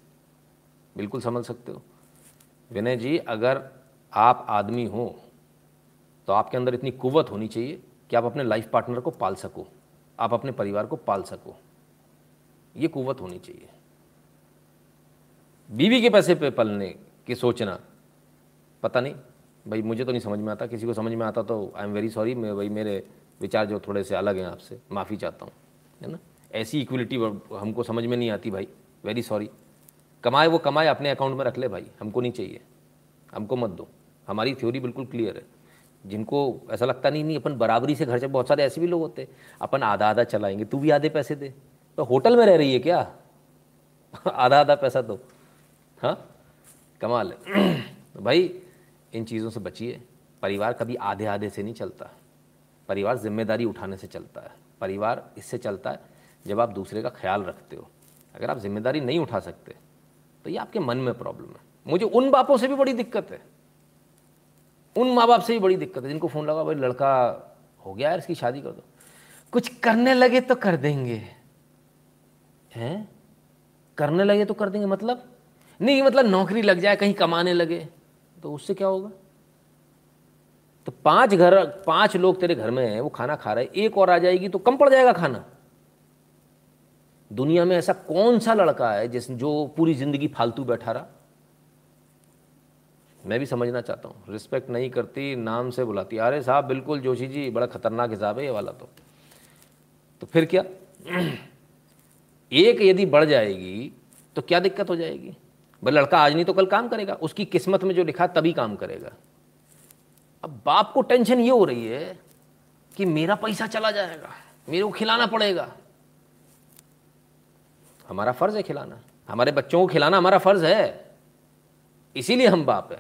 बिल्कुल समझ सकते हो। विनय जी, अगर आप आदमी हो तो आपके अंदर इतनी कुवत होनी चाहिए कि आप अपने लाइफ पार्टनर को पाल सको, आप अपने परिवार को पाल सको। ये कुवत होनी चाहिए। बीवी के पैसे पे पलने की सोचना, पता नहीं। भाई, मुझे तो नहीं समझ में आता, किसी को समझ में आता तो आई एम वेरी सॉरी मैं भाई, मेरे विचार जो थोड़े से अलग हैं आपसे, माफ़ी चाहता हूँ, है ना? ऐसी इक्वलिटी हमको समझ में नहीं आती भाई वेरी सॉरी कमाए वो कमाए, अपने अकाउंट में रख ले भाई, हमको नहीं चाहिए, हमको मत दो। हमारी थ्योरी बिल्कुल क्लियर है। जिनको ऐसा लगता नहीं नहीं, अपन बराबरी से घर से बहुत सारे ऐसे भी लोग होते अपन आधा आधा चलाएँगे, तू भी आधे पैसे दे। तो होटल में रह रही है क्या? आधा आधा पैसा दो हाँ? कमाल है। भाई इन चीज़ों से बचिए। परिवार कभी आधे आधे से नहीं चलता। परिवार ज़िम्मेदारी उठाने से चलता है। परिवार इससे चलता है, जब आप दूसरे का ख्याल रखते हो। अगर आप ज़िम्मेदारी नहीं उठा सकते तो ये आपके मन में प्रॉब्लम है। मुझे उन बापों से भी बड़ी दिक्कत है। उन माँ बाप से भी बड़ी दिक्कत है, जिनको फ़ोन लगा, भाई, लड़का हो गया यार, इसकी शादी कर दो। कुछ करने लगे तो कर देंगे। हैं? करने लगे तो कर देंगे मतलब? नहीं मतलब नौकरी लग जाए, कहीं कमाने लगे। तो उससे क्या होगा? तो पाँच घर, पाँच लोग तेरे घर में हैं, वो खाना खा रहे एक और आ जाएगी तो कम पड़ जाएगा खाना। दुनिया में ऐसा कौन सा लड़का है जिस, जो पूरी ज़िंदगी फालतू बैठा रहा? मैं भी समझना चाहता हूँ। रिस्पेक्ट नहीं करती, नाम से बुलाती। अरे साहब, बिल्कुल जोशी जी, बड़ा खतरनाक हिसाब है ये वाला तो। तो फिर क्या? एक यदि बढ़ जाएगी तो क्या दिक्कत हो जाएगी? भाई लड़का आज नहीं तो कल काम करेगा। उसकी किस्मत में जो लिखा तभी काम करेगा। अब बाप को टेंशन ये हो रही है कि मेरा पैसा चला जाएगा, मेरे को खिलाना पड़ेगा। हमारा फ़र्ज़ है खिलाना। हमारे बच्चों को खिलाना हमारा फ़र्ज़ है। इसीलिए हम बाप है।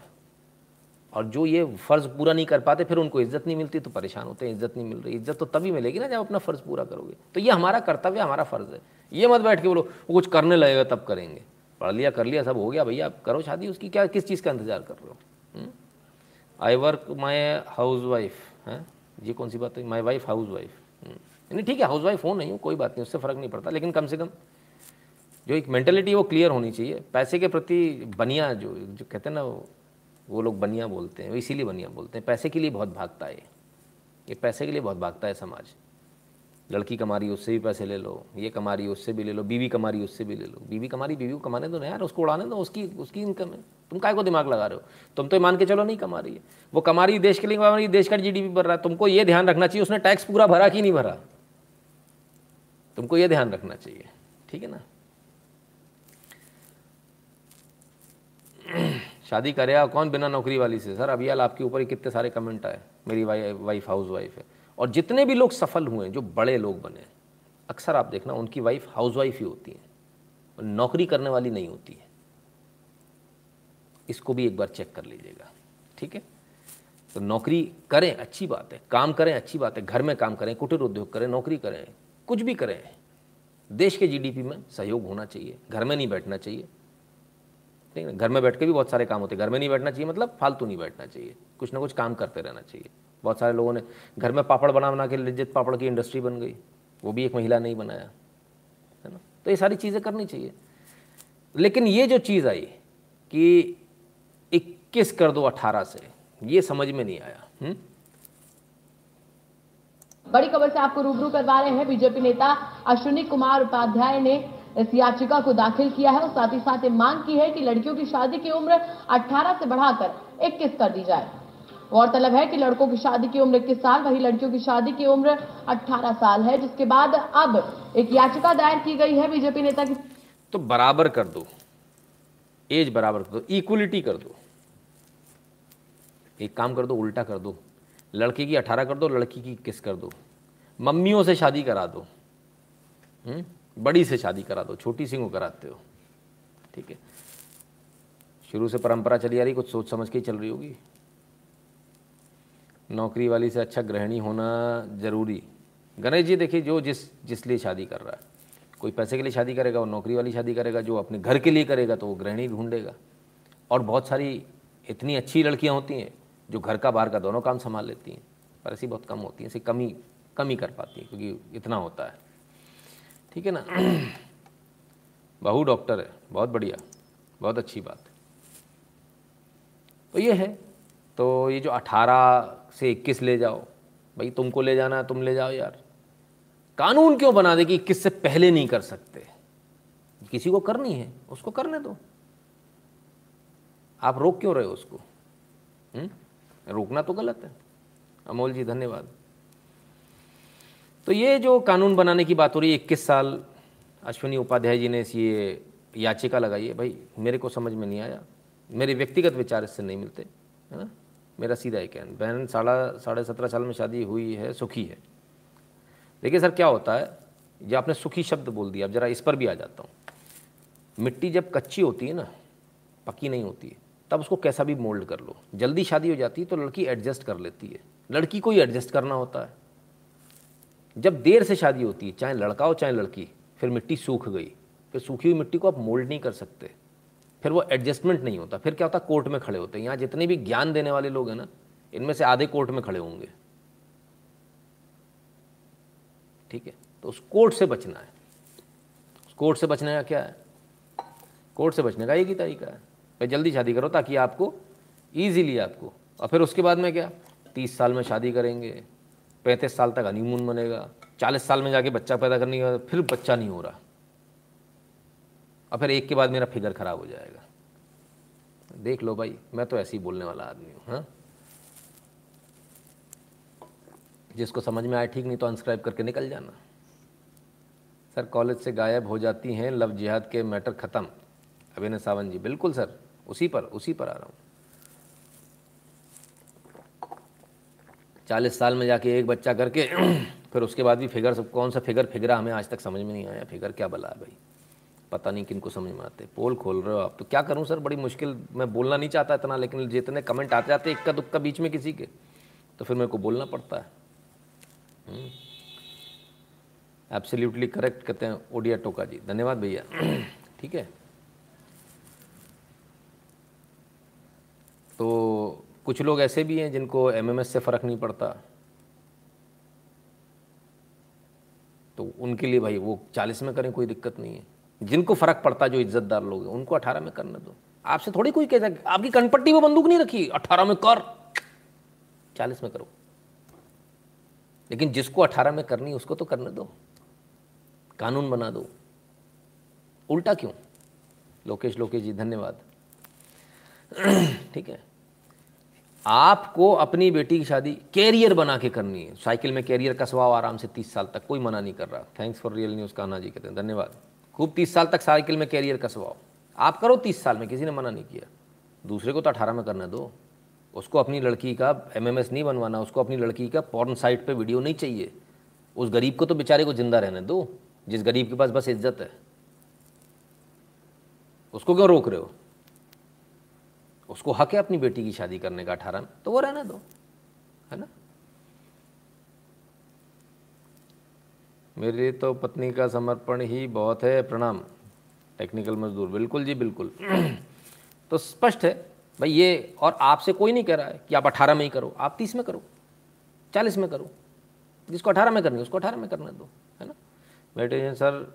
और जो ये फ़र्ज़ पूरा नहीं कर पाते, फिर उनको इज़्ज़त नहीं मिलती तो परेशान होते हैं, इज़्ज़त नहीं मिल रही। इज़्ज़त तो तभी मिलेगी ना जब अपना फ़र्ज़ पूरा करोगे। तो ये हमारा कर्तव्य, हमारा फ़र्ज़ है। ये मत बैठ के बोलो, वो कुछ करने लगेगा, तब करेंगे। पढ़ लिया, कर लिया, सब हो गया भैया। आप करो शादी उसकी, क्या, किस चीज़ का इंतज़ार कर रहे हो? I work my housewife है? ये कौन सी बात है? माई वाइफ हाउस वाइफ नहीं, ठीक है हाउस वाइफ हो नहीं हो, कोई बात नहीं, उससे फ़र्क नहीं पड़ता, लेकिन कम से कम जो एक मेंटेलिटी वो क्लियर होनी चाहिए। पैसे के प्रति बनिया जो जो कहते हैं ना, वो लोग बनिया बोलते हैं, वो इसीलिए बनिया बोलते हैं। पैसे के लिए बहुत भागता है ये पैसे के लिए बहुत भागता है समाज। लड़की कमा रही उससे भी पैसे ले लो, ये कमा रही उससे भी ले लो, बीवी कमा रही उससे भी ले लो। बीवी कमा रही बीवी को कमाने दो ना यार, उसको उड़ाने दो, उसकी उसकी इनकम है। तुम काय को दिमाग लगा रहे हो? तुम तो मान के चलो नहीं कमा रही है। वो कमा रही देश के लिए, कमा रही देश का जीडीपी बढ़ रहा है। तुमको ये ध्यान रखना चाहिए, उसने टैक्स पूरा भरा कि नहीं भरा? तुमको ये ध्यान रखना चाहिए, ठीक है ना? शादी करे कौन बिना नौकरी वाली से? सर, अभी आपके ऊपर कितने सारे कमेंट आए। मेरी वाइफ हाउस वाइफ है। और जितने भी लोग सफल हुए जो बड़े लोग बने अक्सर आप देखना, उनकी वाइफ हाउस वाइफ ही होती है। नौकरी करने वाली नहीं होती है। इसको भी एक बार चेक कर लीजिएगा, ठीक है? तो नौकरी करें, अच्छी बात है। काम करें, अच्छी बात है। घर में काम करें, कुटीर उद्योग करें, नौकरी करें, कुछ भी करें। देश के जीडीपी में सहयोग होना चाहिए। घर में नहीं बैठना चाहिए। ठीक है? घर में बैठ के भी बहुत सारे काम होते हैं। घर में नहीं बैठना चाहिए मतलब फालतू नहीं बैठना चाहिए। कुछ ना कुछ काम करते रहना चाहिए। बहुत सारे लोगों ने, घर में पापड़ बना बना के लिज्जत पापड़ की इंडस्ट्री बन गई वो भी एक महिला नहीं बनाया, है ना तो ये सारी चीज़ें करनी चाहिए लेकिन ये जो चीज़ आई कि इक्कीस कर दो अठारह से, ये समझ में नहीं आया हुँ? हम्म? बड़ी खबर से आपको रूबरू करवा रहे हैं बीजेपी नेता अश्विनी कुमार उपाध्याय ने इस याचिका को दाखिल किया है और साथ ही साथ ये मांग की है कि लड़कियों की शादी की उम्र 18 से बढ़ाकर 21 कर दी जाए गौरतलब है कि लड़कों की शादी की उम्र इक्कीस साल, वही लड़कियों की शादी की उम्र 18 साल है, जिसके बाद अब एक याचिका दायर की गई है बीजेपी नेता की तो बराबर कर दो, एज बराबर कर दो इक्वलिटी कर दो एक काम कर दो, उल्टा कर दो, लड़के की अठारह कर दो, लड़की की किस कर दो, मम्मियों से शादी करा दो हुँ? हम्म? बड़ी से शादी करा दो, छोटी सी को कराते हो, ठीक है शुरू से परंपरा चली आ रही, कुछ सोच समझ के चल रही होगी नौकरी वाली से अच्छा गृहिणी होना ज़रूरी। गणेश जी, देखिए, जो जिस जिस लिए शादी कर रहा है, कोई पैसे के लिए शादी करेगा, वो नौकरी वाली शादी करेगा, जो अपने घर के लिए करेगा तो वो गृहिणी ढूंढेगा। और बहुत सारी इतनी अच्छी लड़कियाँ होती हैं, जो घर का, बाहर का दोनों काम संभाल लेती हैं, पर ऐसी बहुत कम होती हैं, ऐसी कमी, कम कर पाती हैं, क्योंकि इतना होता है। ठीक है ना? बहू डॉक्टर है, बहुत बढ़िया, बहुत अच्छी बात। तो ये है तो ये जो 18 से 21 ले जाओ। भाई, तुमको ले जाना है, तुम ले जाओ यार। कानून क्यों बना दे कि इक्कीस से पहले नहीं कर सकते? किसी को करनी है, उसको करने दो। आप रोक क्यों रहे हो उसको? हुँ? रोकना तो गलत है। अमोल जी, धन्यवाद। तो ये जो कानून बनाने की बात हो रही है, इक्कीस साल, अश्विनी उपाध्याय जी ने इस ये याचिका लगाई है। भाई, मेरे को समझ में नहीं आया। मेरे व्यक्तिगत विचार इससे नहीं मिलते, है ना? मेरा सीधा है बहन साढ़ा साढ़े सत्रह साल में शादी हुई है, सुखी है। देखिए सर, क्या होता है? जो आपने सुखी शब्द बोल दिया। अब जरा इस पर भी आ जाता हूँ। मिट्टी जब कच्ची होती है ना, पक्की नहीं होती है, तब उसको कैसा भी मोल्ड कर लो। जल्दी शादी हो जाती है तो लड़की एडजस्ट कर लेती है। लड़की को ही एडजस्ट करना होता है। जब देर से शादी होती है, चाहे लड़का हो, चाहे लड़की, फिर मिट्टी सूख गई। फिर सूखी हुई मिट्टी को आप मोल्ड नहीं कर सकते। फिर वो एडजस्टमेंट नहीं होता। फिर क्या होता? कोर्ट में खड़े होते हैं। यहाँ जितने भी ज्ञान देने वाले लोग हैं ना, इनमें से आधे कोर्ट में खड़े होंगे। ठीक है? तो उस कोर्ट से बचना है। उस कोर्ट से बचने का क्या है? कोर्ट से बचने का एक ही तरीका है। भाई, जल्दी शादी करो ताकि आपको ईजीली आपको। और फिर उसके बाद में क्या? तीस साल में शादी करेंगे। पैंतीस साल तक हनीमून बनेगा। चालीस साल में जाके बच्चा पैदा करने के बाद फिर बच्चा नहीं हो रहा। और फिर एक के बाद मेरा फिगर खराब हो जाएगा। देख लो भाई, मैं तो ऐसे ही बोलने वाला आदमी हूँ हाँ? जिसको समझ में आए ठीक, नहीं तो अनस्क्राइब करके निकल जाना। सर कॉलेज से गायब हो जाती हैं, लव जिहाद के मैटर ख़त्म। अभिनय सावंत जी, बिल्कुल सर, उसी पर उसी पर आ रहा हूँ। चालीस साल में जाके एक बच्चा करके, फिर उसके बाद भी फिगर सब, कौन सा फिगर, फिगरा हमें आज तक समझ में नहीं आया, फिगर क्या बला है भाई। पता नहीं किनको समझ में आते। पोल खोल रहे हो आप। तो क्या करूँ सर? बड़ी मुश्किल। मैं बोलना नहीं चाहता इतना, लेकिन जितने कमेंट आते जाते इक्का दुक्का बीच में किसी के तो फिर मेरे को बोलना पड़ता है। Absolutely hmm. करेक्ट कहते हैं ओडिया टोका जी। धन्यवाद भैया। ठीक है। तो कुछ लोग ऐसे भी हैं जिनको एमएमएस से फ़र्क नहीं पड़ता। तो उनके लिए भाई वो चालीस में करें, कोई दिक्कत नहीं है। जिनको फ़र्क पड़ता जो इज्जतदार लोग हैं, उनको अठारह में करने दो। आपसे थोड़ी कोई कहता आपकी कनपट्टी में बंदूक नहीं रखी, अठारह में कर। चालीस में करो। लेकिन जिसको अठारह में करनी उसको तो करने दो। कानून बना दो। उल्टा क्यों? लोकेश लोकेश जी, धन्यवाद। ठीक है। आपको अपनी बेटी की शादी कैरियर बना के करनी है। साइकिल में कैरियर कसवाओ, आराम से तीस साल तक, कोई मना नहीं कर रहा। Thanks for real news, Kanha ji कहते हैं। धन्यवाद। खूब तीस साल तक साइकिल में कैरियर कसवाओ आप करो तीस साल में, किसी ने मना नहीं किया। दूसरे को तो अठारह में करने दो। उसको अपनी लड़की का एमएमएस नहीं बनवाना, उसको अपनी लड़की का पॉर्न साइट पे वीडियो नहीं चाहिए। उस गरीब को तो बेचारे को ज़िंदा रहने दो, जिस गरीब के पास बस इज़्ज़त है। उसको क्यों रोक रहे हो? उसको हक है अपनी बेटी की शादी करने का अठारह में? तो वो रहने दो, है ना? मेरी तो पत्नी का समर्पण ही बहुत है, प्रणाम। टेक्निकल मजदूर। बिल्कुल जी, बिल्कुल। तो स्पष्ट है, भाई ये और आपसे कोई नहीं कह रहा है कि आप अठारह में ही करो, आप तीस में करो, चालीस में करो। जिसको अठारह में करनी है, उसको अठारह में करने दो, है ना? मेडिटेशन सर,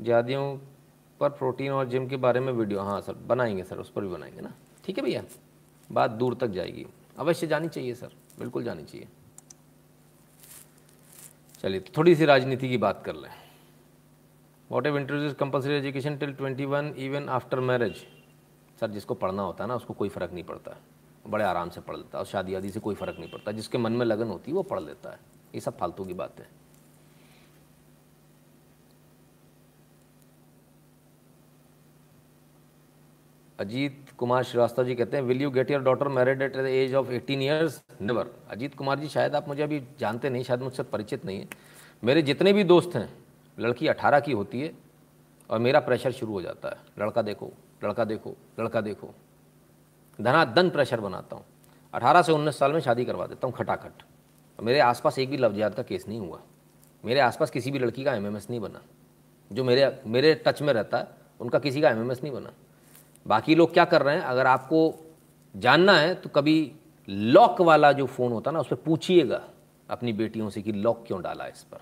ज्यादियों पर प्रोटीन और जिम के बारे में वीडियो हाँ सर, बनाएँगे सर, उस पर भी बनाएँगे ना? ठीक है भैया? बात दूर तक जाएगी। अवश्य जानी चाहिए सर, बिल्कुल जानी चाहिए। चलिए तो थोड़ी सी राजनीति की बात कर लें। What if introduce compulsory education till twenty one even after marriage sir जिसको पढ़ना होता है ना, उसको कोई फ़र्क नहीं पड़ता। बड़े आराम से पढ़ लेता है और शादी आदि से कोई फ़र्क नहीं पड़ता। जिसके मन में लगन होती है, वो पढ़ लेता है। ये सब फालतू की बात। है अजीत कुमार श्रीवास्तव जी कहते हैं will you get your daughter married at the age of 18 years never Ajit Kumar ji, शायद आप मुझे अभी जानते नहीं, शायद मुझसे परिचित नहीं है। मेरे जितने भी दोस्त हैं, लड़की 18 की होती है और मेरा प्रेशर शुरू हो जाता है। लड़का देखो लड़का देखो लड़का देखो। धनाधन प्रेशर बनाता हूँ। अठारह से उन्नीस साल में शादी करवा देता हूँ, खटाखट। मेरे आसपास एक भी जिहाद का केस नहीं हुआ। मेरे आसपास किसी भी लड़की का एमएमएस नहीं बना। जो मेरे मेरे टच में रहता है उनका किसी का एमएमएस नहीं बना। बाकी लोग क्या कर रहे हैं अगर आपको जानना है तो कभी लॉक वाला जो फ़ोन होता है ना उस पर पूछिएगा अपनी बेटियों से कि लॉक क्यों डाला इस पर।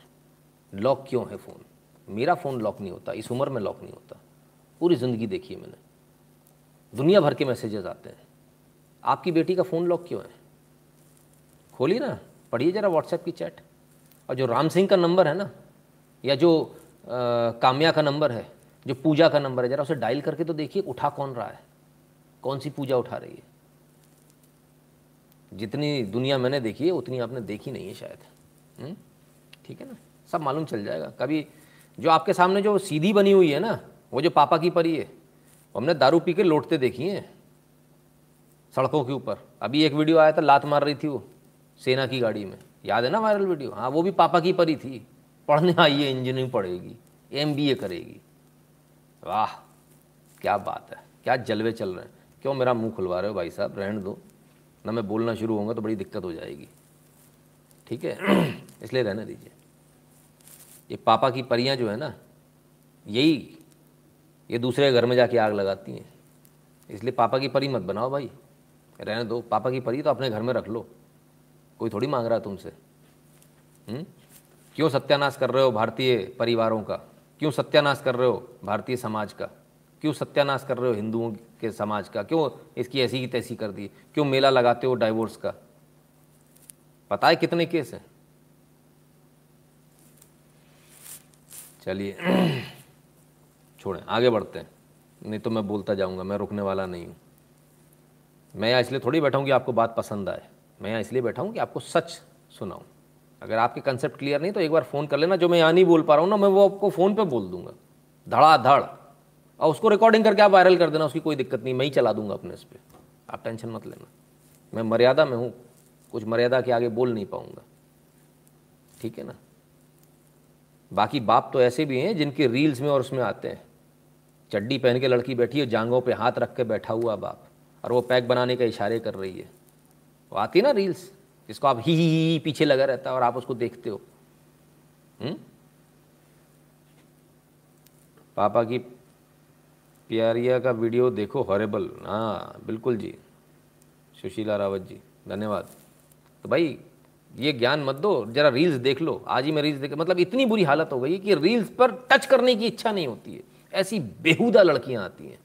लॉक क्यों है फ़ोन? मेरा फ़ोन लॉक नहीं होता इस उम्र में लॉक नहीं होता। पूरी ज़िंदगी देखी है मैंने। दुनिया भर के मैसेजेस आते हैं। आपकी बेटी का फ़ोन लॉक क्यों है? खोलिए ना पढ़िए ज़रा व्हाट्सएप की चैट। और जो राम सिंह का नंबर है ना या जो आ, काम्या का नंबर है जो पूजा का नंबर है, ज़रा उसे डायल करके तो देखिए उठा कौन रहा है, कौन सी पूजा उठा रही है। जितनी दुनिया मैंने देखी है, उतनी आपने देखी नहीं है शायद। हम्म? ठीक है ना? सब मालूम चल जाएगा। कभी जो आपके सामने जो सीधी बनी हुई है ना, वो जो पापा की परी है हमने दारू पी के लौटते देखी है, सड़कों के ऊपर। अभी एक वीडियो आया था, लात मार रही थी वो, सेना की गाड़ी में। याद है ना वायरल वीडियो? हाँ वो भी पापा की परी थी। पढ़ने आई है, इंजीनियरिंग पढ़ेगी एमबीए करेगी। वाह, क्या बात है, क्या जलवे चल रहे हैं। क्यों मेरा मुँह खुलवा रहे हो भाई साहब? रहने दो। ना मैं बोलना शुरू होऊँगा तो बड़ी दिक्कत हो जाएगी। ठीक है? इसलिए रहने दीजिए। ये पापा की परियाँ जो है ना, यही, ये दूसरे घर में जाके आग लगाती हैं। इसलिए पापा की परी मत बनाओ भाई। रहने दो, पापा की परी तो अपने घर में रख लो। कोई थोड़ी मांग रहा तुमसे। हुँ? क्यों सत्यानाश कर रहे हो भारतीय परिवारों का? क्यों सत्यानाश कर रहे हो भारतीय समाज का? क्यों सत्यानाश कर रहे हो हिंदुओं के समाज का? क्यों इसकी ऐसी की तैसी कर दी? क्यों मेला लगाते हो डाइवोर्स का? पता है कितने केस हैं? चलिए, छोड़ें, आगे बढ़ते हैं। नहीं तो मैं बोलता जाऊँगा, मैं रुकने वाला नहीं हूँ। मैं यहाँ इसलिए थोड़ी बैठा हूँ कि आपको बात पसंद आए। मैं यहाँ इसलिए बैठा हूँ कि आपको सच सुनाऊँ। अगर आपके कंसेप्ट क्लियर नहीं तो एक बार फ़ोन कर लेना, जो मैं यहाँ नहीं बोल पा रहा हूँ ना, मैं वो आपको फ़ोन पे बोल दूँगा। धड़ाधड़। और उसको रिकॉर्डिंग करके आप वायरल कर देना, उसकी कोई दिक्कत नहीं, मैं ही चला दूँगा अपने इस पर आप टेंशन मत लेना। मैं मर्यादा में हूँ, कुछ मर्यादा के आगे बोल नहीं पाऊँगा। ठीक है ना? बाकी बाप तो ऐसे भी हैं, जिनके रील्स में और उसमें आते हैं। चड्डी पहन के लड़की बैठी है जांगों पे हाथ रख के बैठा हुआ बाप, और वो पैक बनाने का इशारे कर रही है। वो आती ना रील्स जिसको आप ही ही ही पीछे लगा रहता है और आप उसको देखते हो। हुँ? हम्म? पापा की प्यारिया का वीडियो देखो हॉरेबल हाँ बिल्कुल जी। सुशीला रावत जी, धन्यवाद। तो भाई, ये ज्ञान मत दो, जरा रील्स देख लो। आज ही मैं रील्स देख मतलब इतनी बुरी हालत हो गई कि रील्स पर टच करने की इच्छा नहीं होती है। ऐसी बेहुदा लड़कियाँ आती हैं।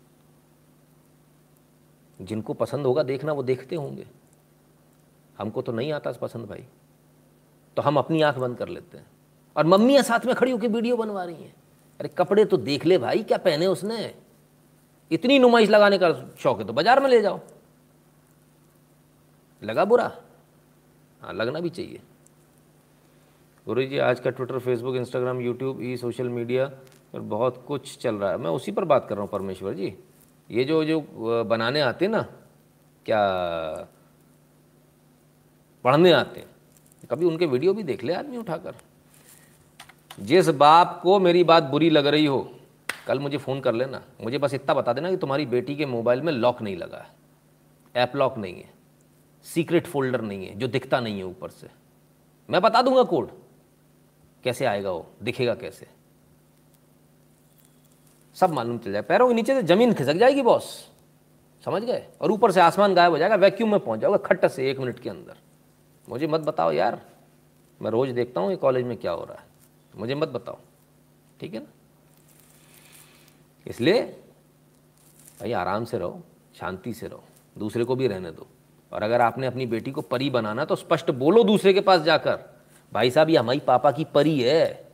जिनको पसंद होगा देखना, वो देखते होंगे। हमको तो नहीं आता पसंद भाई। तो हम अपनी आँख बंद कर लेते हैं। और मम्मियाँ साथ में खड़ी होकर वीडियो बनवा रही हैं। अरे कपड़े तो देख ले भाई, क्या पहने उसने? इतनी नुमाइश लगाने का शौक है तो बाज़ार में ले जाओ। लगा बुरा? हाँ लगना भी चाहिए। गुरु जी, आज का ट्विटर फेसबुक इंस्टाग्राम यूट्यूब ई सोशल मीडिया पर बहुत कुछ चल रहा है। मैं उसी पर बात कर रहा हूँ, परमेश्वर जी। ये जो जो बनाने आते ना, क्या पढ़ने आते हैं। कभी उनके वीडियो भी देख ले आदमी उठाकर। जिस बाप को मेरी बात बुरी लग रही हो, कल मुझे फ़ोन कर लेना। मुझे बस इतना बता देना कि तुम्हारी बेटी के मोबाइल में लॉक नहीं लगा है। ऐप लॉक नहीं है। सीक्रेट फोल्डर नहीं है, जो दिखता नहीं है ऊपर से। मैं बता दूँगा कोड। कैसे आएगा वो? दिखेगा कैसे? सब मालूम चल जाए। पैरों के नीचे से ज़मीन खिसक जाएगी, बॉस। समझ गए? और ऊपर से आसमान गायब हो जाएगा वैक्यूम में पहुँच जाओगे, खट्ट से एक मिनट के अंदर। मुझे मत बताओ यार। मैं रोज देखता हूँ ये कॉलेज में क्या हो रहा है। मुझे मत बताओ। ठीक है ना? इसलिए भाई आराम से रहो, शांति से रहो, दूसरे को भी रहने दो। और अगर आपने अपनी बेटी को परी बनाना तो स्पष्ट बोलो दूसरे के पास जाकर, भाई साहब, ये हमारी पापा की परी है,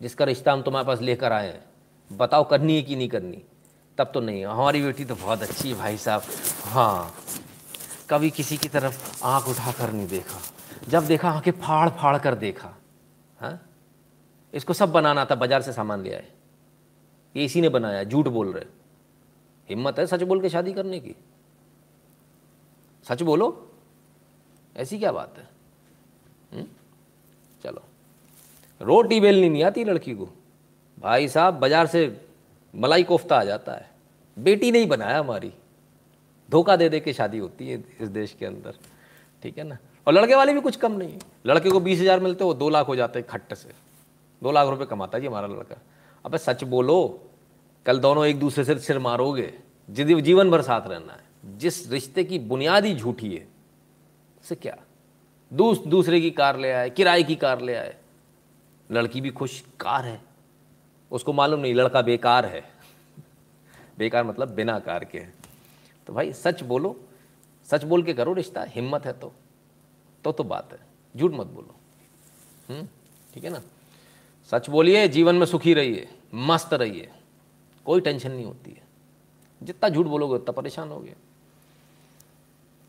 जिसका रिश्ता हम तुम्हारे पास लेकर आए हैं। बताओ करनी है कि नहीं करनी? तब तो नहीं, हमारी बेटी तो बहुत अच्छी है भाई साहब। हाँ कभी किसी की तरफ़ आँख उठा कर नहीं देखा। जब देखा, आँखें फाड़ फाड़ कर देखा हाँ? इसको सब बनाना था, बाज़ार से सामान ले आए। ये इसी ने बनाया, झूठ बोल रहे। हिम्मत है सच बोल के शादी करने की? सच बोलो। ऐसी क्या बात है? हुँ? हम्म? चलो। रोटी बेलनी नहीं आती लड़की को। भाई साहब, बाज़ार से मलाई कोफ्ता आ जाता है। बेटी नहीं बनाया हमारी। धोखा दे दे के शादी होती है इस देश के अंदर। ठीक है ना? और लड़के वाले भी कुछ कम नहीं है। लड़के को बीस हज़ार मिलते वो दो लाख हो जाते हैं खट्ट से। दो लाख रुपए कमाता जी हमारा लड़का। अब सच बोलो, कल दोनों एक दूसरे से सिर मारोगे, जिद जीवन भर साथ रहना है। जिस रिश्ते की बुनियादी झूठी है से क्या? दूस दूसरे की कार ले आए, किराए की कार ले आए। लड़की भी खुश, कार है। उसको मालूम नहीं, लड़का बेकार है। बेकार मतलब बिना कार के है। तो भाई सच बोलो, सच बोल के करो, रिश्ता हिम्मत है तो। तो तो बात है। झूठ मत बोलो। हम्म? ठीक है ना? सच बोलिए, जीवन में सुखी रहिए, मस्त रहिए। कोई टेंशन नहीं होती है। जितना झूठ बोलोगे, उतना परेशान हो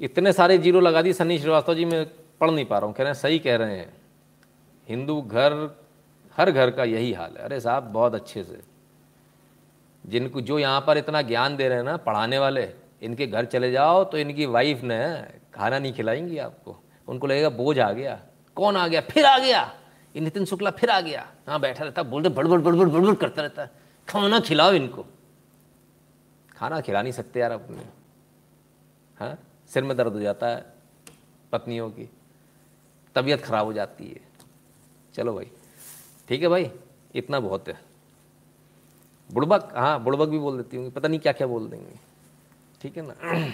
इतने सारे ज़ीरो लगा दी सन्नी श्रीवास्तव जी, मैं पढ़ नहीं पा रहा हूँ। कह रहे हैं, सही कह रहे हैं। हिंदू घर, हर घर का यही हाल है। अरे साहब, बहुत अच्छे से। जिनको जो यहाँ पर इतना ज्ञान दे रहे हैं ना, पढ़ाने वाले, इनके घर चले जाओ तो इनकी वाइफ ने खाना नहीं खिलाएँगी आपको। उनको लगेगा, बोझ आ गया। कौन आ गया? फिर आ गया। ये नितिन शुक्ला फिर आ गया। हाँ बैठा रहता। बोलते बड़बड़ बड़बड़ बड़बड़ करता रहता। है खाना खिलाओ इनको। खाना खिला नहीं सकते यार अपने। हाँ सिर में दर्द हो जाता है पत्नियों की। तबीयत खराब हो जाती है। चलो भाई। ठीक है भाई, इतना बहुत है। बुड़बक? हाँ बुड़बक भी बोल देती होंगी पता नहीं क्या क्या बोल देंगे। ठीक है ना?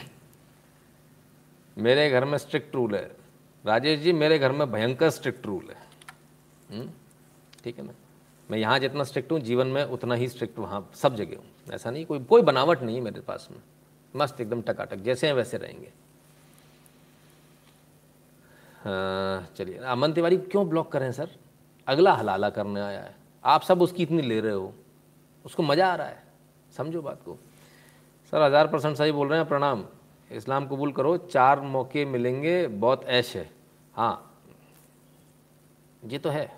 मेरे घर में स्ट्रिक्ट रूल है। राजेश जी, मेरे घर में भयंकर स्ट्रिक्ट रूल है। हम्म? ठीक है ना? मैं यहाँ जितना स्ट्रिक्ट हूँ, जीवन में उतना ही स्ट्रिक्ट वहाँ सब जगह हूँ। ऐसा नहीं, कोई कोई बनावट नहीं है मेरे पास में। मस्त एकदम टकाटक, जैसे हैं वैसे रहेंगे। चलिए, अमन तिवारी क्यों ब्लॉक करें सर? अगला हलाला करने आया है। आप सब उसकी इतनी ले रहे हो। उसको मज़ा आ रहा है। समझो बात को। सर, हज़ार परसेंट सही बोल रहे हैं, प्रणाम। इस्लाम कबूल करो, चार मौके मिलेंगे, बहुत ऐश है। हाँ ये तो है।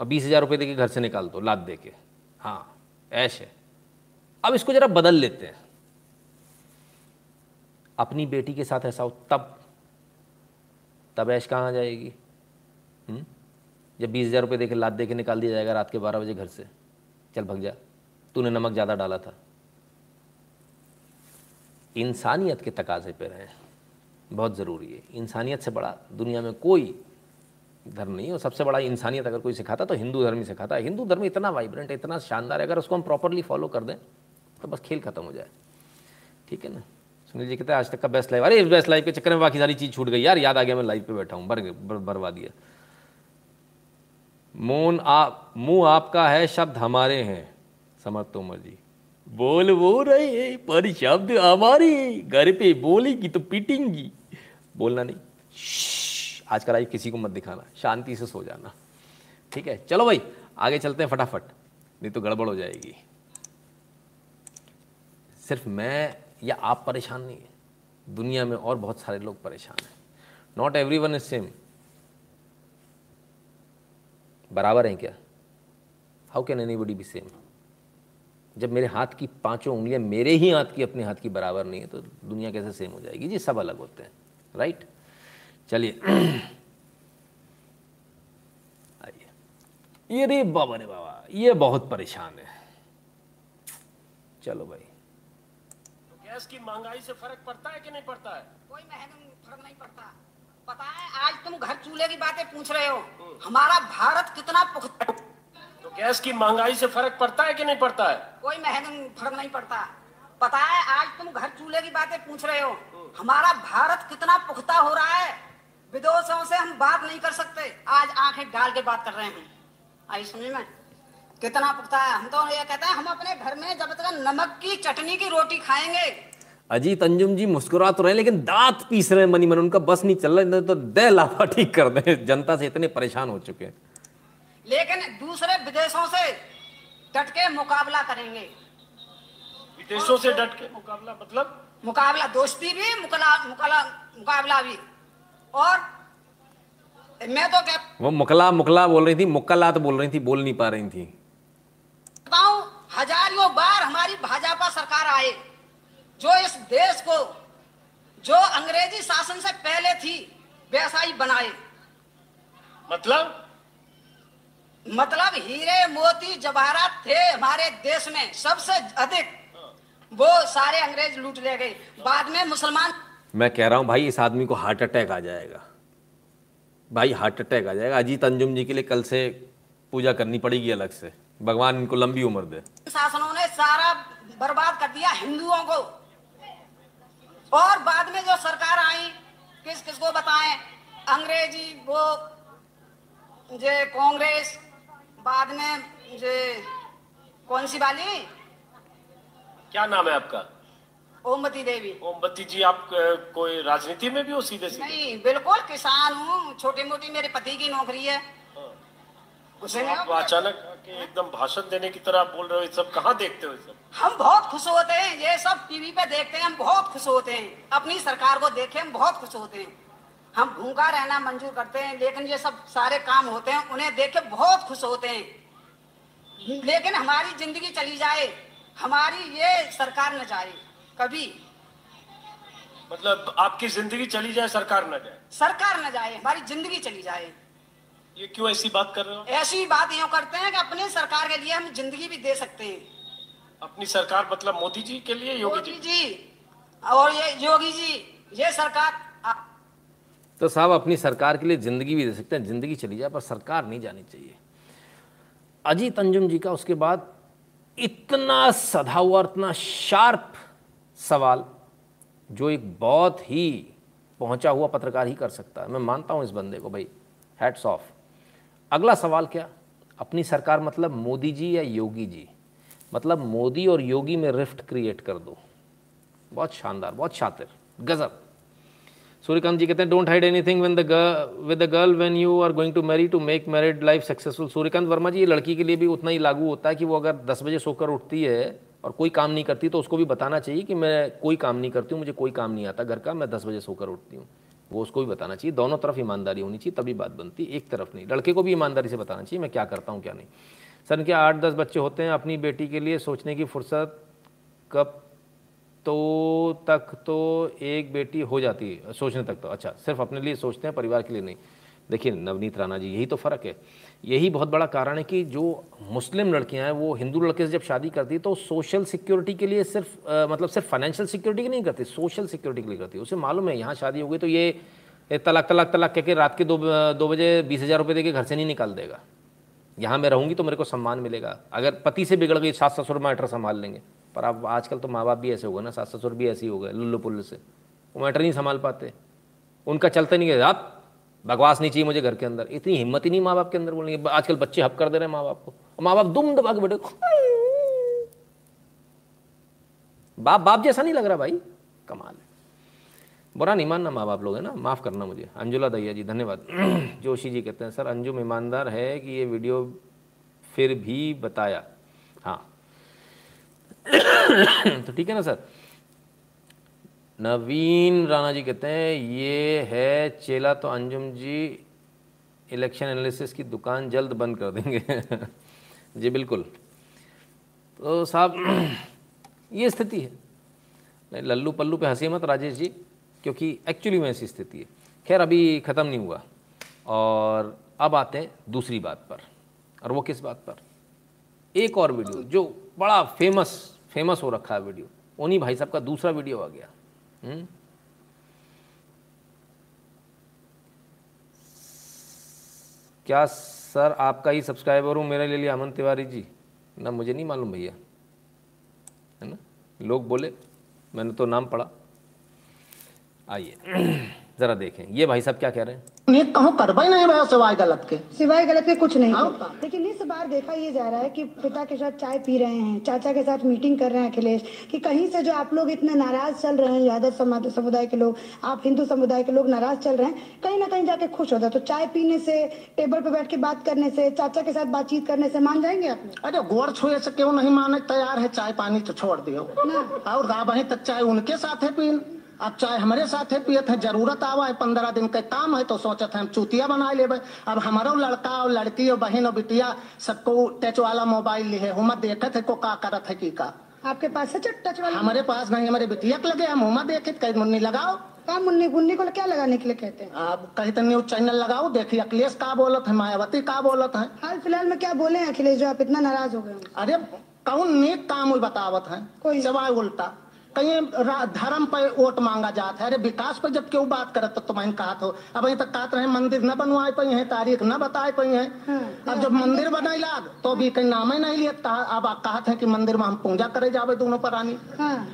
अब बीस हज़ार रुपये देके घर से निकाल दो लाद दे के हाँ ऐश है। अब इसको ज़रा बदल लेते हैं। अपनी बेटी के साथ ऐसा हो, तब तब ऐश कहाँ जाएगी? हुँ? जब बीस हज़ार रुपये देके लाद दे के निकाल दिया जाएगा रात के बारह बजे घर से। चल भग जा, तूने नमक ज़्यादा डाला था। इंसानियत के तकाजे पे रहें बहुत ज़रूरी है। इंसानियत से बड़ा दुनिया में कोई धर्म नहीं है। और सबसे बड़ा इंसानियत अगर कोई सिखाता तो हिंदू धर्म ही सिखाता है। हिंदू धर्म इतना वाइब्रेंट है इतना शानदार है अगर उसको हम प्रॉपरली फॉलो कर दें तो बस खेल खत्म हो जाए। ठीक है ना? सुनील जी कहते हैं आज तक का बेस्ट लाइव अरे इस बेस्ट लाइव के चक्कर में बाकी सारी चीज़ छूट गई। यार याद आ गया मैं लाइव पे बैठा हूँ। बर, बर, बर्बाद मोन आप मुँह आपका है शब्द हमारे हैं। समझ तोमर जी बोल वो रहे पर शब्द हमारे घर पे बोलेगी तो पीटेंगी। बोलना नहीं। आज का लाइव किसी को मत दिखाना, शांति से सो जाना। ठीक है, चलो भाई, आगे चलते हैं फटाफट, नहीं तो गड़बड़ हो जाएगी। सिर्फ़ मैं या आप परेशान नहीं है, दुनिया में और बहुत सारे लोग परेशान हैं। Not every one is same बराबर हैं क्या? How can anybody be same जब मेरे हाथ की पाँचों उंगलियाँ मेरे ही हाथ की अपने हाथ की बराबर नहीं है तो दुनिया कैसे सेम हो जाएगी? जी सब अलग होते हैं राइट चलिए। आइए। ये रे बाबा रे बाबा ये बहुत परेशान है। चलो भाई। गैस की महँगाई से फ़र्क पड़ता है कि नहीं पड़ता है? कोई महँगा फ़र्क नहीं पड़ता। पता है आज तुम घर चूल्हे की बातें पूछ रहे हो। हमारा भारत कितना पुख्ता तो गैस की महँगाई से फ़र्क पड़ता है कि नहीं पड़ता है? कोई महँगा फ़र्क नहीं पड़ता। पता है आज तुम घर चूल्हे की बातें पूछ रहे हो। हमारा भारत कितना पुख्ता हो रहा है। विदेशों से हम बात नहीं कर सकते। आज आँखें डाल के बात कर रहे हैं। आई समझ में। कितना पुख्ता है। हम तो ये कहते हैं हम अपने घर में जब तक नमक की चटनी की रोटी खाएँगे। अजीत अंजुम जी मुस्कुरा तो रहे लेकिन दांत पीस रहे हैं मनी मन उनका बस नहीं चल रहा तो दे लाफा ठीक कर दे। जनता से इतने परेशान हो चुके हैं। लेकिन दूसरे विदेशों से डट के मुकाबला करेंगे। विदेशों से डट के मुकाबला मतलब? मुकाबला दोस्ती भी मुकला, मुकला, मुकाबला भी। और मैं तो कह वो मुकला मुकला बोल रही थी मुक्कलात बोल रही थी बोल नहीं पा रही थी। बताऊँ हज़ारों बार हमारी भाजपा सरकार आए जो इस देश को जो अंग्रेज़ी शासन से पहले थी वैसा ही बनाए। मतलब? मतलब हीरे मोती जवाहरात थे हमारे देश में सबसे अधिक। वो सारे अंग्रेज़ लूट ले गए। बाद में मुसलमान मैं कह रहा हूँ भाई इस आदमी को हार्ट अटैक आ जाएगा। भाई हार्ट अटैक आ जाएगा। अजीत अंजुम जी के लिए कल से पूजा करनी पड़ेगी अलग से। भगवान इनको लंबी उम्र दे। शासनों ने सारा बर्बाद कर दिया हिंदुओं को। और बाद में जो सरकार आई किस किस को बताएँ? अंग्रेज़ी वो जे कांग्रेस बाद में जे कौन सी वाली क्या नाम है आपका? ओमवती देवी। ओमबत्ती जी आप कोई राजनीति में भी हो सीधे सीधे नहीं बिल्कुल किसान हूँ छोटी मोटी मेरे पति की नौकरी है। उसे आप अचानक एकदम भाषण देने की तरह बोल रहे हो सब कहाँ देखते हो सब? हम बहुत खुश होते हैं ये सब टीवी पे देखते हैं हम बहुत खुश होते हैं। अपनी सरकार को देखे हम बहुत खुश होते हैं। हम भूखा रहना मंजूर करते हैं लेकिन ये सब सारे काम होते हैं उन्हें देख के बहुत खुश होते हैं। लेकिन हमारी ज़िंदगी चली जाए हमारी ये सरकार न जाए कभी। मतलब आपकी ज़िंदगी चली जाए सरकार न जाए? सरकार न जाए हमारी ज़िंदगी चली जाए। ये क्यों ऐसी बात कर रहे हो? ऐसी बात यूँ करते हैं कि अपनी सरकार के लिए हम ज़िंदगी भी दे सकते हैं। अपनी सरकार मतलब मोदी जी के लिए योगी जी? जी और ये योगी जी ये सरकार तो साहब अपनी सरकार के लिए ज़िंदगी भी दे सकते हैं, ज़िंदगी चली जाए, पर सरकार नहीं जानी चाहिए। अजीत अंजुम जी का उसके बाद इतना सधा हुआ इतना शार्प सवाल, जो एक बहुत ही पहुँचा हुआ पत्रकार ही कर सकता है। मैं मानता हूँ इस बंदे को, भाई हैट्स ऑफ़ अगला सवाल क्या? अपनी सरकार मतलब मोदी जी या योगी जी? मतलब मोदी और योगी में रिफ्ट क्रिएट कर दो। बहुत शानदार, बहुत शातिर। गजब। सूर्यकांत जी कहते हैं don't hide anything with the with the girl when you are going to marry to make married life successful Suryakant Verma ji ये लड़की के लिए भी उतना ही लागू होता है कि वो अगर 10 बजे सोकर उठती है और कोई काम नहीं करती तो उसको भी बताना चाहिए कि मैं कोई काम नहीं करती हूँ, मुझे कोई काम नहीं आता घर का, मैं दस बजे सोकर उठती हूँ। वो उसको भी बताना चाहिए। दोनों तरफ़ ईमानदारी होनी चाहिए, तभी बात बनती एक तरफ़ नहीं। लड़के को भी ईमानदारी से बताना चाहिए, मैं क्या करता हूँ, क्या नहीं। सर क्या आठ दस बच्चे होते हैं अपनी बेटी के लिए सोचने की फुर्सत, कब तो तक तो एक बेटी हो जाती है सोचने तक तो। अच्छा सिर्फ़ अपने लिए सोचते हैं परिवार के लिए नहीं। देखिए नवनीत राणा जी यही तो फ़र्क है। यही बहुत बड़ा कारण है कि जो मुस्लिम लड़कियाँ हैं वो हिंदू लड़के से जब शादी करती है तो सोशल सिक्योरिटी के लिए सिर्फ़ अ, मतलब सिर्फ़ फाइनेंशियल सिक्योरिटी की नहीं करती सोशल सिक्योरिटी के लिए करती है। उसे मालूम है यहाँ शादी हो गई तो ये ये तलाक तलाक तलाक कह के रात के दो दो बजे बीस हज़ार रुपये दे के घर से नहीं निकाल देगा। यहाँ मैं रहूँगी तो मेरे को सम्मान मिलेगा। अगर पति से बिगड़ गई सास ससुर मैटर संभाल लेंगे। पर आप आजकल तो माँ बाप भी ऐसे हो गए ना, सास ससुर भी ऐसे ही हो गए, लुल्लू पुल्लू से। वो मैटर नहीं संभाल पाते। उनका चलते नहीं गया आप बकवास नहीं चाहिए मुझे घर के अंदर। इतनी हिम्मत ही नहीं माँ बाप के अंदर बोलेंगे आजकल बच्चे हप कर दे रहे हैं माँ बाप को। माँ बाप दुम दबा के बैठे। बाप बाप जैसा नहीं लग रहा भाई। कमाल है। बुरा नहीं मानना माँ बाप लोग है ना। माफ़ करना मुझे। अंजुला दैया जी, धन्यवाद। जोशी जी कहते हैं, सर अंजुम ईमानदार है कि ये वीडियो फिर भी बताया? तो ठीक है ना सर? नवीन राणा जी कहते हैं, ये है चेला तो अंजुम जी इलेक्शन एनालिसिस की दुकान जल्द बंद कर देंगे। जी बिल्कुल। तो साहब, ये स्थिति है। लल्लू पल्लू पे हँसी मत राजेश जी, क्योंकि एक्चुअली में ऐसी स्थिति है। खैर, अभी ख़त्म नहीं हुआ। और अब आते हैं दूसरी बात पर। और वो किस बात पर? एक और वीडियो जो बड़ा फ़ेमस फ़ेमस हो रखा है वीडियो उन्हीं भाई साहब का दूसरा वीडियो आ गया। हम्म? क्या सर आपका ही सब्सक्राइबर हूँ? मेरे ले लिया अमन तिवारी जी। ना, मुझे नहीं मालूम भैया। है ना? लोग बोले, मैंने तो नाम पढ़ा। आइए, ज़रा देखें। ये भाई साहब क्या कह रहे हैं? ये कहूँ करबे नहीं रहे सिवाय गलत के। सिवाय गलत के कुछ नहीं। हाँ। लेकिन इस बार देखा ये जा रहा है कि पिता के साथ चाय पी रहे हैं चाचा के साथ मीटिंग कर रहे हैं अखिलेश कि कहीं से जो आप लोग इतने नाराज़ चल रहे हैं यादव समाज समुदाय के लोग आप हिंदू समुदाय के लोग नाराज़ चल रहे हैं कहीं ना कहीं जाके खुश होता है तो चाय पीने से टेबल पे बैठ के बात करने से चाचा के साथ बातचीत करने से मान जाएँगे आप अरे गोर छुए से क्यों नहीं माने? तैयार है चाय पानी तो छोड़ दियो। और वहीं तक चाय उनके साथ है पी अब चाहे हमारे साथ है पियत है ज़रूरत आवा है पंद्रह दिन का काम है तो सोचत है हम चुतिया बना लेबे। अब हमारो लड़का और लड़की और बहन और बिटिया सबको टच वाला मोबाइल लिए हम देखत है को का करत है की का। आपके पास है टच वाला? हमारे पास नहीं हमारे बिटिया के लगे हम हुमा देखे कहीं मुन्नी लगाओ। का मुन्नी गुन्नी को क्या लगाने के लिए कहते हैं? आप कहीं तो न्यूज़ चैनल लगाओ देखिए अखिलेश का बोलत है मायावती का बोलत है। हाल फ़िलहाल में क्या बोले हैं अखिलेश जो आप इतना नाराज़ हो गए अरे कौन नेक काम बतावत है? कोई जवाब उल्टा। कहीं धर्म पर वोट मांगा जाता है। अरे विकास पर जब क्यों बात करत तो तुम्हें कहा हो अब अभी तक कहते रहे मंदिर न बनवाए पाई है तारीख न बताए पाई है। अब जब मंदिर बनैला तो भी कहीं नाम ही नहीं लिया अब कहते हैं कि मंदिर में हम पूजा करे जावे दोनों पर प्राणी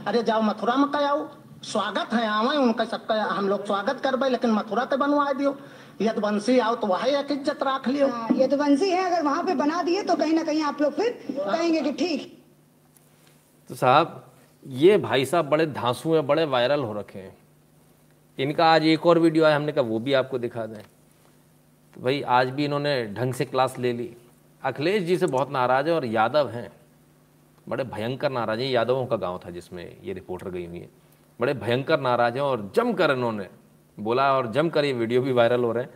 अरे जाओ मथुरा में कहो स्वागत है आवे उनका सबका हम लोग स्वागत करबे लेकिन मथुरा के बनवा दियो। यदवंशी आओ तो वही एक इज़्ज़त रख लियो। यदुवंशी है अगर वहाँ पे बना दिए तो कहीं ना कहीं आप लोग फिर कहेंगे कि ठीक। तो साहब ये भाई साहब बड़े धांसू हैं, बड़े वायरल हो रखे हैं। इनका आज एक और वीडियो आया, हमने कहा वो भी आपको दिखा दें। तो भाई, आज भी इन्होंने ढंग से क्लास ले ली। अखिलेश जी से बहुत नाराज़ है और यादव हैं। बड़े भयंकर नाराज़ हैं। यादवों का गाँव था जिसमें ये रिपोर्टर गई हुई है। बड़े भयंकर नाराज़ हैं और जमकर इन्होंने बोला और जमकर ये वीडियो भी वायरल हो रहे हैं।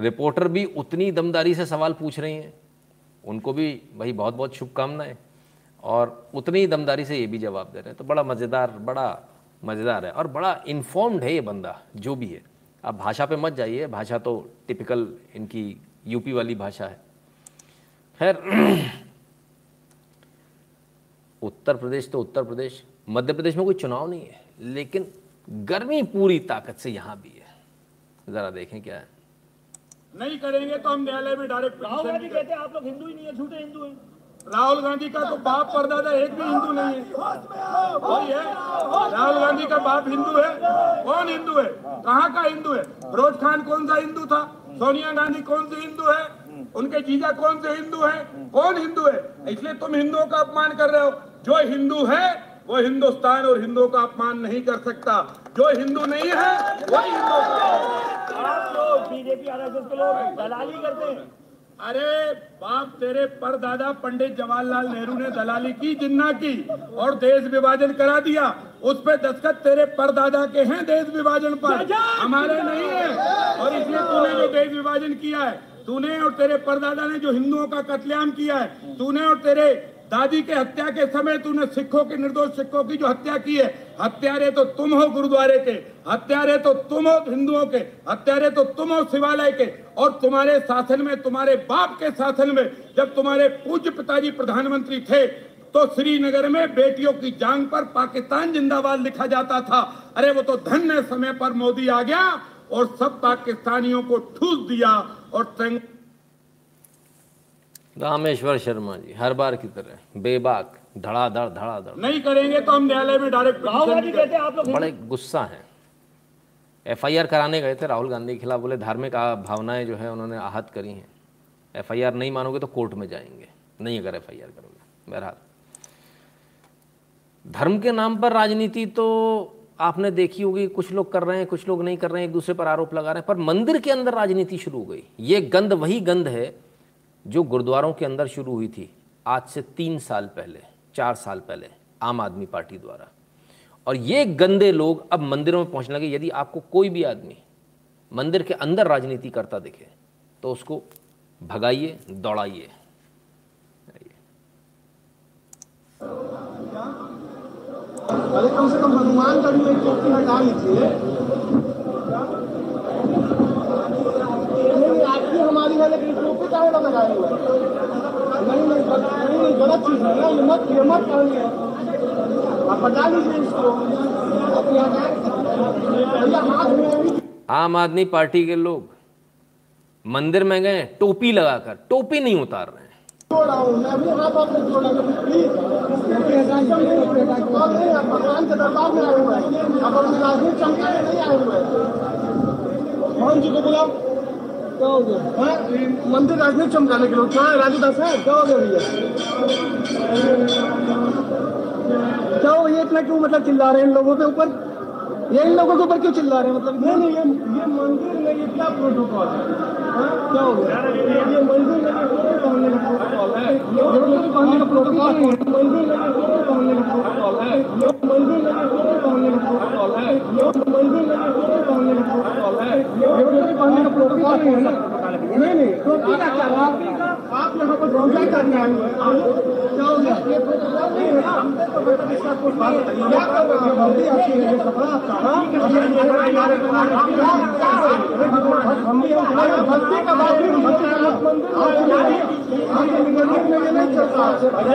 रिपोर्टर भी उतनी दमदारी से सवाल पूछ रही हैं। उनको भी भाई बहुत बहुत शुभकामनाएँ। और उतनी ही दमदारी से ये भी जवाब दे रहे हैं। तो बड़ा मज़ेदार बड़ा मज़ेदार है और बड़ा इन्फॉर्म्ड है ये बंदा जो भी है। आप भाषा पे मत जाइए भाषा तो टिपिकल इनकी यूपी वाली भाषा है। खैर उत्तर प्रदेश तो उत्तर प्रदेश मध्य प्रदेश में कोई चुनाव नहीं है लेकिन गर्मी पूरी ताकत से यहाँ भी है। ज़रा देखें क्या है। नहीं करेंगे तो हम न्यायालय में डायरेक्ट हैं आप लोग हिंदू ही नहीं है झूठे हिंदू हैं। राहुल गांधी का तो बाप परदादा एक भी हिंदू नहीं है। वही है। राहुल गांधी का बाप हिंदू है। कौन हिंदू है? कहाँ का हिंदू है? फिरोज खान कौन सा हिंदू था? सोनिया गांधी कौन सी हिंदू है? उनके जीजा कौन से हिंदू है? कौन हिंदू है? इसलिए तुम हिंदुओं का अपमान कर रहे हो। जो हिंदू है, वो हिंदुस्तान और हिंदुओं का अपमान नहीं कर सकता। जो हिंदू नहीं है वही हिंदू आप लोग बीजेपी आरएसएस के लोग दलाली करते हैं। अरे बाप तेरे परदादा पंडित जवाहरलाल नेहरू ने दलाली की जिन्ना की और देश विभाजन करा दिया। उस पर दस्तखत तेरे परदादा के हैं देश विभाजन पर। हमारे नहीं है। और इसलिए तूने जो देश विभाजन किया है तूने और तेरे परदादा ने जो हिंदुओं का कत्लेआम किया है तूने और तेरे दादी के हत्या के समय तूने सिखों के निर्दोष सिखों की जो हत्या की है, हत्यारे तो तुम हो गुरुद्वारे के, हत्यारे तो तुम हो हिंदुओं के, हत्यारे तो तुम हो शिवालय के, और तुम्हारे शासन में, तुम्हारे बाप के शासन में जब तुम्हारे पूज्य पिताजी प्रधानमंत्री थे तो श्रीनगर में बेटियों की जांग पर पाकिस्तान जिंदाबाद लिखा जाता था। अरे वो तो धन्य समय पर मोदी आ गया और सब पाकिस्तानियों को ठूस दिया और रामेश्वर शर्मा जी हर बार की तरह बेबाक धड़ाधड़ धड़ाधड़। नहीं करेंगे तो हम न्यायालय में डायरेक्ट राहुल गांधी कहते हैं आप लोग बड़े गुस्सा हैं। एफआईआर कराने गए थे राहुल गांधी के खिलाफ बोले धार्मिक भावनाएँ जो है उन्होंने आहत करी हैं। एफआईआर नहीं मानोगे तो कोर्ट में जाएँगे नहीं अगर एफआईआर करोगे बहरहाल। धर्म के नाम पर राजनीति तो आपने देखी होगी कुछ लोग कर रहे हैं कुछ लोग नहीं कर रहे हैं एक दूसरे पर आरोप लगा रहे हैं पर मंदिर के अंदर राजनीति शुरू हो गई। ये गंद वही गंद है जो गुरुद्वारों के अंदर शुरू हुई थी, आज से तीन साल पहले, चार साल पहले, आम आदमी पार्टी द्वारा। और ये गंदे लोग अब मंदिरों में पहुँचने लगे। यदि आपको कोई भी आदमी मंदिर के अंदर राजनीति करता दिखे तो उसको भगाइए, दौड़ाइए। हमारी है लेकिन हुए हैं? नहीं नहीं गलत- चीज़ है ना ये मत ये मत आप हटा लीजिए इसको आम आदमी पार्टी के लोग मंदिर में गए, टोपी लगाकर, टोपी नहीं उतार रहे हैं हैं क्या हो गया? हाँ, मंदिर राजनीति चमकाने के लोग कहाँ है राजू दास है? क्या हो गया भैया? क्या हो भैया इतना क्यों मतलब चिल्ला रहे हैं इन लोगों के ऊपर? ये इन लोगों के ऊपर क्यों चिल्ला रहे हैं? मतलब नहीं नहीं ये ये मंदिर में ये क्या प्रोटोकॉल है? हाँ, क्या हो गया? ये मंदिर में ये प्रोटोकॉल है। ये का प्रोटोकॉल है। मंदिर में ये प्रोटोकॉल है। ये मंदिर में ये प्रोटोकॉल है। ये मंदिर में ये टोपी का नहीं नहीं टोपी का क्या आप यहाँ पर रोजा करने आए? हम भी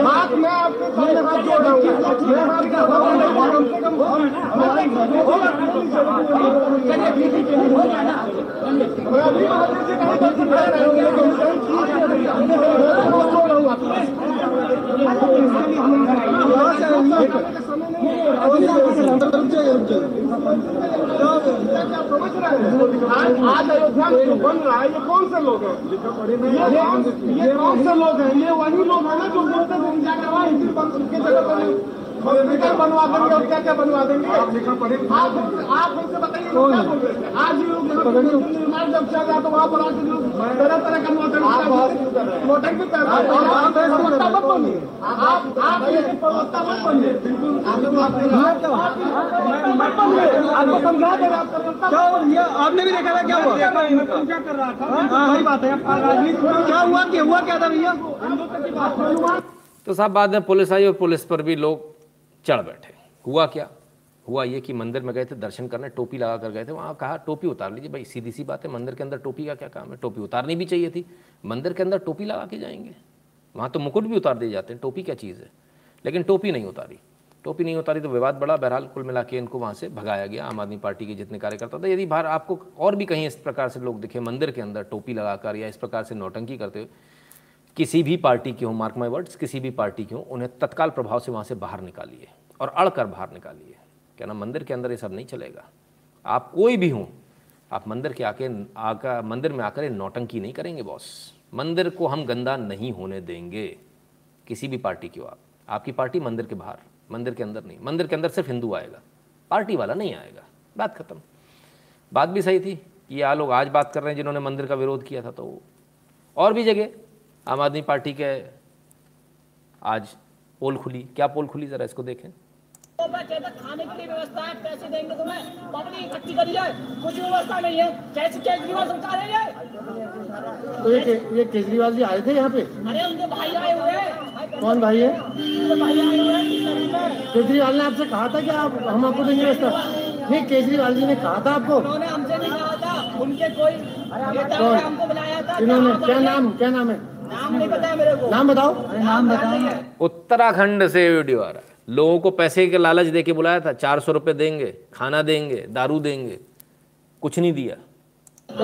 बात में नहीं आपके सामने हाथ जोड़ रहा हूँ नहीं कम से कम मैं अभी महादेव जी गलती कर बोल रहा हूँ आज अयोध्या में बन रहा है ये कौन से लोग हैं? ये कौन से लोग हैं ये वही लोग हैं ना जो बोलते हैं हॉस्पिटल बनवा देंगे और क्या क्या बनवा देंगे आप आप हमसे बताइए थे आज ये लोग निर्माण जब चल रहा तो वहाँ पर लोग तरह तरह का कर रहे हैं आप आप आप ऐसे प्रवक्ता मत बनिए बिल्कुल आपको समझा दे क्या हुआ आपने भी देखा था क्या हुआ क्या कर रहा था हाँ वही बात है क्या हुआ क्या हुआ क्या था भैया तो साहब बाद में पुलिस आई और पुलिस पर भी लोग चढ़ बैठे। हुआ क्या? हुआ ये कि मंदिर में गए थे, दर्शन करने, टोपी लगा कर गए थे। वहाँ कहा, टोपी उतार लीजिए भाई, सीधी सी बात है, मंदिर के अंदर टोपी का क्या काम है? टोपी उतारनी भी चाहिए थी। मंदिर के अंदर टोपी लगा के जाएँगे। वहाँ तो मुकुट भी उतार दिए जाते हैं, टोपी क्या चीज़ है? लेकिन टोपी नहीं उतारी। टोपी नहीं उतारी तो विवाद बड़ा। बहरहाल कुल मिला के इनको वहाँ से भगाया गया। आम आदमी पार्टी के जितने कार्यकर्ता थे, यदि बाहर आपको और भी कहीं इस प्रकार से लोग दिखे मंदिर के अंदर टोपी लगाकर या इस प्रकार से नौटंकी करते हुए किसी भी पार्टी की हो मार्क माई वर्ड्स किसी भी पार्टी की हो, उन्हें तत्काल प्रभाव से वहाँ से बाहर निकालिए और अड़कर बाहर निकालिए। क्या ना, मंदिर के अंदर ये सब नहीं चलेगा। आप कोई भी हों, आप मंदिर के आके आकर मंदिर में आकर नौटंकी नहीं करेंगे बॉस मंदिर को हम गंदा नहीं होने देंगे, किसी भी पार्टी की हो आप। आपकी पार्टी मंदिर के बाहर, मंदिर के अंदर नहीं। मंदिर के अंदर सिर्फ़ हिंदू आएगा, पार्टी वाला नहीं आएगा। बात खत्म। बात भी सही थी ये आ लोग आज बात कर रहे हैं जिन्होंने मंदिर का विरोध किया था तो और भी जगह आम आदमी पार्टी के आज पोल खुली। क्या पोल खुली? ज़रा इसको देखें। खाने की व्यवस्था है पैसे देंगे तुम्हें। पब्लिक इकट्ठी करी जाए। कुछ व्यवस्था नहीं है। कैसे केजरीवाल सरकार है ये। तो ये ये केजरीवाल जी आए थे यहाँ पे? अरे उनके भाई आए हुए हैं। कौन भाई है? भाई आए हुए केजरीवाल ने आपसे कहा था कि आप हम आपको देंगे व्यवस्था। नहीं केजरीवाल जी ने कहा था आपको। उन्होंने हमसे नहीं कहा था। उनके कोई नेता ने हमको बुलाया था। इन्होंने क्या नाम क्या नाम है? नाम नहीं पता मेरे को। नाम बताओ। नाम बताओ। उत्तराखंड से वीडियो आ रहा है। लोगों को पैसे के लालच दे के बुलाया था। चार सौ रुपये देंगे खाना देंगे दारू देंगे। कुछ नहीं दिया।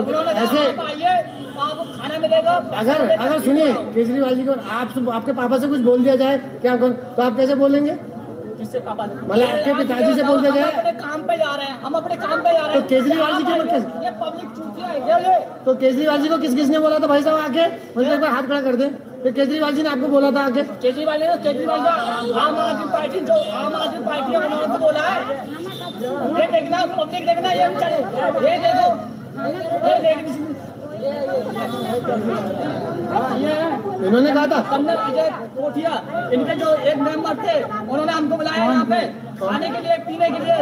उन्होंने ऐसे- आप आइए आपको खाना मिलेगा। अगर अगर सुनिए केजरीवाल जी को आप आपके पापा से कुछ बोल दिया जाए क्या तो आप कैसे बोलेंगे? पापा मतलब आपके पिताजी से बोल दिया अपने काम पे जा रहे हैं हम अपने काम पे जा रहे तो हैं। केजरीवाल जी के कैसे- ये पब्लिक चूतिया है क्या ये तो केजरीवाल जी को किस किसने बोला था भाई साहब आके? मुझे एक बार हाथ खड़ा कर दे। तो केजरीवाल जी ने आपको बोला था आके? केजरीवाल ने केजरीवाल का आम आदमी पार्टी जो आम आदमी पार्टी है उन्होंने तो बोला है। ये देखना पब्लिक देखना ये चले। ये देखो। ये देख इन्होंने कहा था। कन्नर अजय कोठिया इनके जो एक मेंबर थे उन्होंने हमको बुलाया यहाँ पे। खाने के लिए पीने के लिए।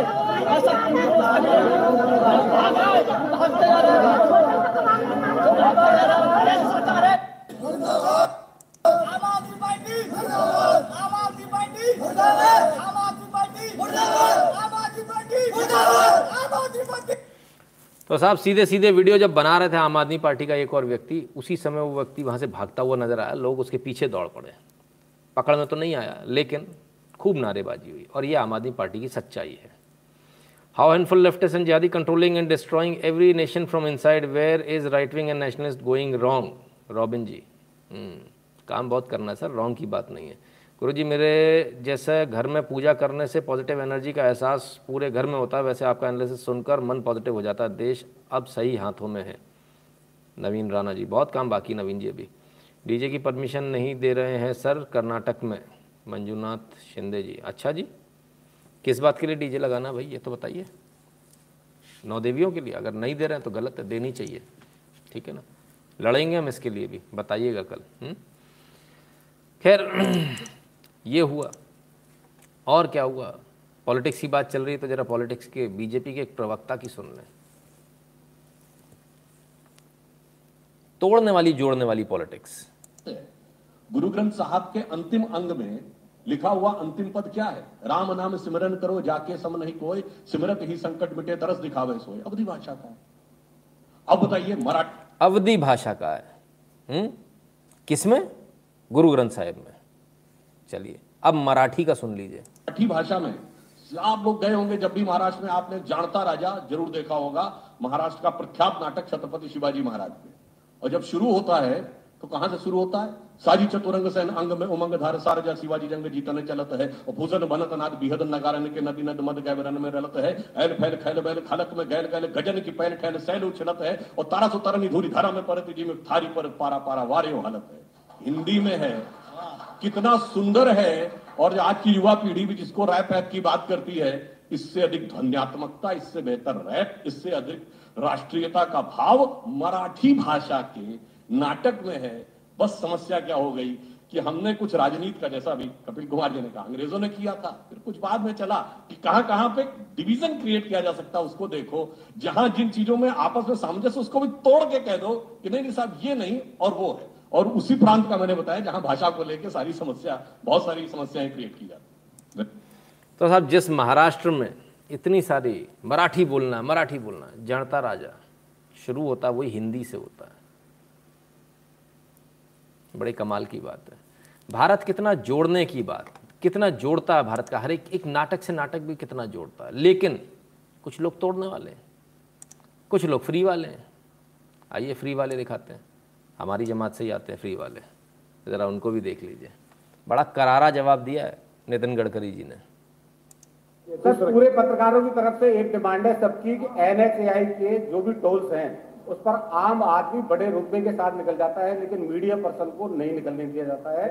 आम आदमी पार्टी तो साहब सीधे सीधे वीडियो जब बना रहे थे आम आदमी पार्टी का एक और व्यक्ति उसी समय वो व्यक्ति वहाँ से भागता हुआ नज़र आया लोग उसके पीछे दौड़ पड़े। पकड़ में तो नहीं आया लेकिन खूब नारेबाजी हुई और ये आम आदमी पार्टी की सच्चाई है। How handful leftist and jihadi controlling and destroying every nation from inside where is right wing and nationalist going wrong Robin ji hmm, काम बहुत करना है सर रॉन्ग की बात नहीं है। गुरु जी मेरे जैसे घर में पूजा करने से पॉजिटिव एनर्जी का एहसास पूरे घर में होता है, वैसे आपका एनालिसिस सुनकर मन पॉजिटिव हो जाता है। देश अब सही हाथों में है। नवीन राणा जी, बहुत काम बाकी नवीन जी अभी। डीजे की परमिशन नहीं दे रहे हैं सर कर्नाटक में। मंजूनाथ शिंदे जी अच्छा जी। किस बात के लिए डीजे लगाना भाई, ये तो बताइए। नौ देवियों के लिए, अगर नहीं दे रहे हैं तो गलत है, देनी चाहिए। ठीक है ना? लड़ेंगे हम इसके लिए भी, बताइएगा कल हम्म? खैर ये हुआ। और क्या हुआ? पॉलिटिक्स की बात चल रही है तो जरा पॉलिटिक्स के बीजेपी के एक प्रवक्ता की सुन लें। तोड़ने वाली जोड़ने वाली पॉलिटिक्स। गुरु ग्रंथ साहब के अंतिम अंग में लिखा हुआ अंतिम पद क्या है? राम नाम सिमरन करो जाके सम नहीं कोई सिमरत ही संकट मिटे तरस दिखावे सोए अवधि भाषा का है। अब बताइए मराठी। अवधि भाषा का है। हम्म? किसमें गुरु ग्रंथ साहिब में। चलिए। अब मराठी का सुन लीजिए। मराठी भाषा में आप लोग गए होंगे जब भी महाराष्ट्र में, आपने जानता राजा, ज़रूर देखा होगा, महाराष्ट्र का प्रख्यात नाटक छत्रपति शिवाजी महाराज पे। और जब शुरू होता है तो कहाँ से शुरू होता है? साजी चतुरंग सेन अंग में उमंग धार, सारजा शिवाजी जंग जीतने चलत है, और भूषण बनत नाद बिहद नगारन के नदी नद मद गैवरन में रलत है। ऐल फैल खैल बैल खलक में गैल गैल गजन की पैल ठैल सैल उछलत है, और तारा सो तरनी धूरी धारा में परत जी में थारी पर पारा पारा वारे हालत है। हिंदी में है कितना सुंदर है। और आज की युवा पीढ़ी भी जिसको रैप ऐप की बात करती है, इससे अधिक ध्वन्यात्मकता, इससे बेहतर रैप, इससे अधिक राष्ट्रीयता का भाव मराठी भाषा के नाटक में है। बस समस्या क्या हो गई कि हमने कुछ राजनीति का, जैसा भी कपिल कुमार जी ने कहा, अंग्रेज़ों ने किया था, फिर कुछ बाद में चला कि कहाँ कहाँ पे डिवीज़न क्रिएट किया जा सकता है, उसको देखो। जहाँ जिन चीज़ों में आपस में सामंजस्य उसको भी तोड़ के कह दो कि नहीं नहीं साहब, ये नहीं और वो है। और उसी प्रांत का मैंने बताया जहाँ भाषा को लेकर सारी समस्या, बहुत सारी समस्याएँ क्रिएट की जाती तो साहब, जिस महाराष्ट्र में इतनी सारी मराठी बोलना मराठी बोलना, जनता राजा, शुरू होता वही हिंदी से होता है। बड़े कमाल की बात है। भारत कितना जोड़ने की बात, कितना जोड़ता है भारत का, हर एक एक नाटक से नाटक भी कितना जोड़ता है। लेकिन कुछ लोग तोड़ने वाले हैं, कुछ लोग फ्री वाले हैं। आइए, फ्री वाले दिखाते हैं। हमारी जमात से ही आते हैं फ्री वाले। ज़रा उनको भी देख लीजिए। बड़ा करारा जवाब दिया है नितिन गडकरी जी ने। सर पूरे पत्रकारों की तरफ़ से एक डिमांड है सबकी कि एनएचएआई के जो भी टोल्स हैं उस पर आम आदमी बड़े रुतबे के साथ निकल जाता है लेकिन मीडिया पर्सन को नहीं निकलने दिया जाता है।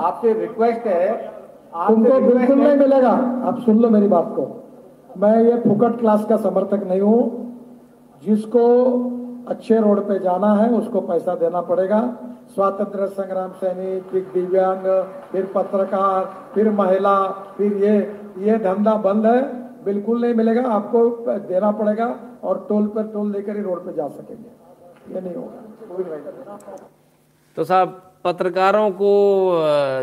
आपसे रिक्वेस्ट है रिक्वेस्ट बिल्कुल नहीं मिलेगा। आप सुन लो मेरी बात को। मैं ये फुकट क्लास का समर्थक नहीं हूँ जिसको अच्छे रोड पे जाना है, उसको पैसा देना पड़ेगा। स्वातंत्र संग्राम सैनिक, फिर दिव्यांग, फिर पत्रकार, फिर महिला, फिर ये ये धंधा बंद है। बिल्कुल नहीं मिलेगा, आपको देना पड़ेगा और टोल पर टोल देकर ही रोड पे जा सकेंगे। ये नहीं होगा। तो साहब, पत्रकारों को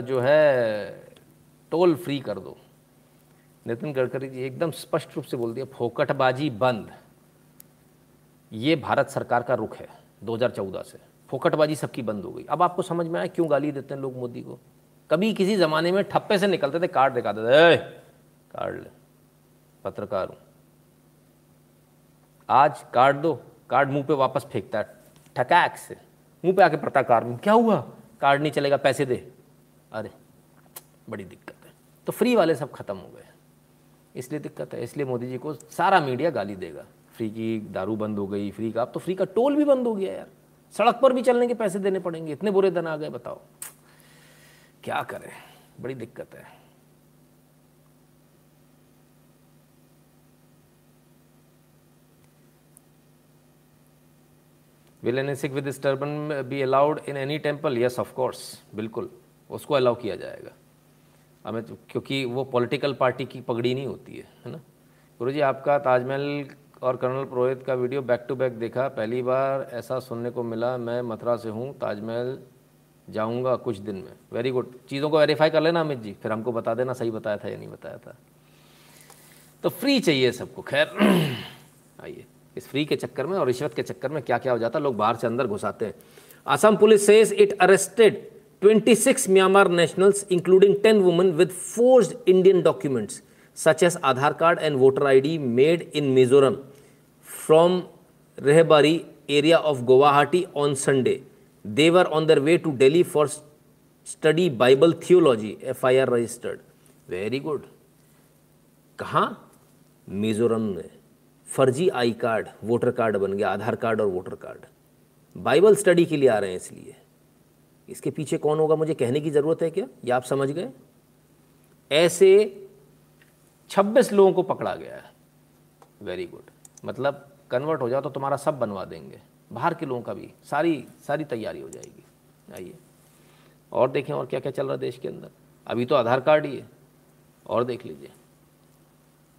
जो है, टोल फ्री कर दो। नितिन गडकरी जी, एकदम स्पष्ट रूप से बोल दिया, फोकटबाजी बंद। ये भारत सरकार का रुख है 2014 से। फोकटबाजी सबकी बंद हो गई। अब आपको समझ में आया क्यों गाली देते हैं लोग मोदी को? कभी किसी ज़माने में ठप्पे से निकलते थे कार्ड दिखाते थे "ए, कार्ड ले पत्रकार हूँ। आज कार्ड दो कार्ड मुँह पे वापस फेंकता है ठकैक से। मुँह पे आके पत्रकार में क्या हुआ? कार्ड नहीं चलेगा पैसे दे। अरे बड़ी दिक्कत है। तो फ्री वाले सब खत्म हो गए। इसलिए दिक्कत है इसलिए मोदी जी को सारा मीडिया गाली देगा। फ्री की दारू बंद हो गई, फ्री का, अब तो फ्री का टोल भी बंद हो गया यार। सड़क पर भी चलने के पैसे देने पड़ेंगे, इतने बुरे दिन आ गए, बताओ। क्या करें? बड़ी दिक्कत है। Will an Sikh with turban be allowed in any temple yes of course बिल्कुल। उसको अलाउ किया जाएगा। हमें क्योंकि वो पॉलिटिकल पार्टी की पगड़ी नहीं होती है है ना? गुरु जी आपका ताजमहल और कर्नल पुरोहित का वीडियो बैक टू बैक देखा। पहली बार ऐसा सुनने को मिला। मैं मथुरा से हूँ, ताजमहल जाऊँगा कुछ दिन में। वेरी गुड चीज़ों को वेरीफाई कर लेना अमित जी। फिर हमको बता देना सही बताया था या नहीं बताया था। तो फ्री चाहिए सबको। खैर, आइए। इस फ्री के चक्कर में और रिश्वत के चक्कर में क्या क्या हो जाता है लोग बाहर से अंदर घुसाते हैं। Assam police says it arrested 26 Myanmar nationals, including 10 women, with forged Indian documents, such as Aadhaar card and voter ID made in Mizoram. From Rehbari area of Guwahati on Sunday. They were on their way to Delhi for study Bible theology, FIR registered. Very good. कहाँ? मिजोरम में। फर्जी I card voter card बन गया Aadhaar card और voter card. Bible study के लिए आ रहे हैं इसलिए। इसके पीछे कौन होगा मुझे कहने की ज़रूरत है क्या? या आप समझ गए? ऐसे 26 लोगों को पकड़ा गया है। वेरी गुड मतलब कन्वर्ट हो जाओ तो तुम्हारा सब बनवा देंगे। बाहर के लोगों का भी। सारी सारी तैयारी हो जाएगी। आइए। और देखें और क्या क्या चल रहा है देश के अंदर। अभी तो आधार कार्ड ही है। और देख लीजिए।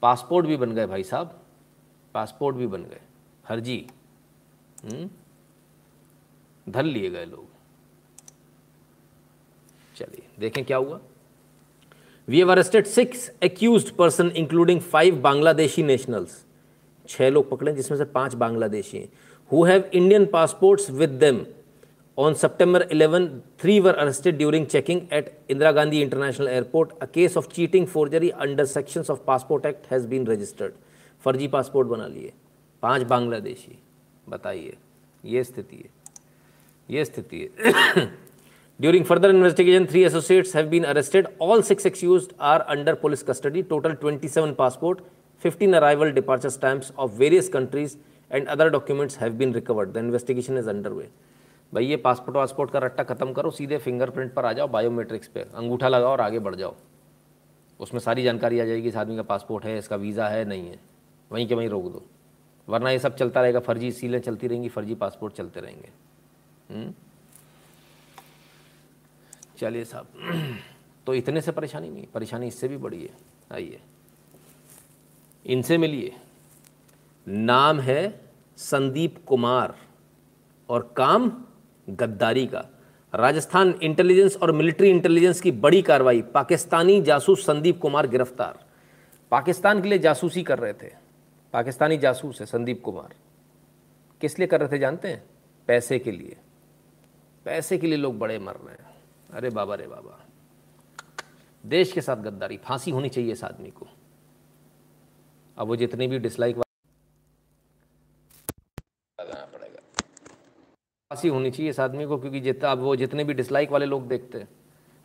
पासपोर्ट भी बन गए भाई साहब। पासपोर्ट भी बन गए। फर्जी। हम्म? धर लिए गए लोग। चलिए, देखें क्या हुआ। We have arrested six accused person including five Bangladeshi nationals छह लोग पकड़े जिसमें से पाँच बांग्लादेशी हैं। Who have Indian passports with them on September eleven three were arrested during checking at Indira Gandhi international airport a case of cheating forgery under sections of passport act has been registered फर्जी passport बना लिए। पाँच बांग्लादेशी। बताइए, ये स्थिति है। ये स्थिति है। During further investigation three associates have been arrested all six accused are under police custody total twenty seven passport 15 arrival departure stamps of various countries and other documents have been recovered the investigation is under way भाई, ये passport वासपोर्ट का रट्टा खत्म करो, सीधे fingerprint पर आ जाओ biometrics पे। अंगूठा लगाओ और आगे बढ़ जाओ। उसमें सारी जानकारी आ जाएगी, इस आदमी का पासपोर्ट है, इसका वीज़ा है, नहीं है। वहीं के वहीं रोक दो। वरना ये सब चलता रहेगा, फर्जी सीलें चलती रहेंगी, फर्जी पासपोर्ट चलते रहेंगे। हम्म? चलिए साहब। तो इतने से परेशानी नहीं, परेशानी इससे भी बड़ी है। आइए। इनसे मिलिए। नाम है संदीप कुमार और काम गद्दारी का। राजस्थान इंटेलिजेंस और मिलिट्री इंटेलिजेंस की बड़ी कार्रवाई, पाकिस्तानी जासूस संदीप कुमार गिरफ़्तार। पाकिस्तान के लिए जासूसी कर रहे थे। पाकिस्तानी जासूस है संदीप कुमार। किस लिए कर रहे थे जानते हैं? पैसे के लिए। पैसे के लिए लोग बड़े मर रहे हैं। अरे बाबा, रे बाबा। देश के साथ गद्दारी, फांसी होनी चाहिए इस आदमी को। अब वो जितने भी डिसलाइक फांसी होनी चाहिए इस आदमी को क्योंकि जितना अब वो जितने भी डिसलाइक वाले लोग देखते हैं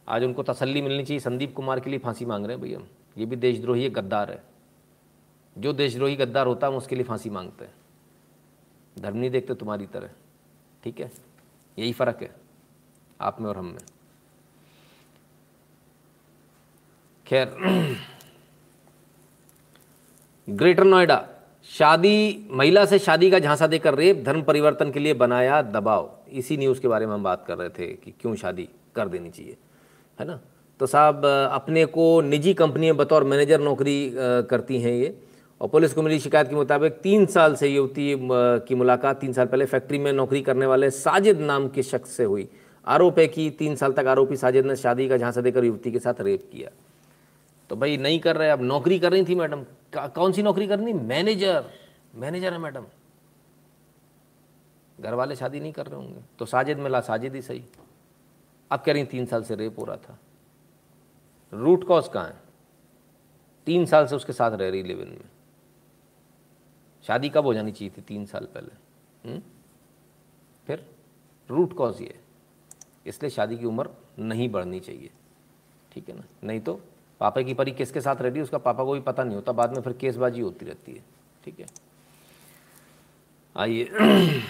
आज उनको तसल्ली मिलनी चाहिए। संदीप कुमार के लिए फांसी मांग रहे हैं भैया। ये भी देशद्रोही है गद्दार है। जो देशद्रोही गद्दार होता है हम उसके लिए फांसी मांगते हैं। धर्म नहीं देखते तुम्हारी तरह। ठीक है? यही फ़र्क है। आप में और हम में। खैर ग्रेटर नोएडा, शादी, महिला से शादी का झांसा देकर रेप, धर्म परिवर्तन के लिए बनाया दबाव। इसी न्यूज़ के बारे में हम बात कर रहे थे कि क्यों शादी कर देनी चाहिए, है ना? तो साहब, अपने को निजी कंपनी बतौर मैनेजर नौकरी करती हैं ये, और पुलिस को मिली शिकायत के मुताबिक तीन साल से युवती की मुलाकात, तीन साल पहले फैक्ट्री में नौकरी करने वाले साजिद नाम के शख्स से हुई। आरोप है कि तीन साल तक आरोपी साजिद ने शादी का झांसा देकर युवती के साथ रेप किया। तो भाई नहीं कर रहे, अब नौकरी कर रही थी मैडम। कौन सी नौकरी करनी? मैनेजर। मैनेजर है मैडम। घर वाले शादी नहीं कर रहे होंगे। तो साजिद मिला, साजिद ही सही। अब कह रही तीन साल से रेप हो रहा था। रूट कॉज कहाँ है? तीन साल से उसके साथ रह रही लिव इन में। शादी कब हो जानी चाहिए थी तीन साल पहले? हुँ? हम्म? फिर? रूट कॉज ये। इसलिए शादी की उम्र नहीं बढ़नी चाहिए। ठीक है ना? नहीं तो पापा की परी किसके साथ रहती है, उसका पापा को भी पता नहीं होता, बाद में फिर केसबाजी होती रहती है, ठीक है? आइए।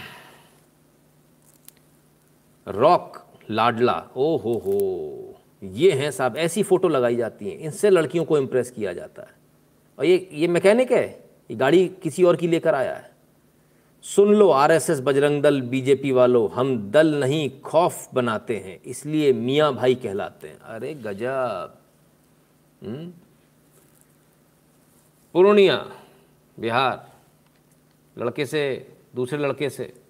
रॉक लाडला ओ हो हो ये हैं साहब, ऐसी फ़ोटो लगाई जाती हैं, इनसे लड़कियों को इम्प्रेस किया जाता है। और ये ये मैकेनिक है, ये गाड़ी किसी और की लेकर आया है। सुन लो आरएसएस बजरंग दल, बीजेपी वालों, हम दल नहीं, खौफ बनाते हैं, इसलिए मियाँ भाई कहलाते हैं। अरे गजब? पूर्णिया, बिहार, लड़के से, दूसरे लड़के से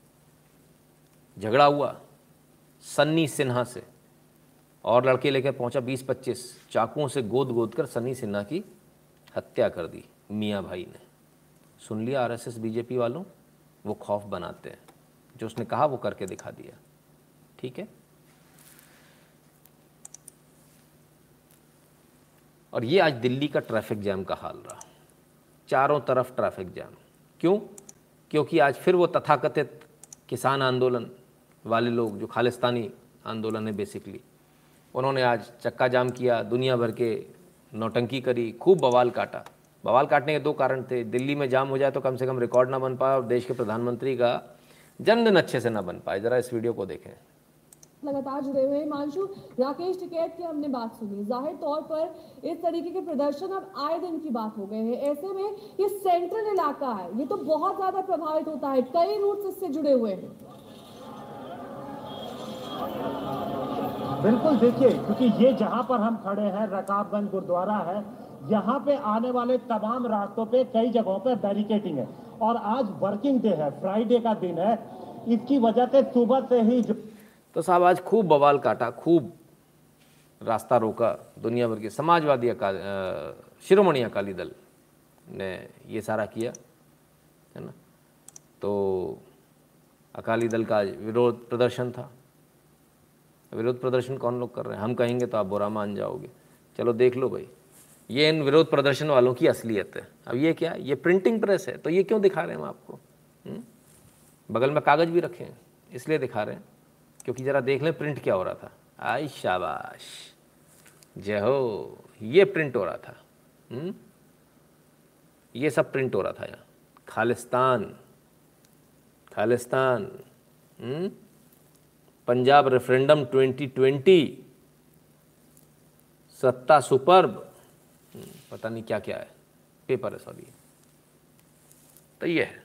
झगड़ा हुआ, सन्नी सिन्हा से। और लड़के लेकर पहुँचा 20-25 चाकुओं से गोद गोद कर सन्नी सिन्हा की हत्या कर दी, मियाँ भाई ने। सुन लिया आरएसएस बीजेपी वालों? वो खौफ बनाते हैं। जो उसने कहा वो करके दिखा दिया। ठीक है? और ये आज दिल्ली का ट्रैफ़िक जैम का हाल रहा। चारों तरफ़ ट्रैफ़िक जैम क्यों? क्योंकि आज फिर वो तथाकथित किसान आंदोलन वाले लोग, जो खालिस्तानी आंदोलन है बेसिकली उन्होंने आज चक्का जाम किया, दुनिया भर के नौटंकी करी, खूब बवाल काटा। बवाल काटने के दो कारण थे। दिल्ली में जाम हो जाए तो कम से कम रिकॉर्ड ना बन पाए और देश के प्रधानमंत्री का जन्मदिन अच्छे से ना बन पाए। ज़रा इस वीडियो को देखें। लगातार जुड़े हुए मानशु राकेश टिकैत की हमने बात सुनी। ज़ाहिर तौर पर इस तरीके के प्रदर्शन अब आए दिन की बात हो गए हैं। ऐसे में ये सेंट्रल इलाका है। ये तो बहुत ज़्यादा प्रभावित होता है। कई रूट इससे जुड़े हुए हैं। बिल्कुल देखिए, क्योंकि ये जहाँ पर हम खड़े हैं, रकाबगंज गुरुद्वारा है, यहाँ पे आने वाले तमाम रास्तों पे कई जगहों पे बैरिकेटिंग है। और आज वर्किंग डे है फ्राइडे का दिन है। इसकी वजह से सुबह से ही तो साहब, आज खूब बवाल काटा, खूब रास्ता रोका दुनिया भर के समाजवादी अकाल शिरोमणि अकाली दल ने ये सारा किया, है ना? तो अकाली दल का विरोध प्रदर्शन था। विरोध प्रदर्शन कौन लोग कर रहे हैं? हम कहेंगे तो आप बुरा मान जाओगे। चलो देख लो भाई, ये इन विरोध प्रदर्शन वालों की असलियत है। अब ये क्या ये प्रिंटिंग प्रेस है तो ये क्यों दिखा रहे हैं हम आपको? हुँ? बगल में कागज़ भी रखे हैं, इसलिए दिखा रहे हैं। क्योंकि ज़रा देख लें प्रिंट क्या हो रहा था? आई शाबाश। जय हो ये प्रिंट हो रहा था। हुँ? ये सब प्रिंट हो रहा था यहाँ। खालिस्तान। खालिस्तान। हुँ? पंजाब रेफरेंडम 2020 सत्ता सुपर्ब हम्म, पता नहीं क्या क्या है। पेपर है सॉरी। तो ये है।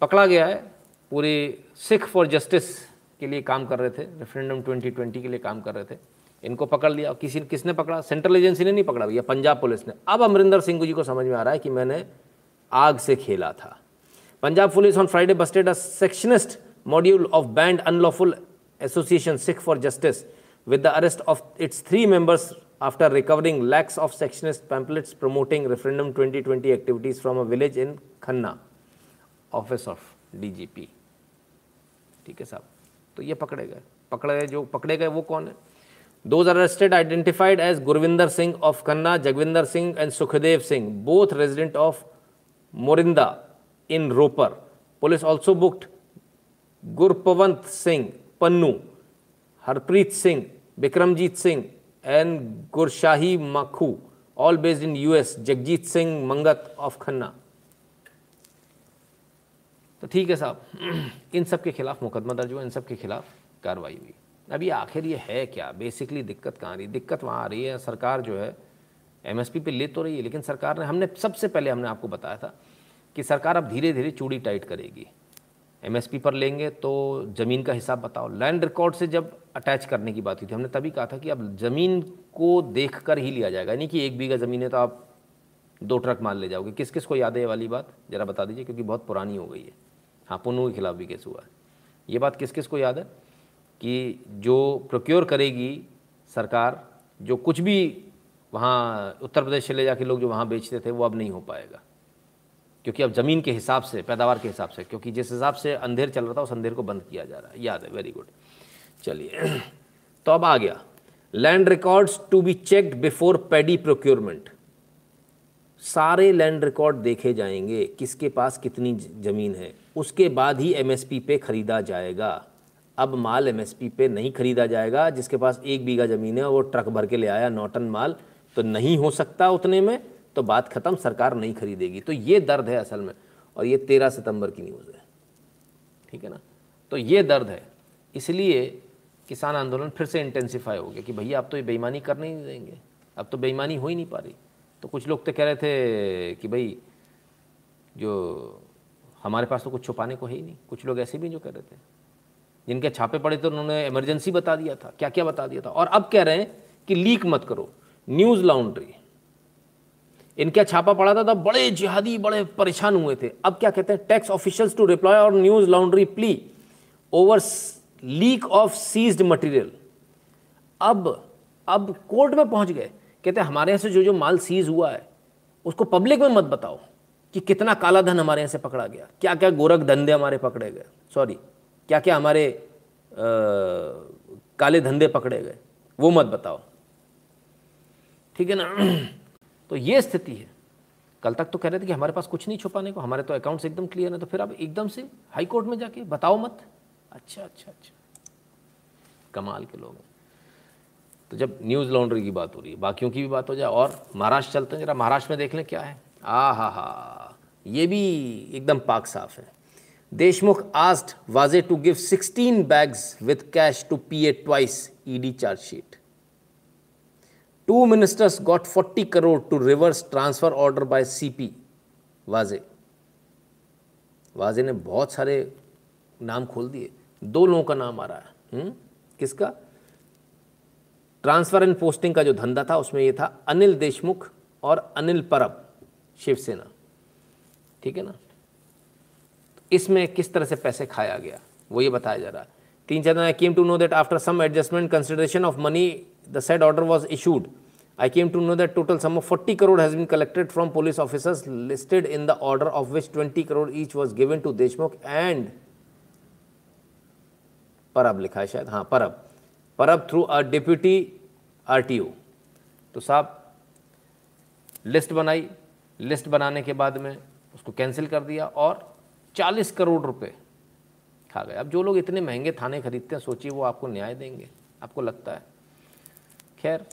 पकड़ा गया है पूरे सिख फॉर जस्टिस के लिए काम कर रहे थे रेफरेंडम 2020 के लिए काम कर रहे थे। इनको पकड़ लिया किसी किसने पकड़ा? सेंट्रल एजेंसी ने नहीं पकड़ा भैया पंजाब पुलिस ने। अब अमरिंदर सिंह जी को समझ में आ रहा है कि मैंने आग से खेला था। Punjab police on Friday busted a secessionist module of banned unlawful association Sikh for justice with the arrest of its three members after recovering lakhs of sectionist pamphlets promoting referendum 2020 activities from a village in Khanna, office of DGP. ठीक है साहब? तो ये पकड़े गए। पकड़े गए जो पकड़े गए वो कौन है? Those are arrested identified as Gurvinder Singh of Khanna Jagvinder Singh and Sukhdev Singh both resident of Morinda in Ropar police also booked Gurpatwant Singh Pannu Harpreet Singh Vikramjit Singh and Gurshahi Makhu all based in US Jagjit Singh Mangat of Khanna तो ठीक है साहब, इन सब के खिलाफ मुकदमा दर्ज हुआ, इन सब के खिलाफ कार्रवाई हुई। अभी आखिर ये है क्या? बेसिकली दिक्कत कहाँ आ रही दिक्कत वहाँ आ रही है, सरकार जो है एमएसपी पे ले तो रही है, लेकिन सरकार ने, हमने सबसे पहले हमने आपको बताया था कि सरकार अब धीरे धीरे चूड़ी टाइट करेगी। एमएसपी पर लेंगे तो ज़मीन का हिसाब बताओ। लैंड रिकॉर्ड से जब अटैच करने की बात हुई थी, हमने तभी कहा था कि अब ज़मीन को देख कर ही लिया जाएगा। यानी कि एक बीघा ज़मीन है तो आप दो ट्रक माल ले जाओगे। किस किस को याद है वाली बात? ज़रा बता दीजिए, क्योंकि बहुत पुरानी हो गई है। हाँ पुनू के खिलाफ भी केस हुआ है। ये बात किस किस को याद है? कि जो प्रोक्योर करेगी सरकार, जो कुछ भी वहाँ उत्तर प्रदेश से ले जाके लोग जो वहाँ बेचते थे, वो अब नहीं हो पाएगा। क्योंकि अब ज़मीन के हिसाब से, पैदावार के हिसाब से, क्योंकि जिस हिसाब से अंधेर चल रहा था, उस अंधेर को बंद किया जा रहा है। याद है वेरी गुड चलिए। तो अब आ गया। Land records to be checked before paddy procurement सारे लैंड रिकॉर्ड देखे जाएँगे किसके पास कितनी ज़मीन है। उसके बाद ही एमएसपी पे ख़रीदा जाएगा। अब माल एमएसपी पे नहीं खरीदा जाएगा, जिसके पास एक बीघा ज़मीन है वो ट्रक भर के ले आया नौटन माल तो नहीं हो सकता उतने में तो बात ख़त्म, सरकार नहीं खरीदेगी। तो ये दर्द है असल में, और ये तेरह सितंबर की न्यूज़ है। ठीक है ना? तो ये दर्द है। इसलिए किसान आंदोलन फिर से इंटेंसिफाई हो गया कि भैया आप तो ये बेईमानी कर नहीं देंगे। अब तो बेईमानी हो ही नहीं पा रही। तो कुछ लोग तो कह रहे थे कि भाई, जो हमारे पास तो कुछ छुपाने को है ही नहीं। कुछ लोग ऐसे भी जो कह रहे थे। जिनके छापे पड़े थे, उन्होंने इमरजेंसी बता दिया था। क्या क्या बता दिया था? और अब कह रहे हैं कि लीक मत करो। न्यूज़ लॉन्ड्री इनका छापा पड़ा था, तब बड़े जिहादी, बड़े परेशान हुए थे। अब क्या कहते हैं? टैक्स ऑफिशियल्स टू रिप्लाई और news laundry plea over leak of seized material अब अब कोर्ट में पहुँच गए। कहते हैं हमारे यहाँ से जो जो माल सीज हुआ है उसको पब्लिक में मत बताओ कि कितना काला धन हमारे यहाँ से पकड़ा गया। क्या क्या गोरख धंधे हमारे पकड़े गए। सॉरी क्या क्या हमारे आ, काले धंधे पकड़े गए। वो मत बताओ। ठीक है ना? तो ये स्थिति है। कल तक तो कह रहे थे कि हमारे पास कुछ नहीं छुपाने को। हमारे तो अकाउंट्स एकदम क्लियर है तो फिर आप एकदम से हाई कोर्ट में जाके बताओ मत। अच्छा अच्छा अच्छा। कमाल के लोग हैं। तो जब न्यूज़ लॉन्ड्री की बात हो रही है, बाकियों की भी बात हो जाए और महाराष्ट्र चलते हैं, जरा महाराष्ट्र में देख लें क्या है। आ हा हा ये भी एकदम पाक साफ़ है। Deshmukh asked Waze to give 16 bags with cash to P A twice ED chargesheet. Two ministers got 40 crore to reverse transfer order by CP, Waze. Waze ने बहुत सारे नाम खोल दिए। दो लोगों का नाम आ रहा है। हुँ? किसका? ट्रांसफ़र एंड पोस्टिंग का जो धंधा था, उसमें ये था अनिल देशमुख और अनिल परब, शिवसेना। ठीक है ना? तो इसमें किस तरह से पैसे खाया गया, वो ये बताया जा रहा है। तीन चार I came to know that after some adjustment consideration of money the said order was issued I came to know that total sum of 40 crore has been collected from police officers listed in the order, of which 20 crore each was given to Deshmukh and Parab लिखा है शायद। हाँ Parab Parab through a deputy RTO तो साहब list बनाई। List बनाने के बाद में उसको कैंसिल कर दिया और 40 करोड़ रुपए खा गए। अब जो लोग इतने महँगे थाने खरीदते हैं, सोचिए वो आपको न्याय देंगे। आपको लगता है। खैर,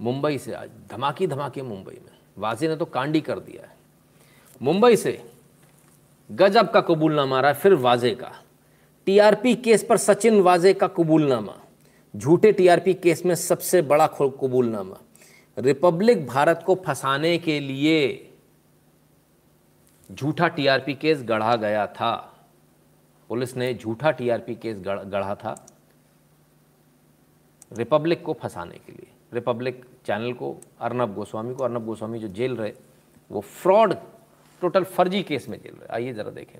मुंबई से आज धमाकी धमाके मुंबई में। वाजे ने तो कांडी कर दिया है। मुंबई से गजब का कबूलनामा रहा है, फिर वाजे का। टीआरपी केस पर सचिन वाजे का कबूलनामा। झूठे टीआरपी केस में सबसे बड़ा कबूलनामा। रिपब्लिक भारत को फंसाने के लिए झूठा टीआरपी केस गढ़ा गया था। पुलिस ने झूठा टीआरपी केस गढ़ा था रिपब्लिक को फंसाने के लिए। रिपब्लिक चैनल को, अर्नब गोस्वामी को, अर्नब गोस्वामी जो जेल रहे, वो फ्रॉड, टोटल फर्जी केस में जेल रहे। आइए जरा देखें।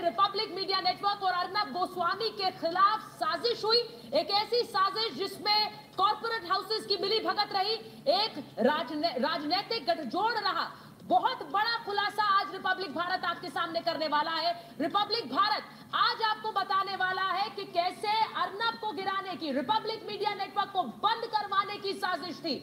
रिपब्लिक मीडिया नेटवर्क और अर्नब गोस्वामी के खिलाफ साजिश हुई। एक ऐसी साजिश जिसमें कॉरपोरेट हाउसेस की मिली भगत रही। एक राजने, राजनैतिक गठजोड़ रहा। बहुत बड़ा खुलासा आज रिपब्लिक भारत आपके सामने करने वाला है। रिपब्लिक भारत आज आपको बताने वाला है कि कैसे अर्नब को गिराने की रिपब्लिक मीडिया नेटवर्क को बंद करवाने की साजिश थी।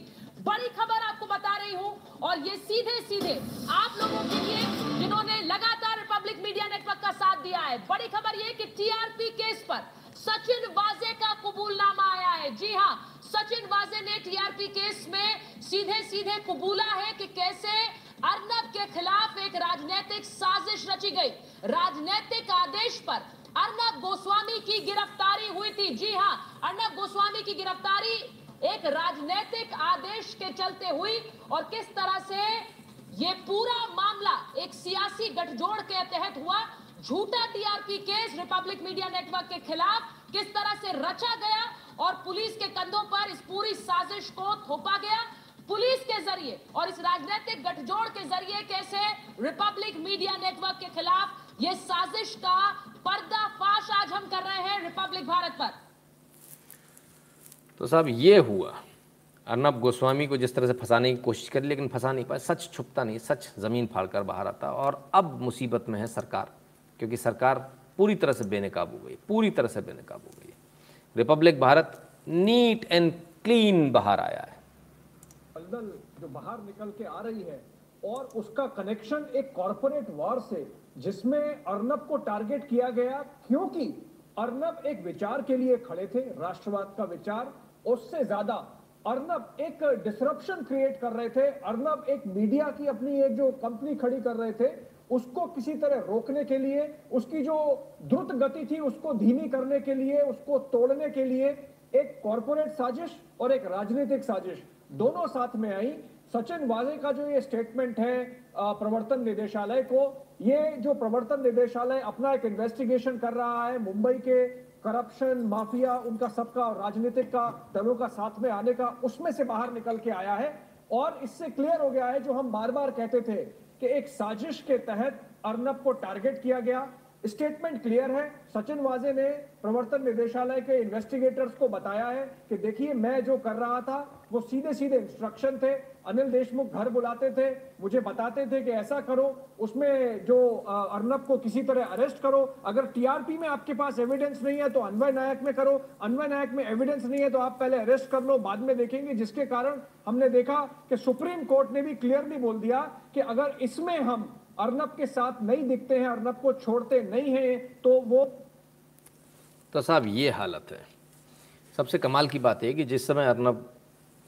बड़ी खबर आपको बता रही हूँ और ये सीधे सीधे आप लोगों के लिए जिन्होंने लगातार रिपब्लिक मीडिया नेटवर्क का साथ दिया है। बड़ी खबर ये कि टीआरपी केस पर सचिन वाजे का कबूलनामा आया है। जी हाँ सचिन वाजे ने टीआरपी केस में सीधे सीधे कबूला है कि कैसे अर्नब के खिलाफ एक राजनीतिक साजिश रची गई। राजनीतिक आदेश पर अर्नब गोस्वामी की गिरफ्तारी हुई थी। जी हाँ अर्नब गोस्वामी की गिरफ्तारी एक राजनीतिक आदेश के चलते हुई और किस तरह से ये पूरा मामला एक सियासी गठजोड़ के तहत हुआ। झूठा TRP case Republic media network के खिलाफ किस तरह से रचा गया और पुलिस के कंधों पर इस पूरी साजिश को थोपा गया। पुलिस के ज़रिए और इस राजनीतिक गठजोड़ के ज़रिए कैसे रिपब्लिक मीडिया नेटवर्क के खिलाफ ये साजिश का पर्दाफाश आज हम कर रहे हैं रिपब्लिक भारत पर। तो साहब, ये हुआ। अर्नब गोस्वामी को जिस तरह से फंसाने की कोशिश करी, लेकिन फंसा नहीं पाए। सच छुपता नहीं, सच ज़मीन फाड़ कर बाहर आता और अब मुसीबत में है सरकार, क्योंकि सरकार पूरी तरह से बेनकाब हो गई, पूरी तरह से बेनकाब हो गई। Republic Bharat neat and clean बाहर आया है। दलदल जो बाहर निकल के आ रही है और उसका कनेक्शन एक कॉरपोरेट वॉर से, जिसमें अर्नब को टारगेट किया गया क्योंकि अर्नब एक विचार के लिए खड़े थे, राष्ट्रवाद का विचार, उससे ज़्यादा अर्नब एक डिसरप्शन क्रिएट कर रहे थे। अर्नब एक मीडिया की अपनी एक जो कंपनी खड़ी कर रहे थे, उसको किसी तरह रोकने के लिए, उसकी जो द्रुत गति थी, उसको धीमी करने के लिए, उसको तोड़ने के लिए एक कॉरपोरेट साजिश और एक राजनीतिक साजिश दोनों साथ में आई। सचिन वाजे का जो ये स्टेटमेंट है प्रवर्तन निदेशालय को, ये जो प्रवर्तन निदेशालय अपना एक इन्वेस्टिगेशन कर रहा है, मुंबई के करप्शन, माफिया, उनका सबका और राजनीतिक का, दलों का साथ में आने का, उसमें से बाहर निकल के आया है। और इससे क्लियर हो गया है, जो हम बार बार कहते थे कि एक साजिश के तहत अर्नब को टारगेट किया गया। स्टेटमेंट क्लियर है। सचिन वाजे ने प्रवर्तन निदेशालय के इन्वेस्टिगेटर्स को बताया है कि देखिए, मैं जो कर रहा था, वो सीधे सीधे इंस्ट्रक्शन थे। अनिल देशमुख घर बुलाते थे, मुझे बताते थे कि ऐसा करो, उसमें जो अर्नब को किसी तरह अरेस्ट करो, अगर टीआरपी में आपके पास एविडेंस नहीं है तो अन्वय नायक में करो, अन्वय नायक में एविडेंस नहीं है तो आप पहले अरेस्ट कर लो, बाद में देखेंगे, जिसके कारण हमने देखा कि सुप्रीम कोर्ट ने भी क्लियरली बोल दिया कि अगर इसमें हम अर्नब के साथ नहीं दिखते हैं, अर्नब को छोड़ते नहीं हैं तो वो तो साहब, ये हालत है। सबसे कमाल की बात है कि जिस समय अर्नब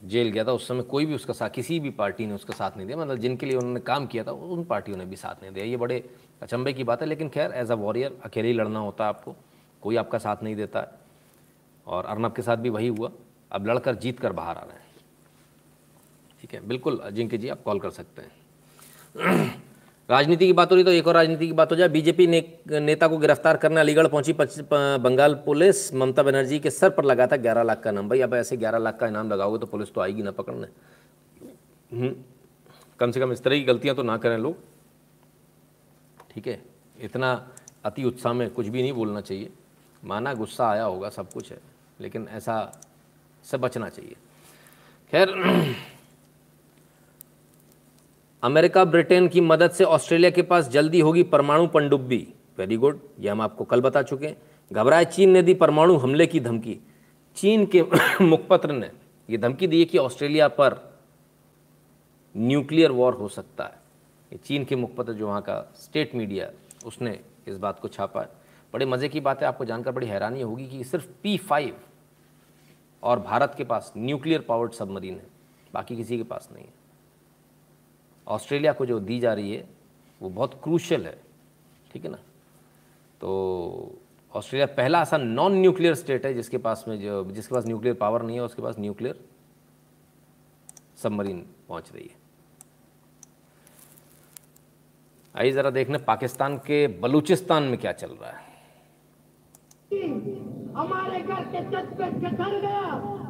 जेल गया था, उस समय कोई भी उसका साथ, किसी भी पार्टी ने उसका साथ नहीं दिया। मतलब जिनके लिए उन्होंने काम किया था, उन पार्टियों ने भी साथ नहीं दिया। ये बड़े अचंभे की बात है, लेकिन खैर एज अ वॉरियर अकेले ही लड़ना होता है आपको। कोई आपका साथ नहीं देता है। और अर्नब के साथ भी वही हुआ। अब लड़कर जीत कर बाहर आ रहे हैं। ठीक है? बिल्कुल, अजिंक्य जी, आप कॉल कर सकते हैं। राजनीति की बात हो रही तो एक और राजनीति की बात हो जाए। बीजेपी ने नेता को गिरफ़्तार करने अलीगढ़ पहुँची बंगाल पुलिस। ममता बनर्जी के सर पर लगा था ग्यारह लाख का नाम भाई, अब ऐसे ग्यारह लाख का इनाम लगाओगे तो पुलिस तो आएगी ना पकड़ने। हम्म। कम से कम इस तरह की गलतियाँ तो ना करें लोग। ठीक है? इतना अति उत्साह में कुछ भी नहीं बोलना चाहिए। माना गुस्सा आया होगा, सब कुछ है। लेकिन ऐसा से बचना चाहिए। खैर अमेरिका, ब्रिटेन की मदद से ऑस्ट्रेलिया के पास जल्दी होगी परमाणु पनडुब्बी। वेरी गुड ये हम आपको कल बता चुके हैं। घबराए चीन ने दी परमाणु हमले की धमकी। चीन के मुखपत्र ने ये धमकी दी है कि ऑस्ट्रेलिया पर न्यूक्लियर वॉर हो सकता है। ये चीन के मुखपत्र जो वहाँ का स्टेट मीडिया, उसने इस बात को छापा है। बड़े मज़े की बात है, आपको जानकर बड़ी हैरानी होगी कि सिर्फ़ पी फाइव और भारत के पास न्यूक्लियर पावर्ड सबमरीन है। बाकी किसी के पास नहीं है। ऑस्ट्रेलिया को जो दी जा रही है, वो बहुत क्रूशल है, ठीक है ना? तो ऑस्ट्रेलिया पहला ऐसा नॉन न्यूक्लियर स्टेट है जिसके पास में जो, जिसके पास न्यूक्लियर पावर नहीं है, उसके पास न्यूक्लियर सबमरीन पहुँच रही है। आइए ज़रा देखने पाकिस्तान के बलूचिस्तान में क्या चल रहा है। हमारे घर के छत पे गया।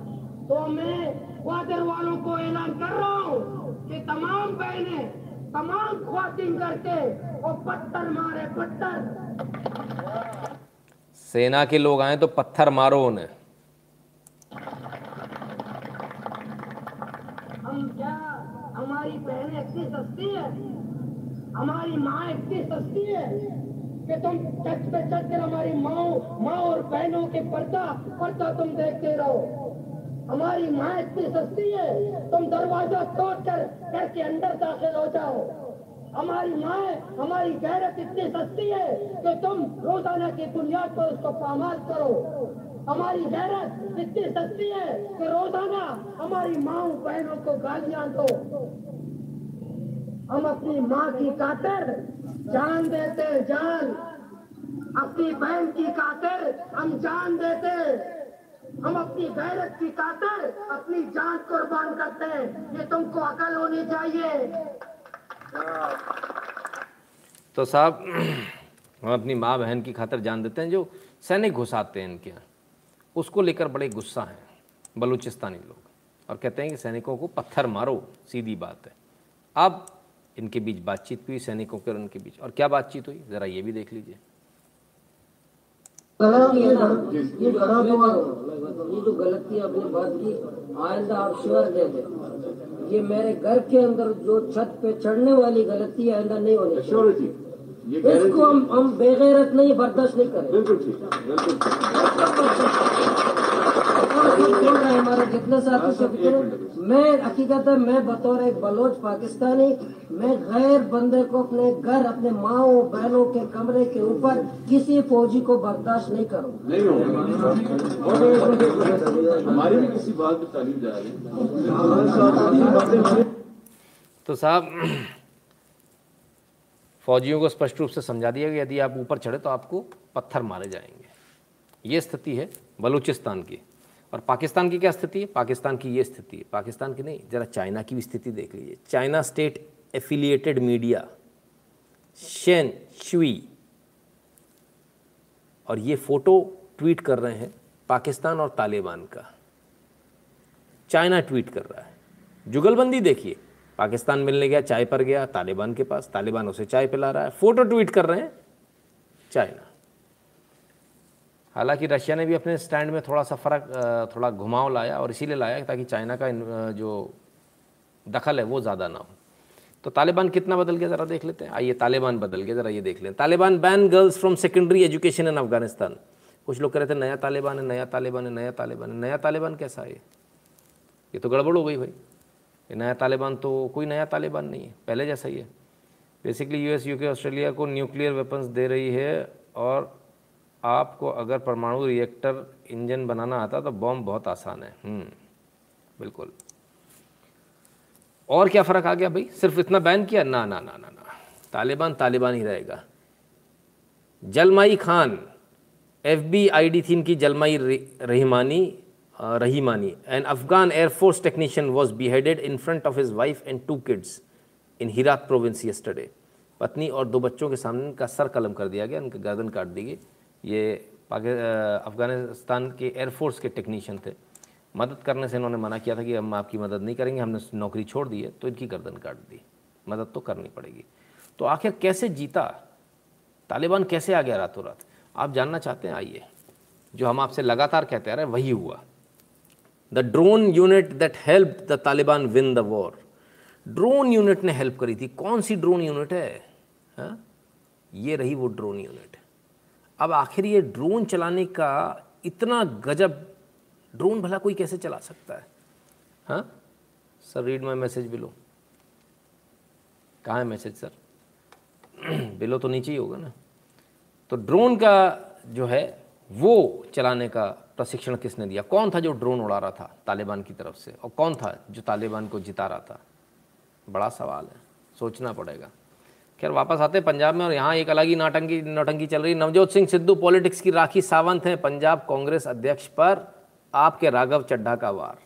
तो मैं ग्वादर वालों को ऐलान कर रहा हूँ कि तमाम बहने तमाम खातिन करके वो पत्थर मारे पत्थर। सेना के लोग आए तो पत्थर मारो उन्हें। हम क्या हमारी बहनें इतनी सस्ती है? हमारी माँ इतनी सस्ती है कि तुम छत पे चढ़कर हमारी माँ माँ और बहनों के पर्दा पर्दा तुम देखते रहो। हमारी माँ इतनी सस्ती है, तुम दरवाज़ा तोड़ कर घर के अंदर दाखिल हो जाओ। हमारी माँ, हमारी गैरत इतनी सस्ती है कि तुम रोज़ाना की बुनियाद पर उसको पामाल करो। हमारी गैरत इतनी सस्ती है कि रोज़ाना हमारी माँ बहनों को गालियाँ दो। हम अपनी माँ की कातर जान देते जान अपनी बहन की कातर हम जान देते हम अपनी गैरत की खातिर अपनी जान कुर्बान करते हैं। ये तुमको अकल होनी चाहिए। तो साहब, हम अपनी माँ बहन की खातर जान देते हैं, जो सैनिक घुसाते हैं इनके यहाँ। उसको लेकर बड़े गुस्सा हैं, बलूचिस्तानी लोग। और कहते हैं कि सैनिकों को पत्थर मारो, सीधी बात है। अब इनके बीच बातचीत हुई, सैनिकों के और उनके बीच। और क्या बातचीत हुई? ज़रा ये भी देख लीजिए। ये करा दो ये जो गलती आपने बात की आइंदा आप श्योर दे दे ये मेरे घर के अंदर जो छत पे चढ़ने वाली गलती आइंदा नहीं होनी जी इसको हम हम बेगैरत नहीं बर्दाश्त नहीं करें। बिल्कुल ठीक रहे हमारे जितने साथी सब मैं हकीकत है मैं बतौर एक बलोच पाकिस्तानी। मैं गैर बंदे को अपने घर अपने माओ बहनों के कमरे के ऊपर किसी फौजी को बर्दाश्त नहीं करूँ। हमारी भी किसी बात में तालीम जा रही तो साहब फौजियों को स्पष्ट रूप से समझा दिया कि यदि आप ऊपर चढ़े तो आपको पत्थर मारे जाएँगे। ये स्थिति है बलूचिस्तान की। और पाकिस्तान की क्या स्थिति? है पाकिस्तान की ये स्थिति है। पाकिस्तान की नहीं, ज़रा चाइना की भी स्थिति देख लीजिए। China state affiliated media, Shen Shui, और ये फ़ोटो ट्वीट कर रहे हैं पाकिस्तान और तालिबान का। चाइना ट्वीट कर रहा है। जुगलबंदी देखिए, पाकिस्तान मिलने गया, चाय पर गया, तालिबान के पास, तालिबान उसे चाय पिला रहा है। फ़ोटो ट्वीट कर रहे हैं चाइना। हालाँकि रशिया ने भी अपने स्टैंड में थोड़ा सा फ़र्क थोड़ा घुमाव लाया और इसीलिए लाया ताकि चाइना का जो दखल है वो ज़्यादा ना हो। तो तालिबान कितना बदल गया ज़रा देख लेते हैं। आइए, तालिबान बदल गया, ज़रा ये देख लें। Taliban ban girls from secondary education in Afghanistan. कुछ लोग कह रहे थे, नया तालिबान है, नया तालिबान है, नया तालिबान है। नया तालिबान कैसा है? ये तो गड़बड़ हो गई भाई। ये नया तालिबान तो कोई नया तालिबान नहीं है, पहले जैसा ही है। बेसिकली यूएस, यूके, ऑस्ट्रेलिया को न्यूक्लियर वेपन्स दे रही है और आपको अगर परमाणु रिएक्टर इंजन बनाना आता तो बॉम्ब बहुत आसान है। बिल्कुल। और क्या फ़र्क आ गया भाई? सिर्फ़ इतना बैन किया? ना ना ना ना ना। तालिबान तालिबान ही रहेगा। Zalmai Khan, F B I D थी इनकी Zalmai Rahimani Rahimani. An Afghan air force technician was beheaded in front of his wife and two kids in Herat province yesterday. पत्नी और दो बच्चों के सामने उनका सर कलम कर दिया गया उनकी गर्दन काट दी गई। ये अफ़गानिस्तान के एयरफोर्स के टेक्नीशियन थे। मदद करने से इन्होंने मना किया था कि हम आपकी मदद नहीं करेंगे, हमने नौकरी छोड़ दी है तो इनकी गर्दन काट दी। मदद तो करनी पड़ेगी। तो आखिर कैसे जीता? तालिबान कैसे आ गया रातों रात आप जानना चाहते हैं? आइए। जो हम आपसे लगातार कहते आ रहे हैं, वही हुआ। The drone unit that help the Taliban win the war drone unit ने हेल्प करी थी। कौन सी ड्रोन यूनिट है? हा? ये रही वो ड्रोन यूनिट अब आखिर ये ड्रोन चलाने का इतना गजब, ड्रोन भला कोई कैसे चला सकता है? हाँ? Sir read my message below कहाँ है मैसेज सर बिलो तो नीचे ही होगा ना? तो ड्रोन का जो है, वो चलाने का प्रशिक्षण किसने दिया? कौन था जो ड्रोन उड़ा रहा था तालिबान की तरफ़ से? और कौन था जो तालिबान को जिता रहा था? बड़ा सवाल है। सोचना पड़ेगा। खैर, वापस आते हैं पंजाब में और यहाँ एक अलग ही नाटंकी नौटंकी चल रही नवजोत सिंह सिद्धू पॉलिटिक्स की राखी सावंत हैं। पंजाब कांग्रेस अध्यक्ष पर आपके राघव चड्ढा का वार।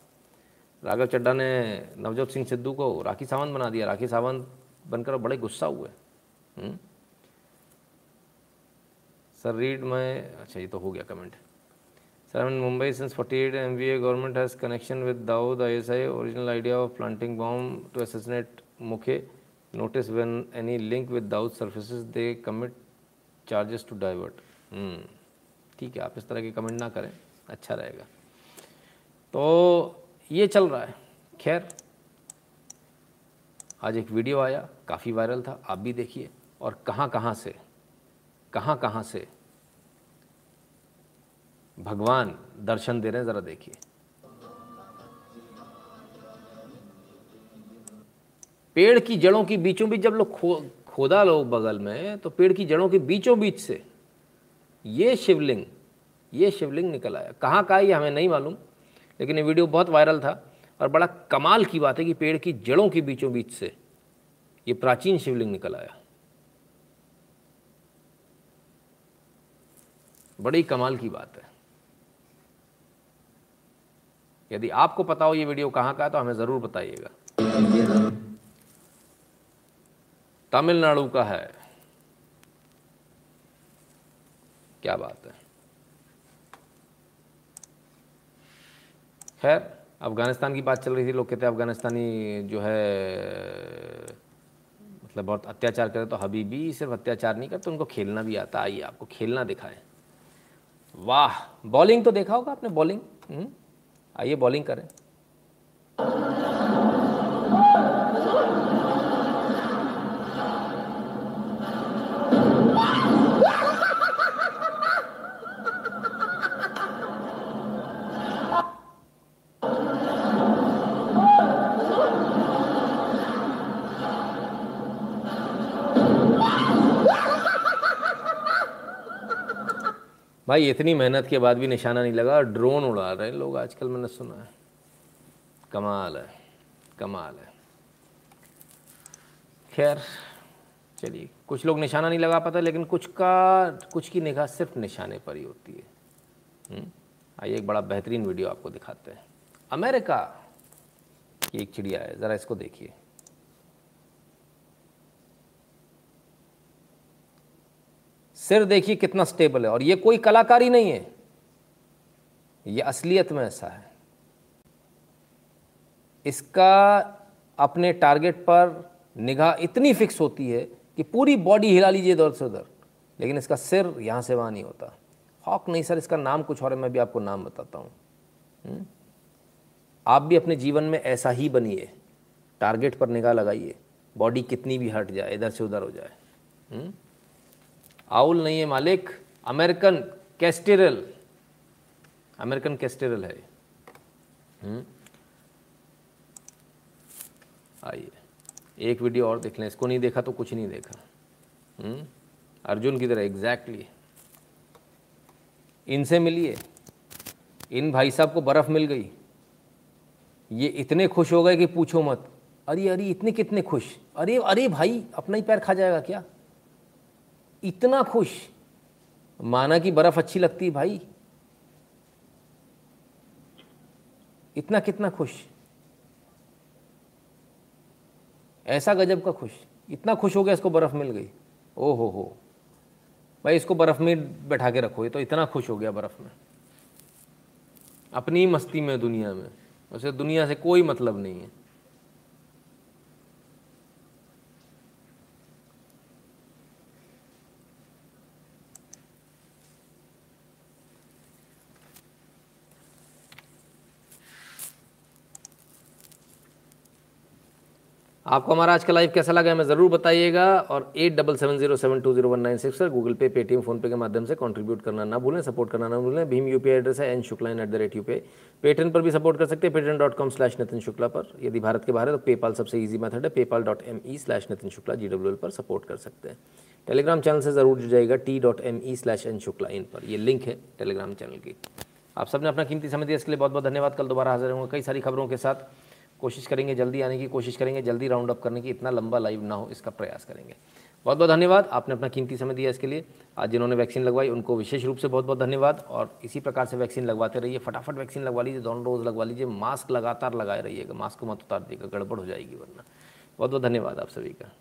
राघव चड्ढा ने नवजोत सिंह सिद्धू को राखी सावंत बना दिया। राखी सावंत बनकर बड़े गुस्सा हुए। हम्म? सर रीड मैं अच्छा ये तो हो गया comment sir in Mumbai since 48 M V A government has connection with Dawood I original idea of planting bomb to assassinate मुखे notice when any link with Dawood surfaces, they commit charges to divert. ठीक है, आप इस तरह के comment ना करें अच्छा रहेगा। तो ये चल रहा है। खैर, आज एक वीडियो आया, काफ़ी वायरल था, आप भी देखिए। और कहाँ कहाँ से, कहाँ कहाँ से भगवान दर्शन दे रहे हैं, ज़रा देखिए। पेड़ की जड़ों की बीचों बीच जब लोग खो, खोदा लोग बगल में तो पेड़ की जड़ों के बीचों बीच से ये शिवलिंग ये शिवलिंग निकल आया। कहाँ का ये हमें नहीं मालूम, लेकिन ये वीडियो बहुत वायरल था और बड़ा कमाल की बात है कि पेड़ की जड़ों के बीचों बीच से ये प्राचीन शिवलिंग निकल आया। बड़ी कमाल की बात है। यदि आपको पता हो ये वीडियो कहाँ का है तो हमें ज़रूर बताइएगा। तमिलनाडु का है। क्या बात है। खैर, अफ़गानिस्तान की बात चल रही थी, लोग कहते हैं अफ़गानिस्तानी जो है मतलब बहुत अत्याचार करे तो हबीबी सिर्फ़ अत्याचार नहीं करते, उनको खेलना भी आता आइए, आपको खेलना दिखाएँ। वाह, बॉलिंग तो देखा होगा आपने, बॉलिंग। आइए, बॉलिंग करें। भाई, इतनी मेहनत के बाद भी निशाना नहीं लगा ड्रोन उड़ा रहे हैं लोग आजकल, मैंने सुना है। कमाल है कमाल है। खैर, चलिए, कुछ लोग निशाना नहीं लगा पाते, लेकिन कुछ का, कुछ की निगाह सिर्फ़ निशाने पर ही होती है। आइए एक बड़ा बेहतरीन वीडियो आपको दिखाते हैं। अमेरिका की एक चिड़िया है, ज़रा इसको देखिए। सिर देखिए कितना स्टेबल है, और ये कोई कलाकारी नहीं है। ये असलियत में ऐसा है। इसका अपने टारगेट पर निगाह इतनी फिक्स होती है कि पूरी बॉडी हिला लीजिए इधर से उधर, लेकिन इसका सिर यहाँ से वहाँ नहीं होता। हॉक नहीं सर, इसका नाम कुछ और है, मैं भी आपको नाम बताता हूँ। आप भी अपने जीवन में ऐसा ही बनिए। टारगेट पर निगाह लगाइए। बॉडी कितनी भी हट जाए, इधर से उधर हो जाए। हुँ? आउल नहीं है मालिक, अमेरिकन कैस्टेरल। अमेरिकन कैस्टेरल है। आइए, एक वीडियो और देख लें, इसको नहीं देखा तो कुछ नहीं देखा। हुँ? अर्जुन की तरह एग्जैक्टली इनसे मिलिए। इन भाई साहब को बर्फ़ मिल गई। ये इतने खुश हो गए कि पूछो मत, अरे अरे, इतने कितने खुश? अरे अरे भाई, अपना ही पैर खा जाएगा क्या? इतना खुश। माना कि बर्फ़ अच्छी लगती है भाई। इतना कितना खुश। ऐसा गजब का खुश। इतना खुश हो गया इसको बर्फ़ मिल गई। ओ हो। हो भाई इसको बर्फ़ में बैठा के रखो, ये तो इतना खुश हो गया बर्फ़ में। अपनी मस्ती में दुनिया में। उसे दुनिया से कोई मतलब नहीं है। आपको हमारा आज का लाइव कैसा लगा हमें ज़रूर बताइएगा और at double seven zero seven two zero one nine six पर गूगल पे पेटीएम फोनपे के माध्यम से कंट्रीब्यूट करना ना भूलें सपोर्ट करना ना भूलें। भीम यूपीआई एड्रेस है N Shukla at the rate UPI Paytm पर भी सपोर्ट कर सकते हैं Paytm dot com slash Nitin Shukla पर। यदि भारत के बाहर है तो पेपाल सबसे ईजी मेथड है PayPal dot M E slash Nitin Shukla G W L पर सपोर्ट कर सकते हैं। टेलीग्राम चैनल से ज़रूर जुड़ जाएगा T dot M E slash N Shukla in पर। ये लिंक है टेलीग्राम चैनल की। आप सबने अपना कीमती समय दिया, इसके लिए बहुत बहुत धन्यवाद। कल दोबारा हाजिर होंगे कई सारी खबरों के साथ। कोशिश करेंगे जल्दी आने की, कोशिश करेंगे जल्दी राउंड अप करने की, इतना लंबा लाइव ना हो, इसका प्रयास करेंगे। बहुत बहुत धन्यवाद, आपने अपना कीमती समय दिया इसके लिए। आज जिन्होंने वैक्सीन लगवाई, उनको विशेष रूप से बहुत बहुत धन्यवाद और इसी प्रकार से वैक्सीन लगवाते रहिए, फटाफट वैक्सीन लगवा लीजिए, दोनों डोज लगवा लीजिए मास्क लगातार लगाए रहिएगा मास्क को मत उतार दिएगा गड़बड़ हो जाएगी वरना। बहुत बहुत धन्यवाद आप सभी का।